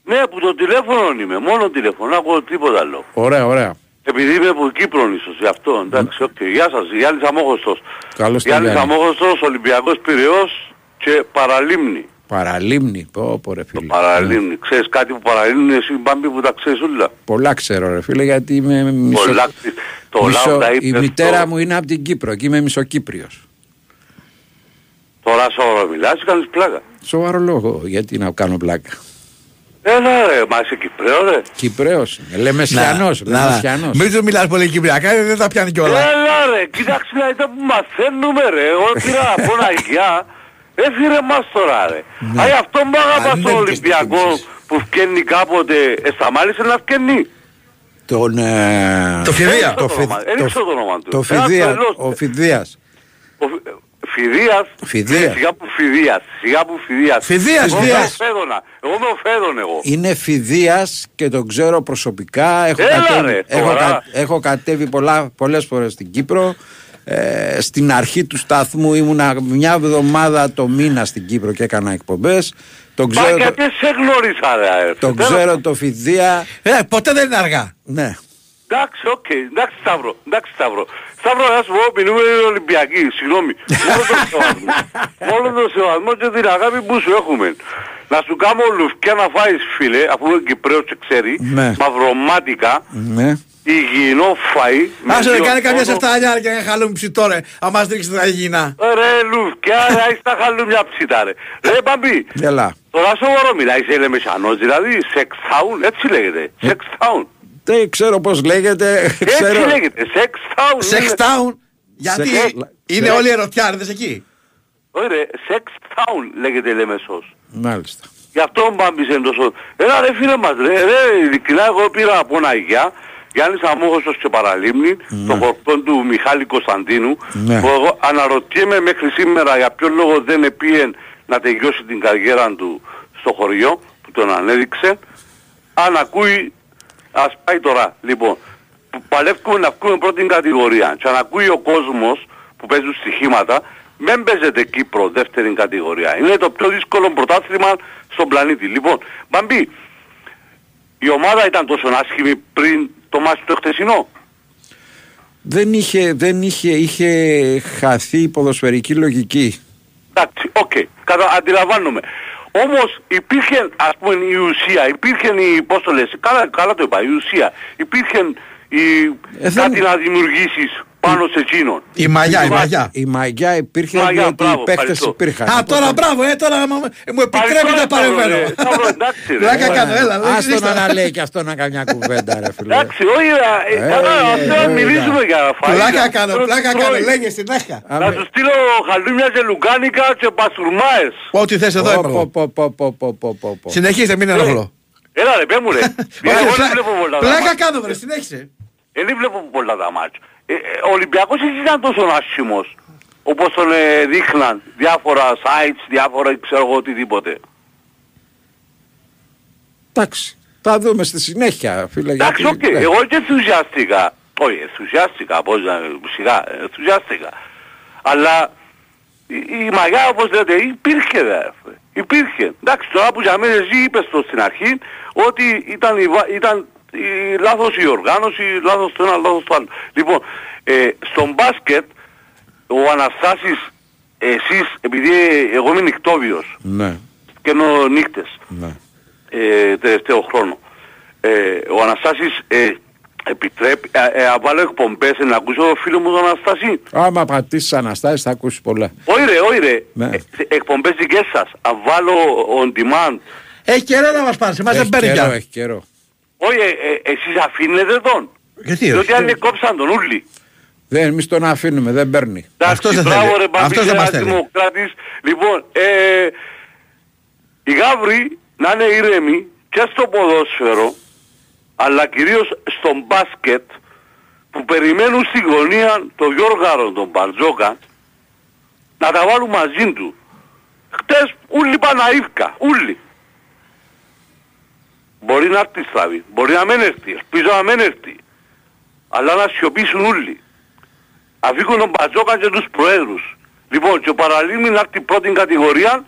Ναι, από το τηλέφωνο είμαι, μόνο τηλέφωνο, δεν ακούω τίποτα άλλο. Ωραία ωραία Επειδή είμαι από Κύπρο ίσως, γι' αυτό, εντάξει, οκ. Γεια σας, Γιάννης Αμμόχωστος. Καλώς το Γιάννης Γιάννη Αμμόχωστος, Ολυμπιακός Πυραιός και Παραλίμνη. Παραλίμνη πω πω ρε φίλε Παραλίμνη. Ξέρεις κάτι που παραλίμνη εσύ Μπάμπη που τα ξέρεις όλα. Πολλά ξέρω ρε φίλε γιατί είμαι μισο... Πολλά. Το μισο- λαό τα Η είπε μητέρα στο- μου είναι από την Κύπρο και είμαι μισοκύπριος Το Τώρα σοβαρό μιλάς, κάνεις πλάκα. Σοβαρό λόγο, γιατί να κάνω πλάκα. Έλα ρε, μα είσαι Κυπρέο ρε. Κυπρέος, Λεμεσιανός, Να, να, Λεμεσιανός. Μην του μιλάς πολύ κυπριακά, δεν τα πιάνει κιόλας. Έλα ρε, κοίταξε να ήταν που μαθαίνουμε ρε. Εγώ πήρα από ένα γεια. Έφυγε μας τώρα ρε. Ναι. Α, αυτό μου αγαπάς Αν τον δεν Ολυμπιακό που φκένει κάποτε. Ε, σταμάτησε να φκένει. Τον, ε, Το Φιδία. Το, το Φι- όνομα, δεν ξέρω το όνομα του. το Ένας Φιδίας, τρελός. ο Φιδίας. Ο Φι- Φιδίας. Φιδίας. Ναι, Σιγά που Φιδίας. Σιγά που Φιδίας. Φιδίας, Εγώ είμαι Φιδίας. ο Φέδωνα. Εγώ είμαι ο Φέδων εγώ. Είναι Φιδίας και τον ξέρω προσωπικά. Έχω Έλα, κατέβει, ρε, έχω, σοβαρά. κα- έχω κατέβει πολλά, πολλές φορές στην Κύπρο. Ε, στην αρχή του σταθμού ήμουνα μια εβδομάδα το μήνα στην Κύπρο και έκανα εκπομπές. Τον Μα ξέρω, γιατί σε γνώρισα ρε. αδερφέ. τον Τέλος ξέρω το Φιδία. Ε, ποτέ δεν είναι αργά. Ναι. Εντάξει, οκ, εντάξει Σταύρο, εντάξει Σταύρο. Σταύρο, να σου πω, μιλούμε για την Ολυμπιακής, συγγνώμη. Μόνο τον σεβασμό. Μόνο τον σεβασμό και την αγάπη που σου έχουμε. Να σου κάνω λουφκιά να φάεις φίλε, αφού είναι Κυπρέος και ξέρει, Ναι. μαυρομάτικα, ναι. υγιεινό φαΐ. με Άσε ρε, δύο κάνει καμιά τόνο. σεφτάλια και ένα χαλούμι ψητό ρε. Αν μας ρίξετε τα υγιεινά. Ε, Ρε λουφκιά, ρε, έχεις τα χαλούμια ψητά ρε. Ρε Μπαμπή, Έλα. τώρα σοβαρό μιλάει, είσαι Λεμεσανός, δηλαδή, sex town, έτσι λέγεται, sex town. Δεν ξέρω πώς λέγεται. Έτσι ξέρω... λέγεται, sex town. Sex είναι- town. Γιατί Σε- είναι σε- όλοι ερωτιάριδες εκεί; Ωραία, sex town λέγεται Λεμεσός. Μάλιστα. Γι' αυτό μπάμπησε τόσο. Έλα ρε φίλε μας ρε, ρε ειλικρινά εγώ πήρα από ένα γεια, Γιάννης Αμόχωστος και Παραλίμνη, το χορτόν του Μιχάλη Κωνσταντίνου, Ναι. που εγώ αναρωτιέμαι μέχρι σήμερα για ποιο λόγο δεν επίεν να τελειώσει την καριέρα του στο χωριό που τον ανέδειξε. Αν ακούει, ας πάει τώρα, λοιπόν, που παλεύουμε να βγούμε πρώτη κατηγορία και αν ακούει ο κόσμος που παίζουν στοιχήματα, δεν παίζεται Κύπρο δεύτερη κατηγορία. Είναι το πιο δύσκολο πρωτάθλημα στον πλανήτη. Λοιπόν, Μπάμπη, η ομάδα ήταν τόσο άσχημη πριν το ματς το χτεσινό. Δεν είχε, δεν είχε, είχε χαθεί η ποδοσφαιρική λογική. Εντάξει, οκ, κατα... αντιλαμβάνομαι. Όμως υπήρχε, ας πούμε, η ουσία, υπήρχε η, πώς το λες, καλά, καλά το είπα, η ουσία, υπήρχε η, Ε, δεν- κάτι να δημιουργήσεις πάνω σε εκείνον. Η μαγιά, η μαγιά. Η μαγιά υπήρχε Μαγιά, διότι μπράβο, οι παίχτες ευχαριστώ. υπήρχαν. Α, τώρα μπράβο, ε, τώρα μα- μου επιτρέπετε να παρεμβαίνω. ρε, Σταύρο, εντάξει ρε. Πλάκα κάνω, έλα. Άστο δείξτε. να λέει και αυτό να κάνει μια κουβέντα ρε φίλε. Εντάξει, όχι, ε, Ε, καλά, ε, αυτό ε, να μιλήσουμε για φαΐ. Πλάκα κάνω, Τώρα πλάκα τρώει. κάνω. Λέγε συνέχεια. Να σου στείλω χαλούμια και λουκάνικα και πασουρμάες. Ό,τι θες εδώ είμαι εγώ. Πω, πω, πω, πω, πω, πω, πω. Συνεχίστε, μην ενοχλώ. Έλα ρε, πέ μου ρε. Όχι, Εγώ δεν πλά- βλέπω πολλά τα Πλάκα μάτια. κάνω, βρε, συνέχισε. Ε, Δεν βλέπω πολλά τα μάτια. Ε, ε, Ο Ολυμπιακός δεν ήταν τόσο άσχημος. Όπως τον ε, δείχναν διάφορα sites, διάφορα ξέρω εγώ οτιδήποτε. Εντάξει. Θα δούμε στη συνέχεια, φίλε. Εντάξει, οκ, ναι. εγώ και ενθουσιάστηκα. Όχι, ενθουσιάστηκα, πώς να, σιγά, ενθουσιάστηκα. Αλλά η, η μαγιά, όπως λέτε, υπήρχε, δε, ρε. Υπήρχε. Εντάξει, τώρα που για μένα εσύ είπες το στην αρχή, ότι ήταν, η, βα- ήταν η, λάθος η οργάνωση, λάθος το ένα, λάθος το άλλο. Λοιπόν, ε, στον μπάσκετ, ο Αναστάσης, εσείς, επειδή εγώ είμαι νυχτόβιος Ναι, και ενώ νύχτες, ναι. ε, τελευταίο χρόνο. Ε, ο Αναστάσης ε, επιτρέπει, ε, ε, βάλω εκπομπές ε, να ακούσω το φίλο μου τον Αναστάση. Άμα πατήσεις Αναστάσεις θα ακούσεις πολλά. Όχι ρε, όχι ρε. Ναι. Ε, εκπομπές δικές σας. Αν βάλω on demand. Έχει καιρό να μας πάρεις, εμάς δεν Έχει παίρνει καιρό, πια. έχει καιρό. Όχι, ε, ε, εσείς αφήνετε τον. Γιατί ρε. Διότι αν κόψαν τον ούλι. Δεν, εμείς τον αφήνουμε, δεν παίρνει. Αυτός δεν μπράβο, θέλει. ρε, Μπαμπή, Αυτός δεν ένας μας θέλει. δημοκράτης. Λοιπόν, ε, οι γάβροι να είναι ήρεμοι και στο ποδόσφαιρο, αλλά κυρίως στο μπάσκετ, που περιμένουν στη γωνία τον Γιώργαρο, τον Μπαρτζόκα, να τα βάλουν μαζί του. Χτες ούλοι παναήφκα, ούλοι. Μπορεί να έρθει στραβή, μπορεί να μην έρθει, ελπίζω να μην έρθει. Αλλά να σιωπήσουν ούλοι. Αφήκουν τον Μπατζόκα και τους προέδρους. Λοιπόν, και ο Παραλίμνη να έρθει πρώτη κατηγορία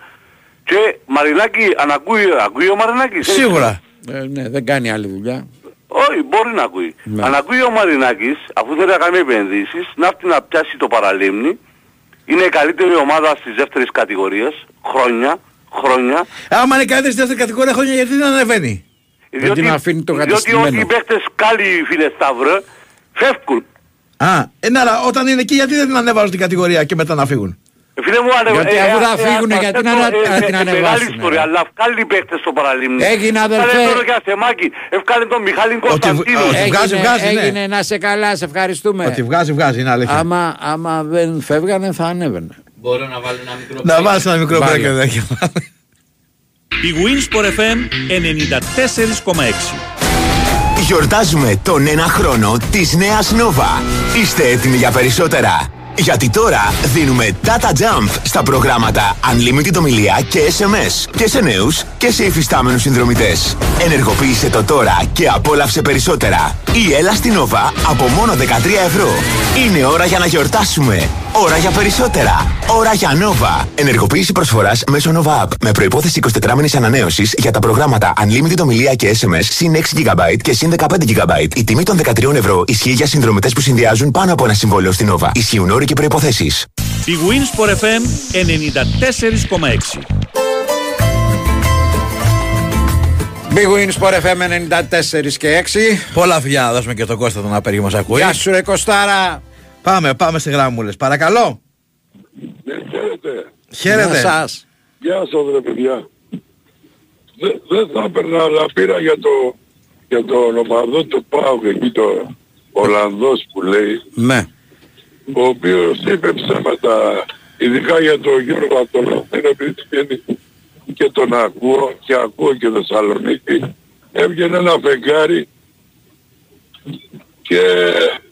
και Μαρινάκη, αν ακούει, ακούει ο Μαρινάκης. ε; Σίγουρα. Ε, ναι, δεν κάνει άλλη δουλειά. Όχι, μπορεί να ακούει. Ναι. Αν ακούει ο Μαρινάκης, αφού θέλει να κάνει επενδύσεις, να έρθει να πιάσει το Παραλίμνη. Είναι η καλύτερη ομάδα στις δεύτερες κατηγορίες. Χρόνια, χρόνια. Άμα είναι καλύτερη στη δεύτερη κατηγορία χρόνια γιατί δεν ανεβαίνει; Δεν την αφήνει το διότι κατεστημένο. όλοι οι παίκτες κάλλοι φίλε Σταύρε φεύγουν. Α, ε, ναι, αλλά όταν είναι εκεί γιατί δεν την ανέβαζαν στην κατηγορία και μετά να φύγουν; Φίλε μου, ανε... Γιατί αφού θα φύγουνε, αυτό, γιατί να- ε, να ε, την ε, ανεβάσουνε, Μεγάλη ρε. ιστορία, αλλά βγάλει παίχτες στο παραλίμνη. Έγινε, αδελφέ. Βγάλε τον Γιαστεμάκη, ευκάλε τον Μιχάλη Κωνσταντίνου. ότι βγάζει, Έγινε, βγάζει, ναι. έγινε, να σε καλά, σε ευχαριστούμε. Ότι βγάζει, βγάζει, είναι αλήθεια. Άμα, άμα δεν φεύγανε θα ανέβαινε. Μπορώ να βάλω ένα μικρό Να βάλεις ένα μικρό Βάλε. Μπρέκ εδώ και Η Winsport FM 94,6. Γιορτάζουμε τον ένα χρόνο της νέας Nova. Είστε έτοιμοι για περισσότερα; Γιατί τώρα δίνουμε Data Jump στα προγράμματα Unlimited ομιλία και SMS και σε νέους και σε υφιστάμενους συνδρομητές. Ενεργοποίησε το τώρα και απόλαυσε περισσότερα. Ή έλα στην Nova από μόνο 13 ευρώ. Είναι ώρα για να γιορτάσουμε. Ώρα για περισσότερα. Ώρα για Nova. Ενεργοποίηση προσφοράς μέσω Nova App με προϋπόθεση 24 μήνες ανανέωσης για τα προγράμματα Unlimited ομιλία και SMS συν 6 GB και συν 15 GB. Η τιμή των 13 ευρώ ισχύει για συνδρομητές που συνδυάζουν πάνω από ένα συμβόλαιο στην Nova. Ισχύουν όροι και προϋποθέσεις. Η Winsport FM 94,6. Big Win Sport FM 94 και 6. Πολλά φιλιά να δώσουμε και τον Κώστα τον απέργη μας ακούει. Γεια σου ρε Κωστάρα. Πάμε, πάμε σε γράμμουλες. Παρακαλώ. Χαίρετε. Χαίρετε. Γεια σας. Γεια σας ρε παιδιά. Δεν δεν θα έπαιρνα αλλά πήρα για το για τον ομαδό του Πάουκ εκεί το Ολλανδός που λέει Ναι. ο οποίος είπε ψέματα ειδικά για τον Γιώργο από τον Λαθήνα επειδή βγαίνει και τον ακούω και ακούω και Θεσσαλονίκη έβγαινε ένα φεγγάρι και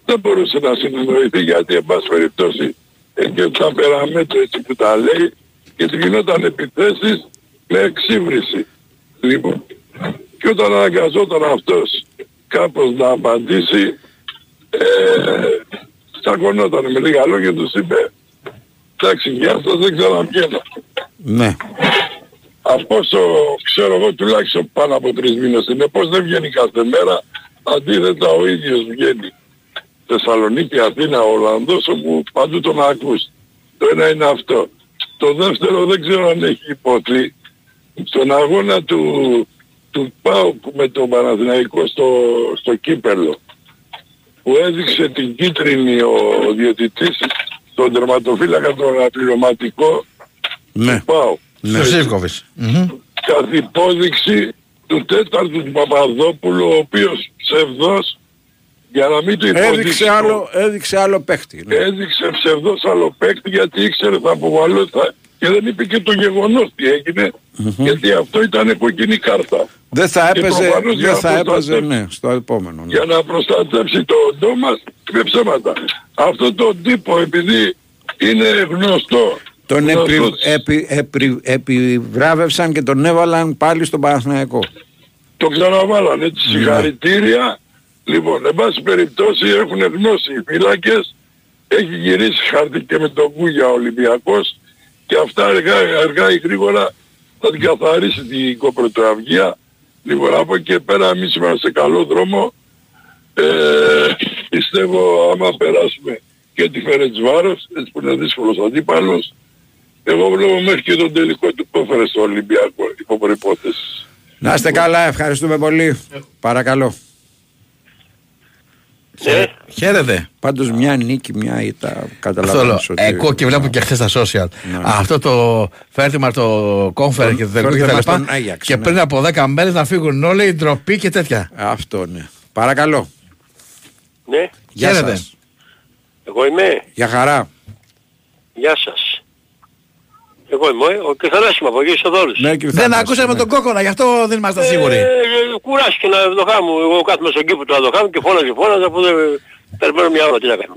δεν μπορούσε να συνεννοηθεί γιατί εν πάση περιπτώσει εκεί τα περαμέτρα έτσι που τα λέει και του γινόταν επιθέσεις με εξύβριση. Λοιπόν, και όταν αναγκαζόταν αυτός κάπως να απαντήσει ε, τσακωνόταν με λίγα λόγια τους είπε εντάξει γεια σας δεν ξαναβγαίνω. Ναι. Από όσο ξέρω εγώ τουλάχιστον πάνω από τρεις μήνες είναι πως δεν βγαίνει κάθε μέρα αντίθετα ο ίδιος βγαίνει. Θεσσαλονίκη, Αθήνα, Ολλανδός όπου παντού τον ακούς. Το ένα είναι αυτό. Το δεύτερο δεν ξέρω αν έχει υποθεί στον αγώνα του, του ΠΑΟΚ με τον Παναθηναϊκό στο, στο Κύπελο που έδειξε την κίτρινη ο διαιτητής στον τερματοφύλακα τον αναπληρωματικό Ναι. του ΠΑΟΚ. Στο Σίβκοβιτς. Μμμ. Καθ' υπόδειξη του τέταρτου του Παπαδόπουλου ο οποίος ψευδός για να μην το υποδείξει Έδειξε άλλο, έδειξε άλλο παίχτη. Ναι. έδειξε ψευδός άλλο παίκτη γιατί ήξερε θα αποβαλώτα και δεν είπε και το γεγονός τι έγινε γιατί αυτό ήταν κοκκινή κάρτα. Δεν θα Και έπαιζε, προφανώς για δεν να θα έπαιζε, προστατεύσει- ναι, στο επόμενο. Ναι. για να προστατεύσει το οντό μας είπε ψέματα. Αυτό το τύπο επειδή είναι γνωστό Τον επι, γνωστός, επι, επι, επιβράβευσαν και τον έβαλαν πάλι στον Παναθηναϊκό. το ξαναβάλανε έτσι Ναι. συγχαρητήρια. Λοιπόν, εν πάση περιπτώσει έχουν γνώση οι φύλακες, έχει γυρίσει χαρτί και με τον Κούγια ο Ολυμπιακός και αυτά αργά, αργά ή γρήγορα θα την καθαρίσει την κοπρωτοαυγία. Λοιπόν, από εκεί και πέρα εμείς είμαστε σε καλό δρόμο. Ε, πιστεύω άμα περάσουμε και τη Φερετσβάρος, έτσι που είναι δύσκολος αντίπαλος, εγώ βλέπω μέχρι και τον τελικό του κόφερε στο Ολυμπιακό υπό προϋπόθεση. Να είστε καλά, ευχαριστούμε πολύ. Παρακαλώ. Χαίρετε. Πάντως μια νίκη, μια ήττα Αυτό καταλαβαίνεις λέω. ότι... Εγώ και βλέπω και χθες στα social. Ναι. Αυτό το φέρτημα το κόμφερ Το και το τελικό φέρτημα και τα λοιπά. στον Άγιαξ, Και ναι. πριν από 10 μέρες να φύγουν όλοι, η ντροπή και τέτοια. Αυτό ναι. Παρακαλώ. Ναι, Γεια Χαίρετε. σας. εγώ είμαι. Για χαρά. Γεια σας. Εγώ είμαι ο Κεθανάσιμο από εκεί στο Δόλους. Ναι, κύριε Δεν Θανάση, ακούσαμε ναι. τον κόκονα, γι' αυτό δεν ήμασταν σίγουροι. Ε, κουράστηκε να δοχά μου. Εγώ κάθομαι στον κήπο του Αδοχάμου και φώναζε φώναζε αφού δεν περιμένω μια ώρα τι να κάνω.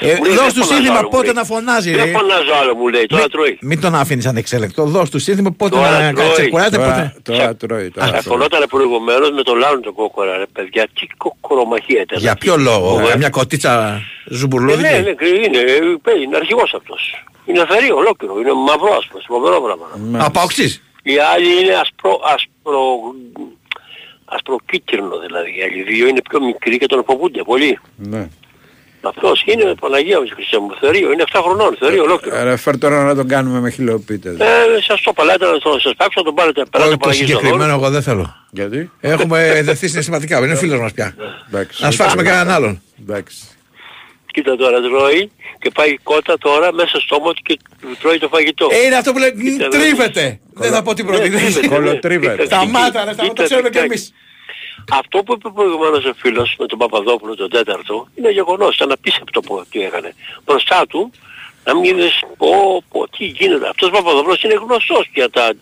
Ε, Μου λέει, δώσ' δεν του φωνάζω σύνθημα άλλο, μου πότε λέει. να φωνάζει. Δεν ρε. φωνάζω άλλο μου λέει, τώρα τρώει. Μην τον άφηνες ανεξέλεκτο. Δώσ' του σύνθημα πότε Τώρα να τρώει. ξεκουράζεται. Τώρα, πότε- τώρα τρώει. Τώρα τρώει. Αφωνόταν προηγουμένως με τον Λάουν τον κόκορα ρε παιδιά. Τι κοκορομαχία ήταν. Για ποιο λόγο, Εγώ, ε. μια κοτίτσα Ε, ζουμπουρλούδικη. Ναι, ναι, είναι, ε, παίζει, είναι αρχηγός αυτός. Είναι αφαιρεί ολόκληρο, είναι μαυρό άσπρος, φοβερό πράγμα. Από οξύς. Οι άλλοι είναι ασπρο, ασπρο, ασπροκίτρινο δηλαδή. Οι άλλοι δύο είναι πιο μικροί και τον φοβούνται πολύ. Ναι. Αυτός είναι Παναγία μου, Χριστέ μου, θερίο, είναι 7 χρονών, θερίο ολόκληρο. Ε, Ρε, φέρ τώρα να τον κάνουμε με χιλιοπίτες. Ε, σας το παλάτε να το σας πάψω να τον πάρετε πέρα Όχι το το Παναγία στον συγκεκριμένο εγώ δεν θέλω. Γιατί; Έχουμε δεθεί συναισθηματικά, είναι φίλος μας πια. Εντάξει. Να σφάξουμε κανέναν άλλον. Εντάξει. Κοίτα τώρα τρώει και πάει κότα τώρα μέσα στο στόμα του και τρώει το φαγητό. Ε, είναι αυτό που λέει Κοίτα, τρίβεται. Δεν θα πω την πρώτη. Ναι, τρίβεται, ναι. Κολοτρίβεται. Κοίτα, Σταμάτα, ρε, κοίτα, σταμάτα, το ξέρουμε κι κοίτα. εμείς. Αυτό που είπε προηγουμένως ο φίλος με τον Παπαδόπουλο τον τέταρτο είναι γεγονός, ήταν απίστευτο που τι έκανε. Μπροστά του να μην είδες πω, πω, τι γίνεται. Αυτός ο Παπαδόπουλος είναι γνωστός για, τα,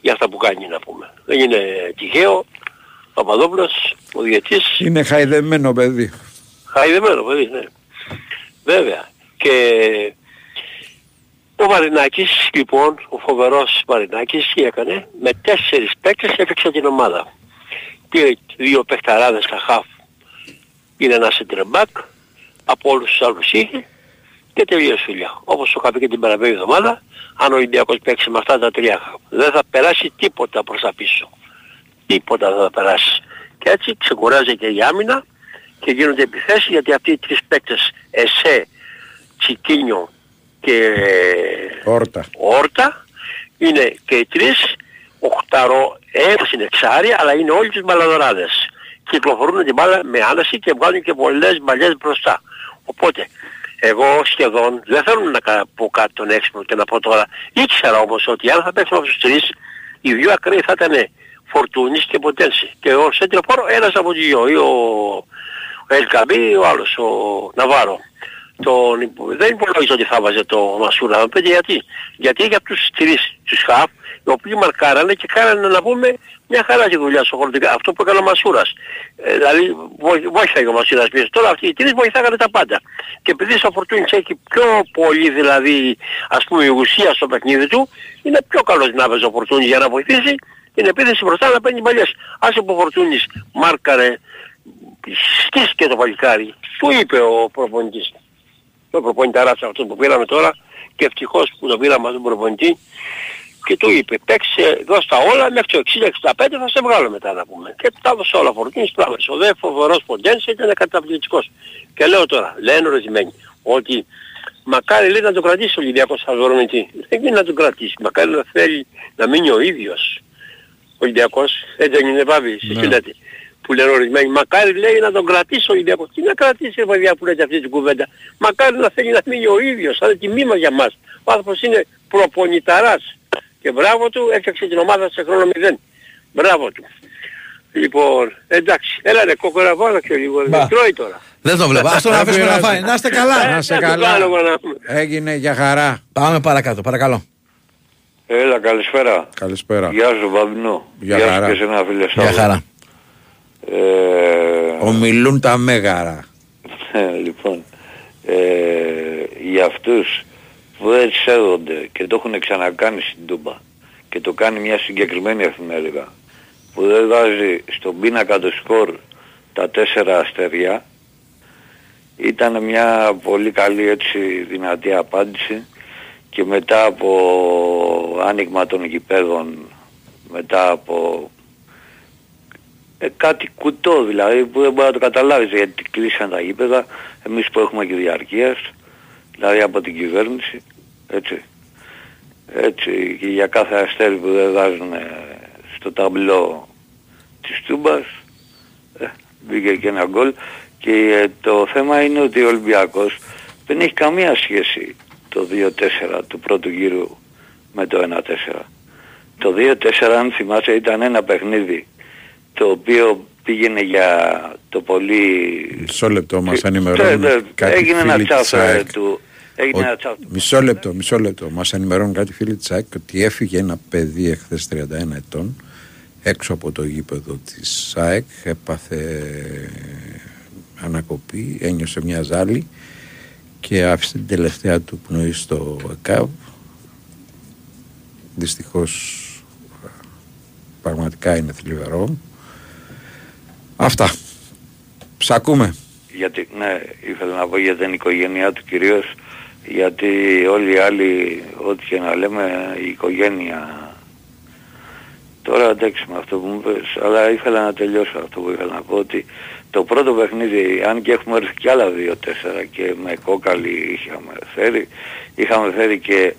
για αυτά που κάνει να πούμε. Δεν είναι τυχαίο. Ο Παπαδόπουλος, ο διετής, Είναι χαϊδεμένο παιδί. Χαϊδεμένο παιδί, ναι. Βέβαια. Και ο Μαρινάκης, λοιπόν, ο φοβερός Μαρινάκης, τι έκανε, με τέσσερις παίκτες έφεξε την ομάδα. Πήρε δύο παιχταράδες στα χαφ, πήρε ένας σεντρεμπάκ, από όλους τους άλλους είχε και τελείωσε η δουλειά. Όπως το είχα πει και την περασμένη εβδομάδα, αν ο Ολυμπιακός παίξει με αυτά τα τρία χαφ, δεν θα περάσει τίποτα προς τα πίσω. Τίποτα δεν θα περάσει. Και έτσι ξεκουράζει και η άμυνα και γίνονται επιθέσεις γιατί αυτοί οι τρεις παίκτες Εσέ, Τσικίνιο και Όρτα. Όρτα είναι και οι τρεις οχταρό, ένας είναι εξάρι αλλά είναι όλοι τους μπαλαδοράδες. Κυκλοφορούν την μπάλα με άναση και βγάζουν και πολλές μπαλιές μπροστά. Οπότε εγώ σχεδόν δεν θέλω να κα- πω κάτι τον έξυπνο και να πω τώρα. Ήξερα όμως ότι αν θα παίξουμε από τους τρεις οι δύο ακραίοι θα ήταν Φορτούνης και Ποτένση. Και ο Σέντρεφόρο ένας από τους δύο. Ή ο Ελκαμπή ή ο άλλος, ο Ναβάρο. Τον, υπο- δεν υπολογίζω ότι θα βάζε το Μασούρα. Θα μου πείτε γιατί. Γιατί για τους τρεις, τους χαφ, οι οποίοι μαρκάρανε και κάνανε να πούμε μια χαρά τη δουλειά στο χωριστικά. Αυτό που έκανε ο Μασούρας. Ε, δηλαδή βοη- βοήθαγε ο Μασούρας πίσω. Τώρα αυτοί οι τρεις βοηθάγανε τα πάντα. Και επειδή ο Φορτούνης έχει πιο πολύ δηλαδή ας πούμε η ουσία στο παιχνίδι του, είναι πιο καλός να βάζει ο Φορτούνης για να βοηθήσει την επίθεση μπροστά να παίρνει παλιές. Άσε που ο Φορτούνης μάρκαρε, σκίστηκε το παλικάρι. Του είπε ο προπονητής. Το προπονηταράς αυτό που πήραμε τώρα και ευτυχώς που το πήραμε αυτόν τον προπονητή και του είπε παίξε δώσ' τα όλα μέχρι το 60-65 θα σε βγάλω μετά να πούμε. Και τα έδωσε όλα φορτίνης πράγματος. Ο δε φοβερός Ποντένς ήταν καταπληκτικός. Και λέω τώρα, λένε ορισμένοι, ότι μακάρι λέει να το κρατήσει ο Ολυμπιακός Σαββαρονιτή. Δεν γίνει να το κρατήσει. Μακάρι να θέλει να μείνει ο ίδιος. Ο Ολυμπιακός, έτσι δεν είναι βάβη, εσείς τι λέτε. Που λένε ορισμένοι, μακάρι λέει να τον κρατήσει ο Ολυμπιακός. Τι να κρατήσει ρε παιδιά που λέτε αυτή την κουβέντα. Μακάρι να θέλει να μείνει ο ίδιος, θα είναι τιμή μας για μας. Ο άνθρωπος είναι προπονηταράς. Και μπράβο του, έφτιαξε την ομάδα σε χρόνο μηδέν. Μπράβο του. Λοιπόν, εντάξει, έλα ρε κόκορα βάλα και λίγο, δεν τρώει τώρα. Δεν το βλέπω. Ας τον αφήσουμε να φάει. Να είστε καλά. Να είσαι Ε, να το καλά. κάνω εγώ να πούμε. Έγινε για χαρά. Πάμε παρακάτω, παρακαλώ. Έλα, καλησπέρα. Καλησπέρα. Γεια σου, Βαμπινό. Γεια Γεια χαρά. σου και σε ένα φίλε Για Σταύρο. χαρά. Ε, Ομιλούν τα μέγαρα. ε, λοιπόν, ε, για αυτούς που δεν σέβονται και το έχουν ξανακάνει στην Τούμπα και το κάνει μια συγκεκριμένη εφημερίδα που δεν βάζει στον πίνακα το σκορ τα τέσσερα αστεριά ήταν μια πολύ καλή έτσι δυνατή απάντηση και μετά από άνοιγμα των γηπέδων μετά από ε, κάτι κουτό δηλαδή που δεν μπορεί να το καταλάβεις γιατί κλείσαν τα γήπεδα εμείς που έχουμε και διαρκείας δηλαδή από την κυβέρνηση έτσι. Έτσι και για κάθε αστέρι που δεν βάζουν ε, στο ταμπλό της Τούμπας ε, μπήκε και ένα γκολ. Και ε, το θέμα είναι ότι ο Ολυμπιακός δεν έχει καμία σχέση το 2-4 του πρώτου γύρου με το 1-4 το 2-4 αν θυμάσαι ήταν ένα παιχνίδι το οποίο πήγαινε για το πολύ... Μισό λεπτό μας Ναι, ναι, ενημερώνουν κάτι έγινε ένα φίλοι τσάφ της ε, ΑΕΚ. του... Έγινε Ο- ένα τσάφ. Μισό λεπτό, μισό λεπτό. Μας ενημερώνουν κάτι φίλοι της ΑΕΚ ότι έφυγε ένα παιδί εχθές 31 ετών έξω από το γήπεδο της ΑΕΚ έπαθε ανακοπή, ένιωσε μια ζάλη και άφησε την τελευταία του πνοή στο ΕΚΑΒ δυστυχώς πραγματικά είναι θλιβερό αυτά. Σ' ακούμε Γιατί, ναι, ήθελα να πω για την οικογένειά του κυρίως, γιατί όλοι οι άλλοι, ό,τι και να λέμε, η οικογένεια... Τώρα εντάξει με αυτό που μου είπες, αλλά ήθελα να τελειώσω αυτό που ήθελα να πω, ότι το πρώτο παιχνίδι, αν και έχουμε έρθει κι άλλα 2-4 και με κόκαλη είχαμε φέρει, είχαμε φέρει και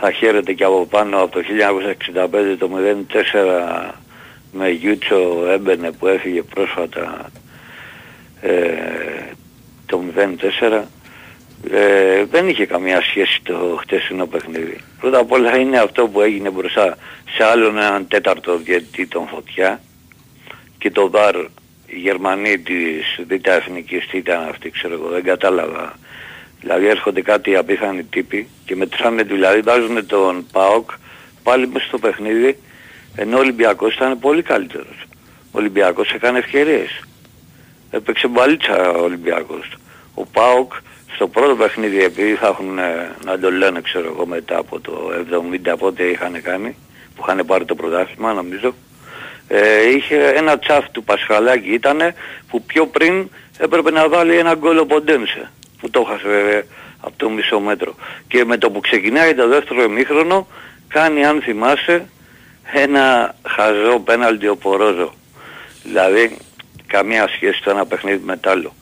θα χαίρεται και από πάνω από το 1965 το 0-4 με Γιούτσο έμπαινε που έφυγε πρόσφατα ε, το 04 Ε, δεν είχε καμία σχέση το χτεσινό παιχνίδι. Πρώτα απ' όλα είναι αυτό που έγινε μπροστά σε άλλον έναν τέταρτο διαιτητή τον Φωτιά και το ΒΑΡ οι Γερμανοί της Β' Εθνικής τι ήταν αυτοί ξέρω εγώ δεν κατάλαβα. Δηλαδή έρχονται κάτι απίθανοι τύποι και μετράνε δηλαδή βάζουν τον ΠΑΟΚ πάλι μέσα στο παιχνίδι ενώ ο Ολυμπιακός ήταν πολύ καλύτερος. Ο Ολυμπιακός έκανε ευκαιρίες. Έπαιξε μπαλίτσα ο Ολυμπιακός. Ο ΠΑΟΚ στο πρώτο παιχνίδι επειδή θα έχουν ε, να το λένε ξέρω εγώ μετά από το 70 πότε είχαν κάνει που είχαν πάρει το πρωτάθλημα νομίζω ε, είχε ένα τσάφ του Πασχαλάκη ήτανε που πιο πριν έπρεπε να βάλει ένα γκολ ο Ποντένσε που το έχασε βέβαια από το μισό μέτρο και με το που ξεκινάει το δεύτερο εμίχρονο κάνει αν θυμάσαι ένα χαζό πέναλτι ο Πορόζο δηλαδή καμία σχέση το ένα παιχνίδι με το άλλο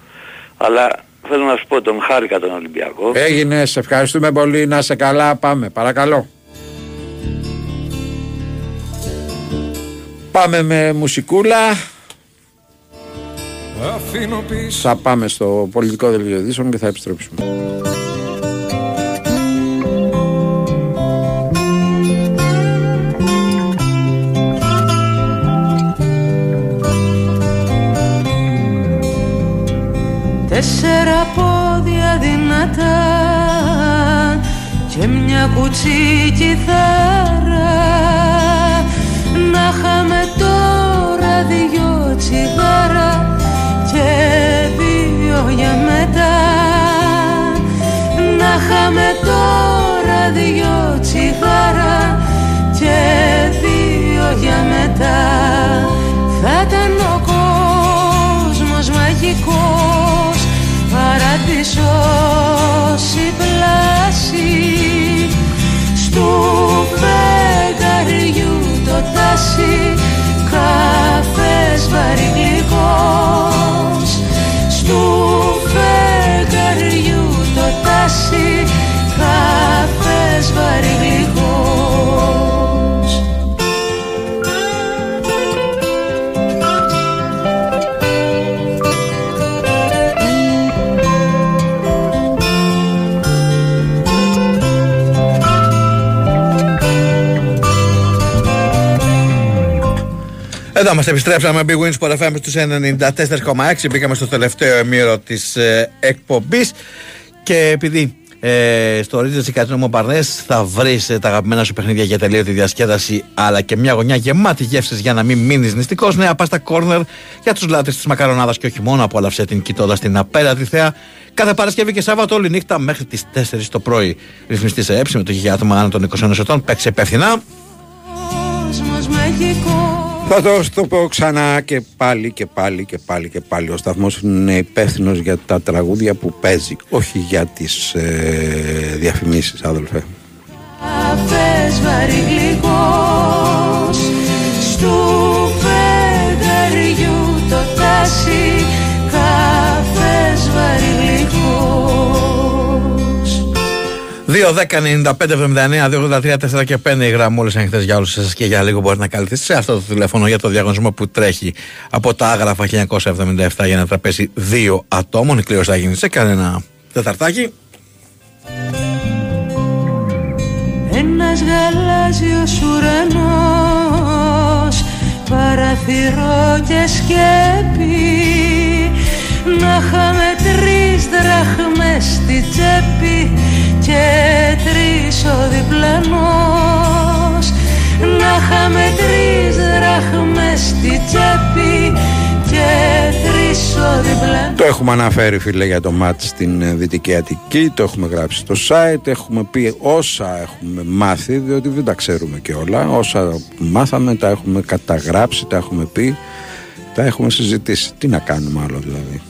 αλλά θέλω να σου πω τον χάρηκα τον Ολυμπιακό Έγινε, σε ευχαριστούμε πολύ. Να σε καλά, πάμε. Παρακαλώ. Πάμε με μουσικούλα. Αφήνω πίσω Θα πάμε στο πολιτικό δελτίο ειδήσεων και θα επιστρέψουμε. Τέσσερα πόδια δυνατά και μια κουτσή κιθάρα να είχαμε τώρα δυο τσιγάρα και δύο για μετά. Να είχαμε τώρα δυο τσιγάρα και δύο για μετά. Θα ήταν ο κόσμος μαγικός παράδεισος η πλάση στου φεγγαριού το τάσι καφές βαρυγλυκός στου φεγγαριού το τάσι καφές βαρυγλυκός Εδώ είμαστε, επιστρέψαμε Big Wins Sport FM στους 94,6 Μπήκαμε στο τελευταίο εμμύρο της ε, εκπομπής. Και επειδή ε, στο Ρίτζες Κατρίνο Μομπαρνές θα βρεις ε, τα αγαπημένα σου παιχνίδια για τελείωτη διασκέδαση αλλά και μια γωνιά γεμάτη γεύσεις για να μην μείνεις νηστικός. Νέα πάστα κόρνερ για τους λάτρες της μακαρονάδας και όχι μόνο. Απόλαυσε την κοιτώντας την απέραντη θέα. Κάθε Παρασκευή και Σάββατο όλη νύχτα μέχρι τις 4 το πρωί. Ρυθμιστής σε έψη με το για άτομα άνω των 20 ετών Παίξε υπεύθυνα. Κόσμος μαγικός Θα το, το πω ξανά και πάλι και πάλι και πάλι και πάλι. Ο σταθμός είναι υπεύθυνος για τα τραγούδια που παίζει, όχι για τις ε, διαφημίσεις, άδελφε. Καφές βαρυγλυκός Στου φεγγαριού το τάσι 2, 10, 95, 79, 283, 4 και 5 η γραμμή όλε ανοιχτέ για όλους σα και για λίγο μπορεί να καλυφθεί σε αυτό το τηλέφωνο για το διαγωνισμό που τρέχει από τα άγραφα 1977 για ένα τραπέζι δύο ατόμων. Η κλήρωση θα γίνει σε κανένα τεταρτάκι. Ένας γαλάζιος ουρανός Παραθυρό και σκέπη τσέπη Και τρεις ο διπλανός Το έχουμε αναφέρει φίλε για το μάτς στην ε, Δυτική Αττική, το έχουμε γράψει στο site, έχουμε πει όσα έχουμε μάθει, διότι δεν τα ξέρουμε και όλα. Όσα μάθαμε τα έχουμε καταγράψει, τα έχουμε πει, τα έχουμε συζητήσει. Τι να κάνουμε άλλο δηλαδή.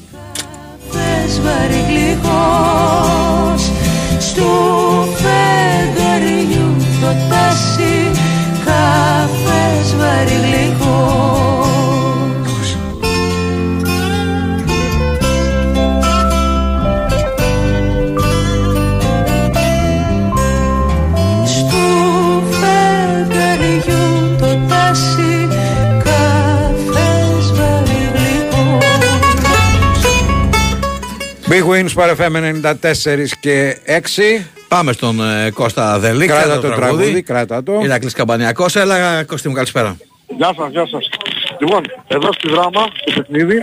Καφές βαρυγλυκός Big Wins Sport FM 94 και 6. Πάμε στον ε, Κώστα Δελή. Κράτα το τραγούδι, κράτα το. Ηρακλής Καμπανιακός. Έλα Κώστη μου καλησπέρα. Γεια σας, γεια σας. Λοιπόν, εδώ στη δράμα, στο παιχνίδι,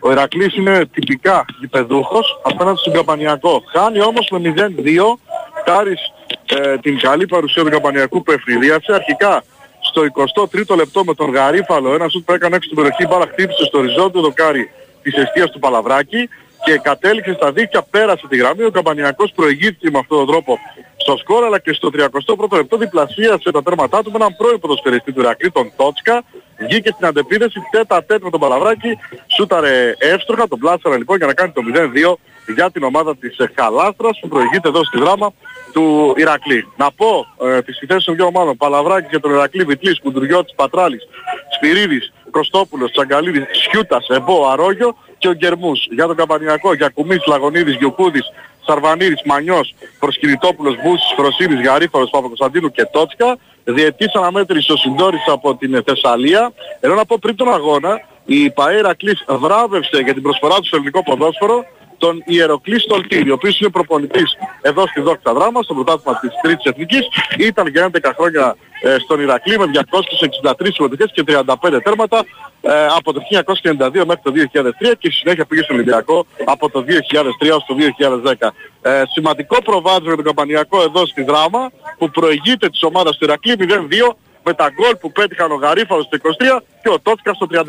ο Ηρακλής είναι τυπικά γηπεδούχος απέναντι στον Καμπανιακό. Χάνει όμως με 0-2, χάρης ε, την καλή παρουσία του Καμπανιακού που ευνηδίασε. Αρχικά στο 23ο λεπτό με τον Γαρίφαλο, ένα σουτ που έκανε έξω στην περιοχή, μπάλα χτύπησε στο οριζόντιο δοκάρι της αιστείας του Παλαβράκη και κατέληξε στα δίκτυα, πέρασε τη γραμμή, ο Καμπανιακός προηγήθηκε με αυτόν τον τρόπο στο σκορ, αλλά και στο 31ο λεπτό διπλασίασε τα τέρματά του με έναν πρώην ποδοσφαιριστή του Ηρακλή, τον Τότσκα, βγήκε στην αντεπίδεση τέτα τέτα με τον Παλαβράκη, σούταρε εύστροχα, τον πλάσαρα λοιπόν για να κάνει το 0-2 για την ομάδα της ε, Χαλάστρας που προηγείται εδώ στη δράμα του Ηρακλή. Να πω ε, τις θέσεις των δύο ομάδων, Παλαβράκη για τον Ηρακλή, Βιτλής, Κουντουριώτης, Πατράλης, Σπυρίδης, Κωστόπουλος, Τσαγκαλίδης, Σιούτας, Εμπό, Αρόγιο και ο Γκερμούς. Για τον Καμπανιακό, για Κουμής, Λαγωνίδης, Γιουκούδης, Σαρβανίδης, Μανιός, Προσκυνητόπουλος, Μπούσης, Φροσίδης, Γαρίφαλος, Παπακοσταντίνου και Τότσκα. Διετής αναμέτρηση ο Συντόρης από την Θεσσαλία. Ενώ να πω πριν τον αγώνα, η Παέρα Κλής βράβευσε για την προσφορά του στο ελληνικό ποδόσφαιρο τον Ιεροκλής Στολτήρη, ο οποίος είναι προπονητής εδώ στη Δόξα Δράμα, στο πρωτάθλημα της Τρίτης Εθνικής. Ήταν για 11 χρόνια ε, στον Ηρακλή με 263 συμμετοχές και 35 τέρματα ε, από το 1992 μέχρι το 2003 και στη συνέχεια πήγε στο Ολυμπιακό από το 2003 ως το 2010. Ε, σημαντικό προβάδισμα για τον Καμπανιακό εδώ στη Δράμα που προηγείται της ομάδας του Ηρακλή 0-2 με τα γκολ που πέτυχαν ο Γαρίφαλος στο 23 και ο Τότσκα στο 31.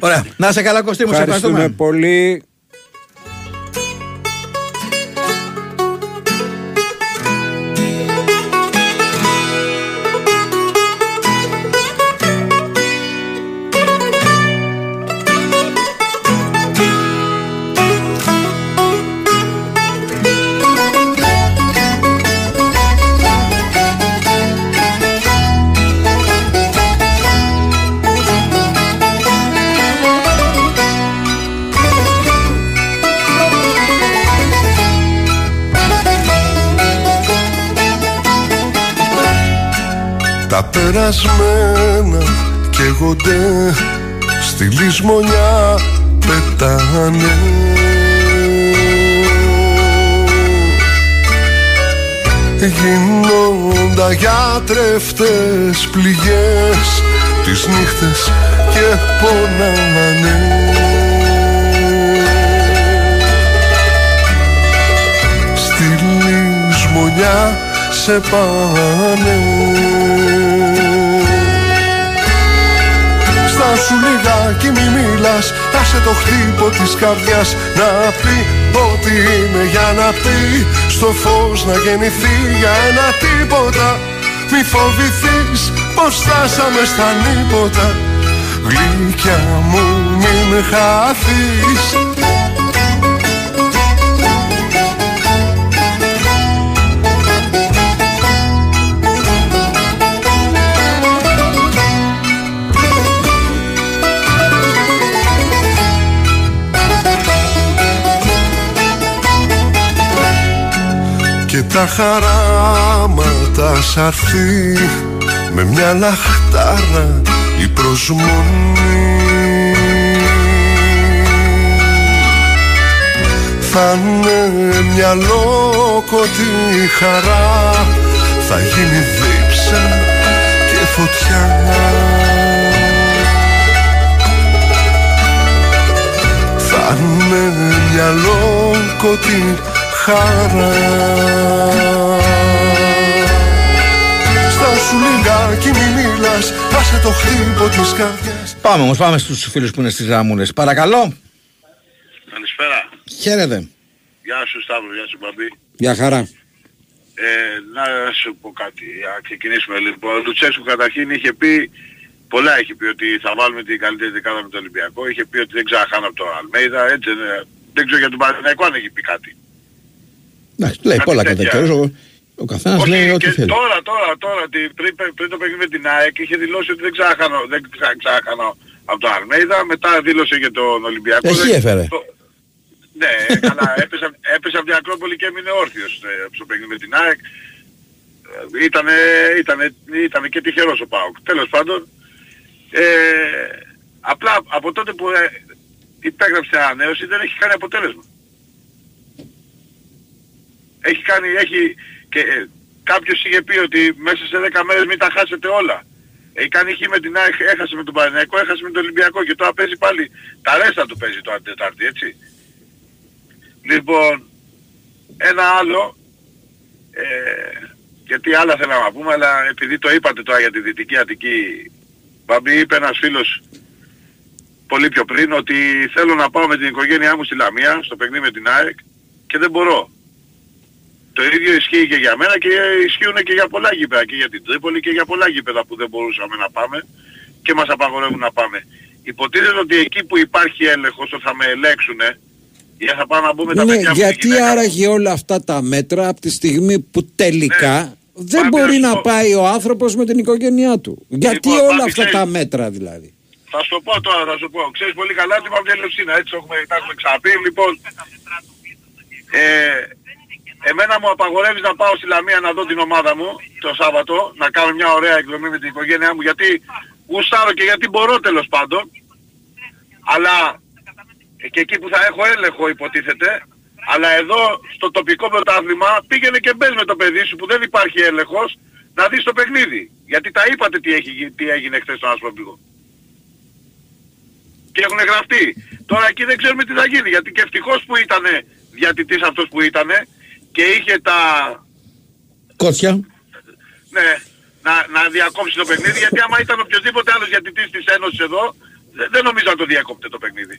Ωραία. Να σε καλά Κωστή μου, σε Ευχαριστούμε ευχαριστούμε. πολύ. Γιατρευτές πληγές τις νύχτες και πονάνε Στη λησμονιά σε πάνε. Στάσου λιγάκι μη μιλάς Άσε το χτύπο της καρδιάς Να πει ότι είναι για να πει Στο φως να γεννηθεί για ένα τίποτα Μη φοβηθείς πως φτάσαμε στα νύποτα. Γλυκιά μου μην χαθείς. Και τα χαράματα σ' αρθεί Με μια λαχτάρα η προσμονή. Θα είναι μια λόκοτη χαρά Θα γίνει δίψα και φωτιά. Θα είναι μια λόκοτη χαρά Στάσου λιγάκι μη μιλάς Άσε το χτύπο της καρδιάς Πάμε όμως, πάμε στους φίλους που είναι στις γραμμούνες. Παρακαλώ. Καλησπέρα. Χαίρετε. Γεια σου Σταύρο, γεια σου Μπαμπή. Γεια χαρά. Ε, να σου πω κάτι, να ξεκινήσουμε λοιπόν. Ο Λουτσέσκου καταρχήν είχε πει, πολλά είχε πει ότι θα βάλουμε την καλύτερη δεκάδα με το Ολυμπιακό. Είχε πει ότι δεν ξαχάνω από τον Αλμέιδα, έτσι δεν, δεν ξέρω για τον Παναθηναϊκό αν έχει πει κάτι. Εντάξει, λέει πολλά κατά τέτοια. καιρούς, Ο, ο καθένας Όχι, λέει ό,τι και θέλει. τώρα, τώρα, τώρα, ότι πριν, πριν το παιχνίδι με την ΑΕΚ είχε δηλώσει ότι δεν ξάχανω, δεν ξα- ξάχανω από τον Αλμέιδα, μετά δήλωσε για τον Ολυμπιακό. Εσύ Δεν- έφερε. το- Ναι, καλά, έπεσε, έπεσε από την Ακρόπολη και έμεινε όρθιος ε, στο παιχνίδι με την ΑΕΚ. Ε, Ήτανε, ήτανε, ήτανε και τυχερός ο ΠΑΟΚ. Τέλος πάντων, ε, απλά από τότε που ε, υπέγραψε την ανανέωση δεν έχει κάνει αποτέλεσμα. Έχει κάνει, έχει και ε, κάποιος είχε πει ότι μέσα σε 10 μέρες μην τα χάσετε όλα. Έχει κάνει χ με την ΑΕΚ, έχασε με τον Παναγιακό, έχασε με τον Ολυμπιακό και τώρα παίζει πάλι τα ρέστα του παίζει το Τετάρτη, έτσι. Λοιπόν, ένα άλλο, ε, γιατί άλλα θέλαμε να πούμε, αλλά επειδή το είπατε τώρα για τη Δυτική Αττική, Μπαμπή είπε ένας φίλος πολύ πιο πριν ότι θέλω να πάω με την οικογένειά μου στη Λαμία, στο παιχνίδι με την ΑΕΚ και δεν μπορώ. Το ίδιο ισχύει και για μένα και ισχύουν και για πολλά γήπεδα και για την Τρίπολη και για πολλά γήπεδα που δεν μπορούσαμε να πάμε και μας απαγορεύουν να πάμε. Υποτίθεται ότι εκεί που υπάρχει έλεγχος θα με ελέξουνε για θα πάω να μπούμε τα Ναι, παιδιά μου γιατί άραγε όλα αυτά τα μέτρα από τη στιγμή που τελικά δεν Πάμε μπορεί να να σου πω. πάει ο άνθρωπος με την οικογένειά του. Γιατί Λοιπόν, όλα πάμε, αυτά ξέρεις. τα μέτρα δηλαδή. Θα σου το πω τώρα, θα σου πω. Ξέρεις πολύ καλά ότι πάμε Ελευσίνα, έτσι το έχουμε, τα έχουμε ξαναπεί. Λοιπόν, ε, εμένα μου απαγορεύεις να πάω στη Λαμία να δω την ομάδα μου το Σάββατο, να κάνω μια ωραία εκδρομή με την οικογένειά μου, γιατί γουστάρω και γιατί μπορώ τέλος πάντων. Αλλά ε, και εκεί που θα έχω έλεγχο υποτίθεται, αλλά εδώ στο τοπικό πρωτάθλημα πήγαινε και μπες με το παιδί σου που δεν υπάρχει έλεγχος να δεις το παιχνίδι. Γιατί τα είπατε τι, έχει, γι- τι έγινε χθες στον Ασπρόπηγο. Και έχουν γραφτεί. Τώρα εκεί δεν ξέρουμε τι θα γίνει. Γιατί και ευτυχώς που ήταν διατητής αυτός που ήταν και είχε τα... Κότσια. Ναι, να, να διακόψει το παιχνίδι. Γιατί άμα ήταν οποιοδήποτε άλλος διατητής της Ένωσης εδώ, δεν, δεν νομίζω να το διακόπτε το παιχνίδι.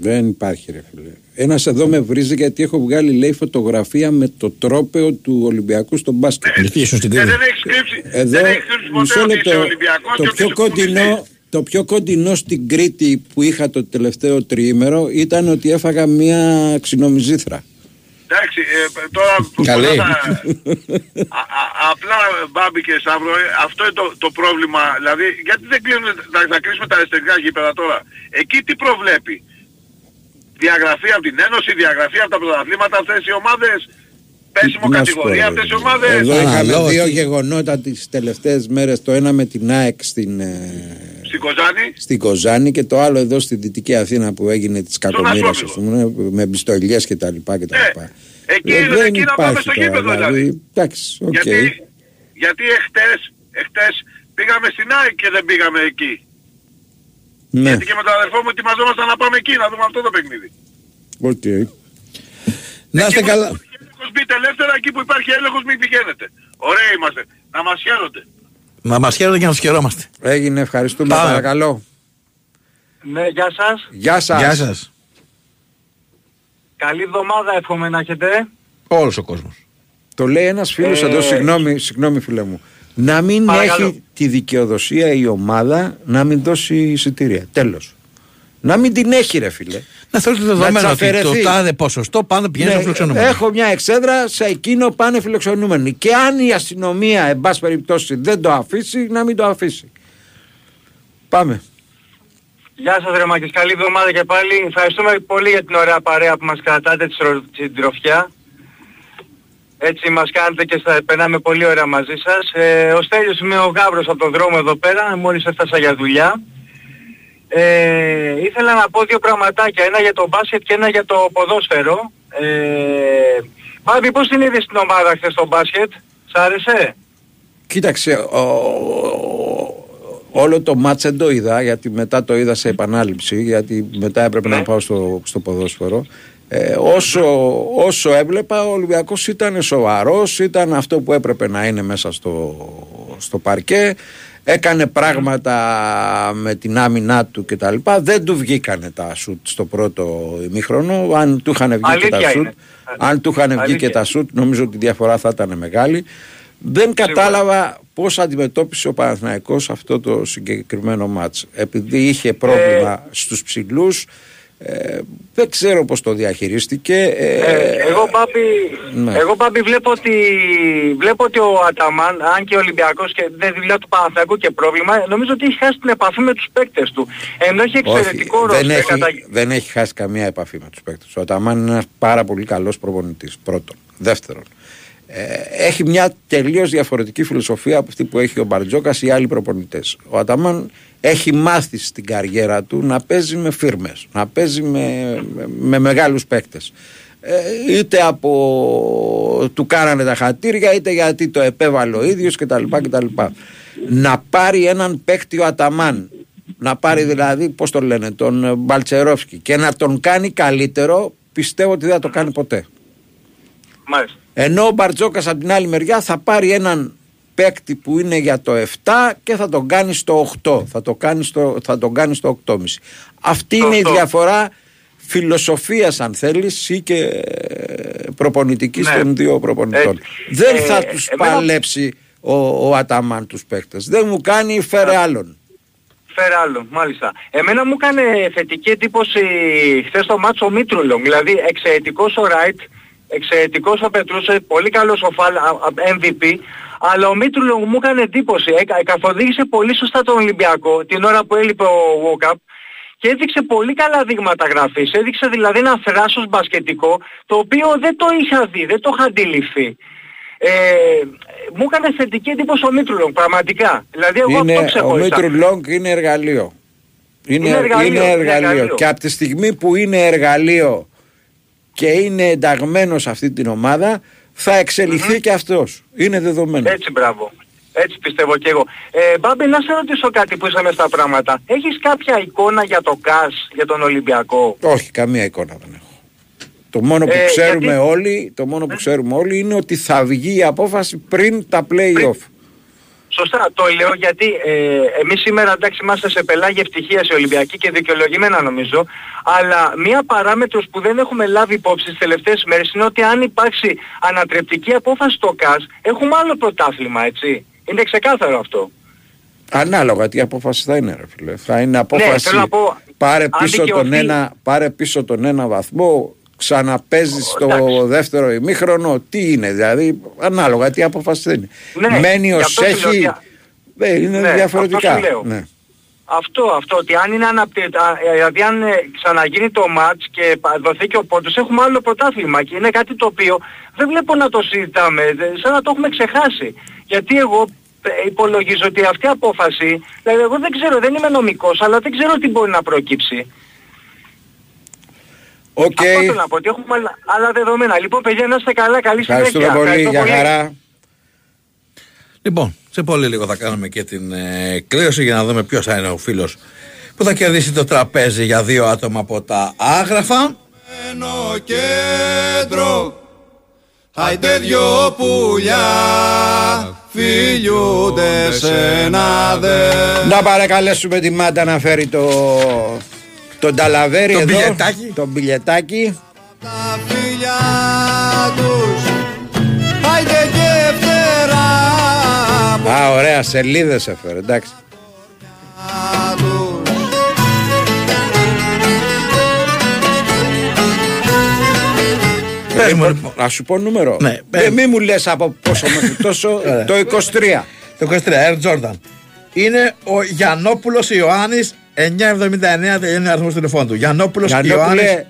Δεν υπάρχει ρε φίλε. Ένας εδώ με βρίζει γιατί έχω βγάλει λέει φωτογραφία με το τρόπεο του Ολυμπιακού στον μπάσκετ. Γιατί ήσουν στην Και δεν έχεις κρύψει, Εδώ δεν έχεις κρύψει ποτέ μισό ότι είσαι λεπτό. Ολυμπιακός και Το ότι πιο είσαι κοντινό, το πιο κοντινό στην Κρήτη που είχα το τελευταίο τριήμερο ήταν ότι έφαγα μία ξινομιζήθρα. Εντάξει, ε, τώρα Καλή. πολλά θα- α, α, απλά Μπάμπη και Σταύρο, ε, αυτό είναι το, το πρόβλημα. Δηλαδή, γιατί δεν κλείνουν, να, να κλείσουμε τα αριστερικά γήπεδα τώρα; Εκεί τι προβλέπει; Διαγραφή από την Ένωση, διαγραφή από τα πρωταθλήματα αυτές οι ομάδες, πέσιμο Να σου πω, κατηγορία ρε, αυτές οι παιδί. ομάδες. Εδώ Α, είχαμε λόγω δύο τι- γεγονότα τις τελευταίες μέρες. Το ένα με την ΑΕΚ στην, ε, Στην Κοζάνη, στην Κοζάνη και το άλλο εδώ στη Δυτική Αθήνα που έγινε της κακομήρας ας πούμε, με πιστολιές και τα λοιπά και τα λοιπά. Ναι. εκεί, Ε, δεν εκεί να πάμε υπάρχει στο τώρα, γήπεδο δηλαδή. Εντάξει, οκ. Γιατί, γιατί εχθές, εχθές πήγαμε στην ΑΕΚ και δεν πήγαμε εκεί. Ναι, Γιατί και με τον αδερφό μου ετοιμαζόμασταν να πάμε εκεί, να δούμε αυτό το παιχνίδι. οκ. Να είστε καλά. Έλεγχος μπείτε ελεύθερα, εκεί που υπάρχει έλεγχος μην πηγαίνετε. Ωραία είμαστε. Να μας χαίρονται. Να μας χαίρονται και να τους χαιρόμαστε. Έγινε, ευχαριστούμε Πάμε. παρακαλώ. Ναι, γεια σας. Γεια σας. Γεια σας. Καλή εβδομάδα εύχομαι να έχετε. Όλος ο κόσμος. Το λέει ένας φίλος Ε, εδώ, συγγνώμη, συγγνώμη φίλε μου. Να μην Παρακαλώ. έχει τη δικαιοδοσία η ομάδα να μην δώσει εισιτήρια. Τέλος. Να μην την έχει ρε φίλε. Να θέλετε Να δεδομένα της ότι το αφαιρεθεί. τάδε ποσοστό πάντα πηγαίνει στο Ναι, φιλοξενούμενο. έχω μια εξέδρα, σε εκείνο πάνε φιλοξενούμενοι. Και αν η αστυνομία, εν πάση περιπτώσει, δεν το αφήσει, να μην το αφήσει. Πάμε. Γεια σας ρε Μάκης, καλή εβδομάδα και πάλι. Ευχαριστούμε πολύ για την ωραία παρέα που μας κρατάτε τη στρο- την τροφιά. Έτσι μας κάνετε και στα, περνάμε πολύ ωραία μαζί σας. Ε, ο Στέλιος είμαι ο Γάβρος από τον δρόμο εδώ πέρα, μόλις έφτασα για δουλειά. Ε, ήθελα να πω δύο πραγματάκια, ένα για το μπάσκετ και ένα για το ποδόσφαιρο. Ε, Πάβη, πώς την είδες στην ομάδα χθες στο μπάσκετ, σ' άρεσε; Κοίταξε, ο- ο- όλο το μάτς δεν το είδα, γιατί μετά το είδα σε επανάληψη, γιατί μετά έπρεπε να πάω στο, στο ποδόσφαιρο. Ε, όσο, όσο έβλεπα, ο Ολυμπιακός ήταν σοβαρός, ήταν αυτό που έπρεπε να είναι μέσα στο, στο παρκέ. Έκανε πράγματα με την άμυνά του κτλ. Δεν του βγήκανε τα σουτ στο πρώτο ημίχρονο. Αν του είχαν βγει και τα Αλήθεια σουτ, είναι. αν του είχαν βγει Αλήθεια. και τα σουτ, νομίζω ότι η διαφορά θα ήταν μεγάλη. Δεν κατάλαβα πώς αντιμετώπισε ο Παναθηναϊκός αυτό το συγκεκριμένο μάτς. Επειδή είχε πρόβλημα στους ψηλούς, ε, δεν ξέρω πώς το διαχειρίστηκε. Ε, Ε, εγώ Μπάμπη, ναι. εγώ Μπάμπη βλέπω ότι, βλέπω ότι ο Αταμάν, αν και ο Ολυμπιακός και δεν δουλειά του Παναθηναϊκού και πρόβλημα, νομίζω ότι έχει χάσει την επαφή με τους παίκτες του. Ενώ έχει όχι, εξαιρετικό δεν, ρόστερ έχει, κατά... δεν έχει χάσει καμία επαφή με τους παίκτες. Ο Αταμάν είναι ένας πάρα πολύ καλός προπονητής, πρώτον. Δεύτερον, ε, έχει μια τελείως διαφορετική φιλοσοφία από αυτή που έχει ο Μπαρτζόκας ή οι άλλοι προπονητές. Ο Αταμάν έχει μάθει στην καριέρα του να παίζει με φίρμες, να παίζει με, με, με μεγάλους παίκτες. ε, είτε από του κάνανε τα χατήρια είτε γιατί το επέβαλε ο ίδιος κτλ. κτλ. Να πάρει έναν παίκτη ο Αταμάν να πάρει δηλαδή πώς το λένε τον Μπαλτσερόφσκι και να τον κάνει καλύτερο πιστεύω ότι δεν θα το κάνει ποτέ. Μάλιστα. Ενώ ο Μπαρτζόκας από την άλλη μεριά θα πάρει έναν παίκτη που είναι για το 7 και θα τον κάνει στο 8. Θα, το κάνει στο, θα τον κάνει στο 8,5. Αυτή είναι η διαφορά φιλοσοφίας αν θέλεις ή και ε, προπονητικής Ναι. των δύο προπονητών. Έτσι. Δεν Ε, θα τους εμένα- παλέψει ο, ο Αταμάν τους παίκτες. Δεν μου κάνει φέρε άλλον. Φέρε άλλο, μάλιστα. Εμένα μου έκανε θετική εντύπωση χθες το μάτσο Μήτρουλο. Δηλαδή εξαιρετικός ο Ράιτ, εξαιρετικός ο Πετρούσε, πολύ καλός ο Φαλ, α- α- MVP. Αλλά ο Μήτρουλο μου έκανε εντύπωση. Ε, κα- καθοδήγησε πολύ σωστά τον Ολυμπιακό την ώρα που έλειπε ο Βόκαπ και έδειξε πολύ καλά δείγματα γραφής. Έδειξε δηλαδή ένα θράσος μπασκετικό το οποίο δεν το είχα δει, δεν το είχα αντιληφθεί. Ε, μου έκανε θετική εντύπωση ο Μήτρουλο, πραγματικά. Δηλαδή εγώ αυτό Είναι, ο ξεχώρισα. Μήτρου Λόγκ είναι εργαλείο. Είναι, Είναι εργαλείο, είναι είναι εργαλείο. εργαλείο. Και από τη στιγμή που είναι εργαλείο και είναι ενταγμένος σε αυτή την ομάδα, θα εξελιχθεί και αυτός. Είναι δεδομένο. Έτσι μπράβο. Έτσι πιστεύω και εγώ. Ε, Μπάμπη, να σε ρωτήσω κάτι που είσαι μες στα πράγματα. Έχεις κάποια εικόνα για το ΚΑΣ, για τον Ολυμπιακό; Όχι, καμία εικόνα δεν έχω. Το μόνο που Ε, ξέρουμε γιατί- όλοι, το μόνο που ξέρουμε όλοι είναι ότι θα βγει η απόφαση πριν τα play-off. Σωστά, το λέω γιατί ε, εμείς σήμερα εντάξει είμαστε σε πελάγη ευτυχίας οι Ολυμπιακοί και δικαιολογημένα νομίζω, αλλά μία παράμετρος που δεν έχουμε λάβει υπόψη τις τελευταίες μέρες είναι ότι αν υπάρξει ανατρεπτική απόφαση στο ΚΑΣ, έχουμε άλλο πρωτάθλημα, έτσι. Είναι ξεκάθαρο αυτό. Ανάλογα τι απόφαση θα είναι, ρε φίλε. Θα είναι απόφαση. Ναι, θέλω να πω, πάρε, αν πίσω τον δικαιωθεί- ένα, πάρε πίσω τον ένα βαθμό, ξαναπέζεις στο εντάξει. δεύτερο ημίχρονο. Τι είναι, δηλαδή, ανάλογα τι απόφαση θα είναι. Ναι, Μένει γι' ως αυτό σου λέω έχει. ότι- ε, είναι Ναι, διαφορετικά. αυτό σου λέω. Ναι. Αυτό, αυτό, ότι αν είναι αναπτε... α, ε, δηλαδή αν ε, ξαναγίνει το μάτς και πα- δοθεί και ο πόντος, έχουμε άλλο πρωτάθλημα και είναι κάτι το οποίο δεν βλέπω να το συζητάμε, δε- σαν να το έχουμε ξεχάσει. Γιατί εγώ ε, υπολογίζω ότι αυτή η απόφαση, δηλαδή εγώ δεν ξέρω, δεν είμαι νομικός, αλλά δεν ξέρω τι μπορεί να προκύψει. Οκ. Αυτό θέλω να πω, ότι έχουμε άλλα, άλλα δεδομένα. Λοιπόν, παιδιά, να είστε καλά, καλή Ευχαριστούμε συνέχεια. πολύ. Ευχαριστώ Γεια χαρά. Λοιπόν, σε πολύ λίγο θα κάνουμε και την ε, κλήρωση για να δούμε ποιος θα είναι ο φίλος που θα κερδίσει το τραπέζι για δύο άτομα από τα Άγραφα. κέντρο Άιντε δυο πουλιά φιλιούνται σε ένα δέντρο Να παρακαλέσουμε τη Μάντα να φέρει το, τον ταλαβέρι Το εδώ. μπιλετάκι. Το μπιλετάκι. τα φιλιά τους Άιντε και φτερά Α, ωραία, σελίδες έφερε, εντάξει. Πες μου, Λοιπόν, να σου πω νούμερο. Ναι, Δεν μη μου λες από πόσο μέχρι τόσο. το 23. Το 23, Air Jordan. Είναι ο Γιαννόπουλος Ιωάννης 979 τελειώνει ο αριθμός του τηλεφώνου του. Γιαννόπουλος Ιωάννης. Γιαννόπουλε,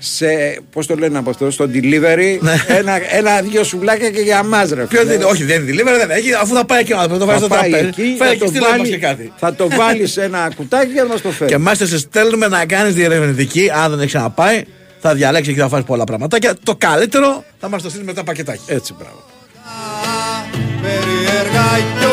σε, πώς το λένε από αυτό, στο delivery, ένα, ένα δύο σουβλάκια και για μας ρε Ναι. Ποιος φίλε. δεν, όχι, δεν είναι delivery, δεν έχει, αφού θα πάει εκεί ο άνθρωπος, το βάζει Θα στο πάει τραπέζι. εκεί, Φάει θα και το, στείλε μας βάλει, και κάτι. θα το βάλει σε ένα κουτάκι και θα μας το φέρει. Και μάλιστα σε στέλνουμε να κάνεις διερευνητική, αν δεν έχει ξαναπάει, θα διαλέξει και θα φας πολλά πραγματάκια. Το καλύτερο θα μας το στείλει μετά πακετάκι. Έτσι, μπράβο. Περίεργα κι ωραία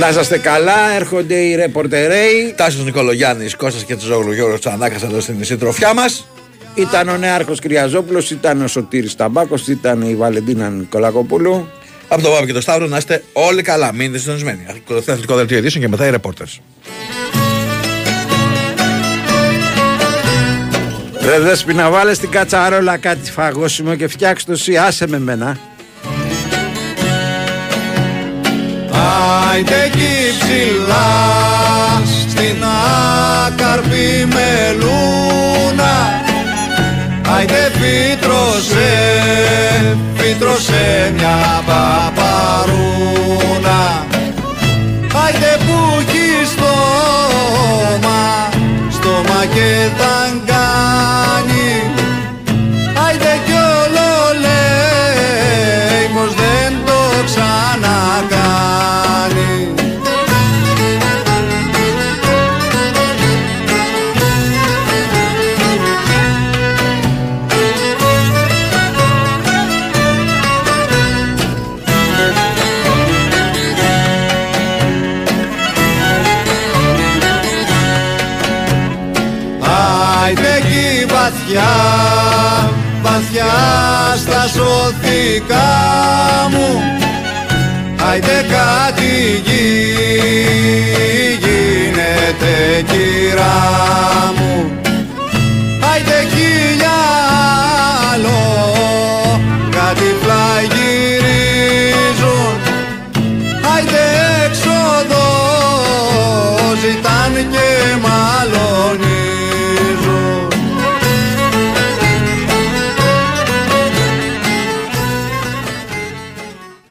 Να είσαστε καλά, έρχονται οι ρεπορτερέοι. Τάσος Νικολογιάννης, Κώστας και Τζόγλου Γιώργος Τσανάκας εδώ στην συντροφιά μας. Ήταν ο Νέαρχος Κυριαζόπουλος, ήταν ο Σωτήρης Ταμπάκος, ήταν η Βαλεντίνα Νικολακοπούλου. Από το Βάμπη και το Σταύρο να είστε όλοι καλά. Μείνετε συντονισμένοι. Ακολουθεί αθλητικό δελτίο ειδήσεων και μετά οι reporters. Ρε δέσποι να βάλεις στην κατσαρόλα κάτι φαγόσιμο και φτιάξ' το εσύ, άσε με μένα. Άιντε εκεί ψηλά στην άκαρπη μελούνα. Άιντε φύτρωσε, φύτρωσε μια παπαρούνα amor.